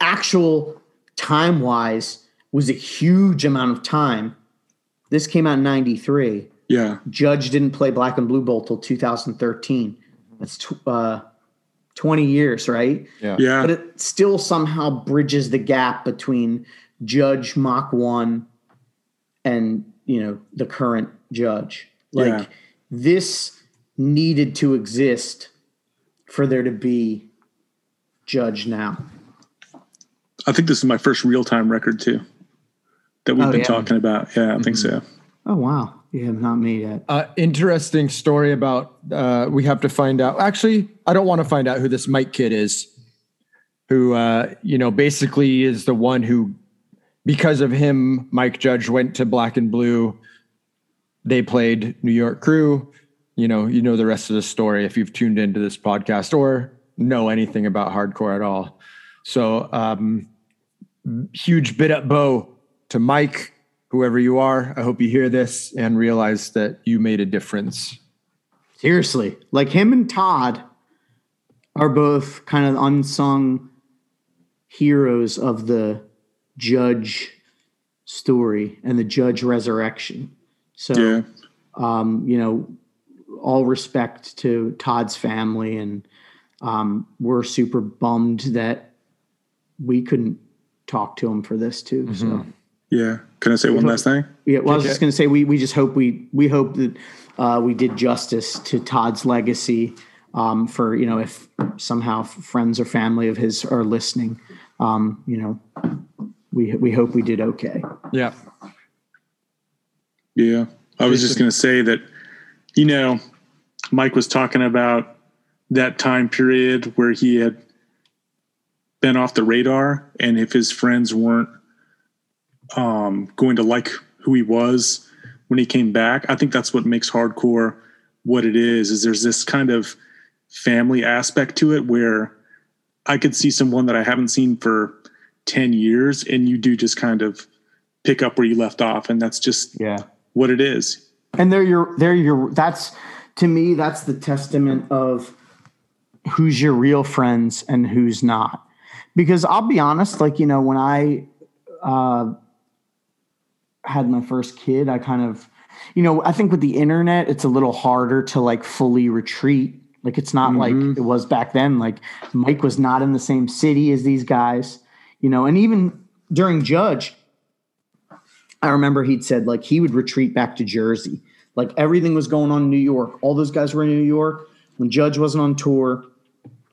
actual time wise was a huge amount of time, this came out in 93. Yeah. Judge didn't play Black and Blue Bowl till 2013. That's tw- uh, 20 years, right? Yeah. Yeah. But it still somehow bridges the gap between Judge Mach 1 and, you know, the current judge. Like Yeah. this needed to exist for there to be Judge now. I think this is my first real time record, too, that we've Oh, been yeah. Mm-hmm. talking about. Yeah, I think so. Oh, wow. You have not me yet. uh, interesting story about uh, we have to find out actually i don't want to find out who this mike kid is who uh, you know basically is the one who because of him mike judge went to black and blue they played New York Crew. You know, you know the rest of the story if you've tuned into this podcast or know anything about hardcore at all. So, um, huge bit up bow to Mike, whoever you are. I hope you hear this and realize that you made a difference. Seriously, like him and Todd are both kind of unsung heroes of the judge story and the judge resurrection. So, Yeah. um, you know, all respect to Todd's family, and um, we're super bummed that we couldn't talk to him for this too. So, Yeah. Can I say one last thing? yeah, well, I was just going to say we we just hope we we hope that uh, we did justice to Todd's legacy. Um, for you know, if somehow friends or family of his are listening, um, you know, we we hope we did okay. Yeah. Yeah. I was just going to say that, you know, Mike was talking about that time period where he had been off the radar and if his friends weren't um, going to like who he was when he came back. I think that's what makes hardcore what it is, is there's this kind of family aspect to it where I could see someone that I haven't seen for 10 years and you do just kind of pick up where you left off. And that's just Yeah. what it is. and they're your they're your that's to me that's the testament of who's your real friends and who's not because i'll be honest like you know when i uh had my first kid i kind of you know i think with the internet it's a little harder to like fully retreat like it's not like mm-hmm. it was back then like mike was not in the same city as these guys you know and even during judge I remember he'd said like he would retreat back to Jersey. Like everything was going on in New York. All those guys were in New York. When Judge wasn't on tour,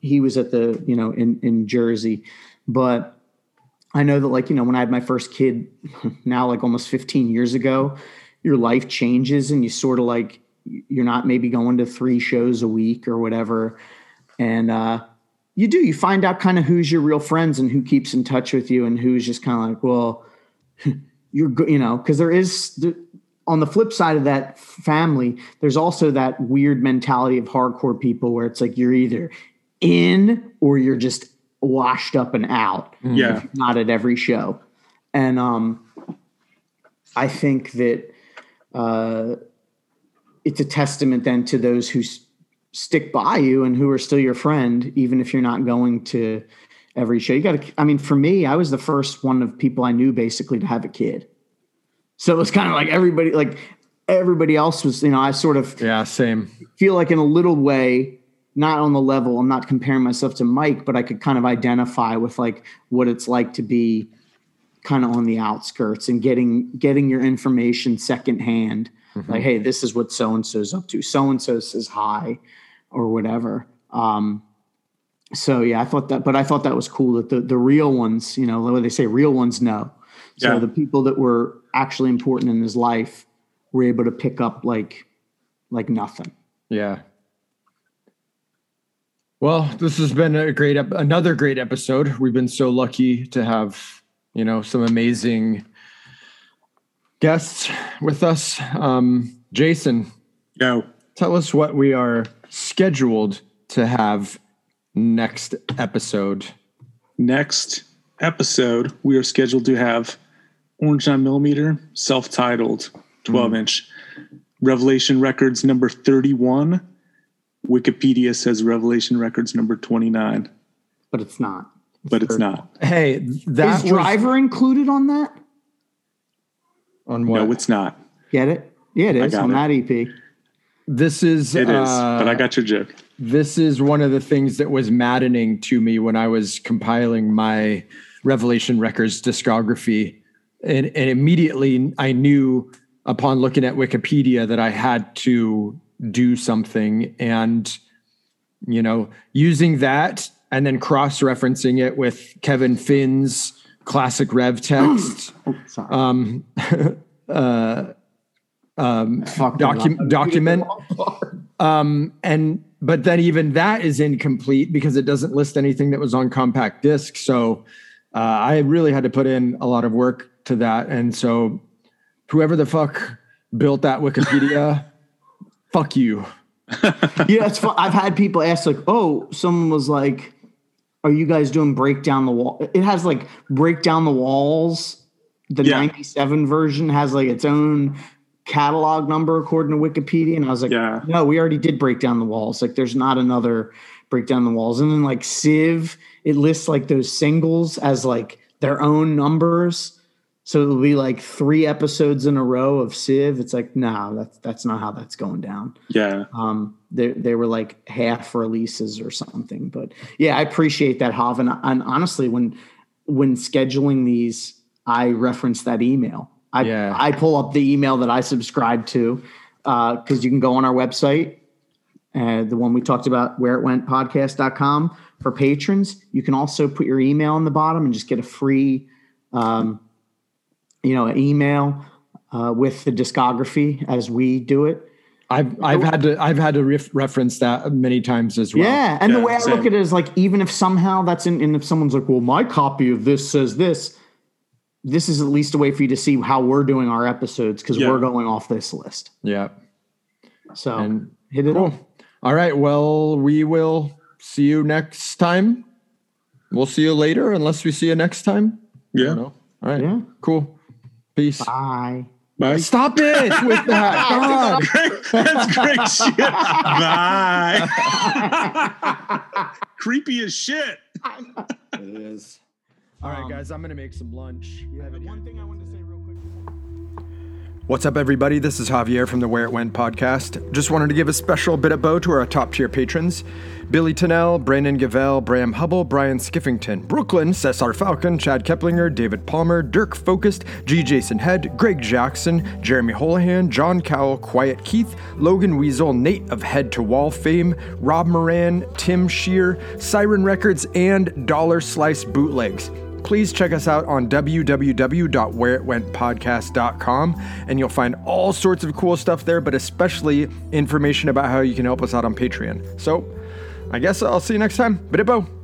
he was at the, you know, in, in Jersey. But I know that like, you know, when I had my first kid now like almost 15 years ago, your life changes and you sort of like you're not maybe going to three shows a week or whatever. And uh you do, you find out kind of who's your real friends and who keeps in touch with you and who's just kind of like, well, you're good, you know, because there is on the flip side of that family, there's also that weird mentality of hardcore people where it's like you're either in or you're just washed up and out. Yeah. Not at every show. And um I think that uh it's a testament then to those who s- stick by you and who are still your friend, even if you're not going to every show. You got to, I mean, for me, I was the first one of people I knew basically to have a kid. So it was kind of like everybody, like everybody else was, you know, I sort of Yeah. Same. feel like in a little way, not on the level, I'm not comparing myself to Mike, but I could kind of identify with like what it's like to be kind of on the outskirts and getting getting your information secondhand. Like, hey, this is what so and so's up to. So and so says hi, or whatever. Um, so yeah, I thought that, but I thought that was cool that the the real ones, you know, what they say, real ones know. So Yeah. the people that were actually important in his life were able to pick up like like nothing. Yeah. Well, this has been a great, ep- another great episode. We've been so lucky to have, you know, some amazing guests with us. Um, Jason, Go. tell us what we are scheduled to have next episode. Next episode, we are scheduled to have Orange 9 millimeter, self titled 12 inch. Revelation Records number 31. Wikipedia says Revelation Records number 29, But it's not. but it's not. Hey, that Is was driver included on that? on what? No, it's not. Get it? Yeah, it is got on it. that EP. this is It is, uh, but I got your joke. this is one of the things that was maddening to me when I was compiling my Revelation Records discography. And, and immediately I knew upon looking at Wikipedia that I had to do something. And, you know, using that and then cross referencing it with Kevin Finn's classic Rev text. Sorry. um, docu- up. document. Um, and but then even that is incomplete because it doesn't list anything that was on compact disc. So uh, I really had to put in a lot of work to that. And so whoever the fuck built that Wikipedia. Fuck you. yeah, it's fun. I've had people ask like, "Oh, someone was like, are you guys doing break down the wall?" It has like break down the walls. The Yeah. '97 version has like its own catalog number according to Wikipedia, and I was like, Yeah. "No, we already did break down the walls. Like, there's not another break down the walls." And then like Civ, it lists like those singles as like their own numbers. So it'll be like three episodes in a row of Civ. It's like, no, that's that's not how that's going down Yeah. um they, they were like half releases or something but yeah i appreciate that Hav and, and honestly when when scheduling these i reference that email i Yeah. i pull up the email that i subscribe to because you can go on our website uh, the one we talked about where it went podcast.com for patrons you can also put your email in the bottom and just get a free um, you know an email uh, with the discography as we do it I've I've had to I've had to ref- reference that many times as well. Yeah, and the Yeah, way I same. look at it is like even if somehow that's in, and if someone's like, "Well, my copy of this says this," this is at least a way for you to see how we're doing our episodes because Yeah. we're going off this list. Yeah. So And hit it cool. up. All right. Well, we will see you next time. We'll see you later, unless we see you next time. I Yeah. don't know. All right. Yeah. Cool. Peace. Bye. Bye. Stop it with that. God. That's great shit. Bye. Creepy as shit. It is. All right, um, guys. I'm gonna make some lunch. One thing I wanted to say real quick. What's up, everybody? This is Javier from the Where It Went podcast. Just wanted to give a special bit of bow to our top tier patrons Billy Tennell, Brandon Gavell, Bram Hubble, Brian Skiffington, Brooklyn, Cesar Falcon, Chad Keplinger, David Palmer, Dirk Focused, G. Jason Head, Greg Jackson, Jeremy Holohan, John Cowell, Quiet Keith, Logan Weasel, Nate of Head to Wall fame, Rob Moran, Tim Shear, Siren Records, and Dollar Slice Bootlegs please check us out on www.whereitwentpodcast.com and you'll find all sorts of cool stuff there, but especially information about how you can help us out on Patreon. So I guess I'll see you next time. Bidippo.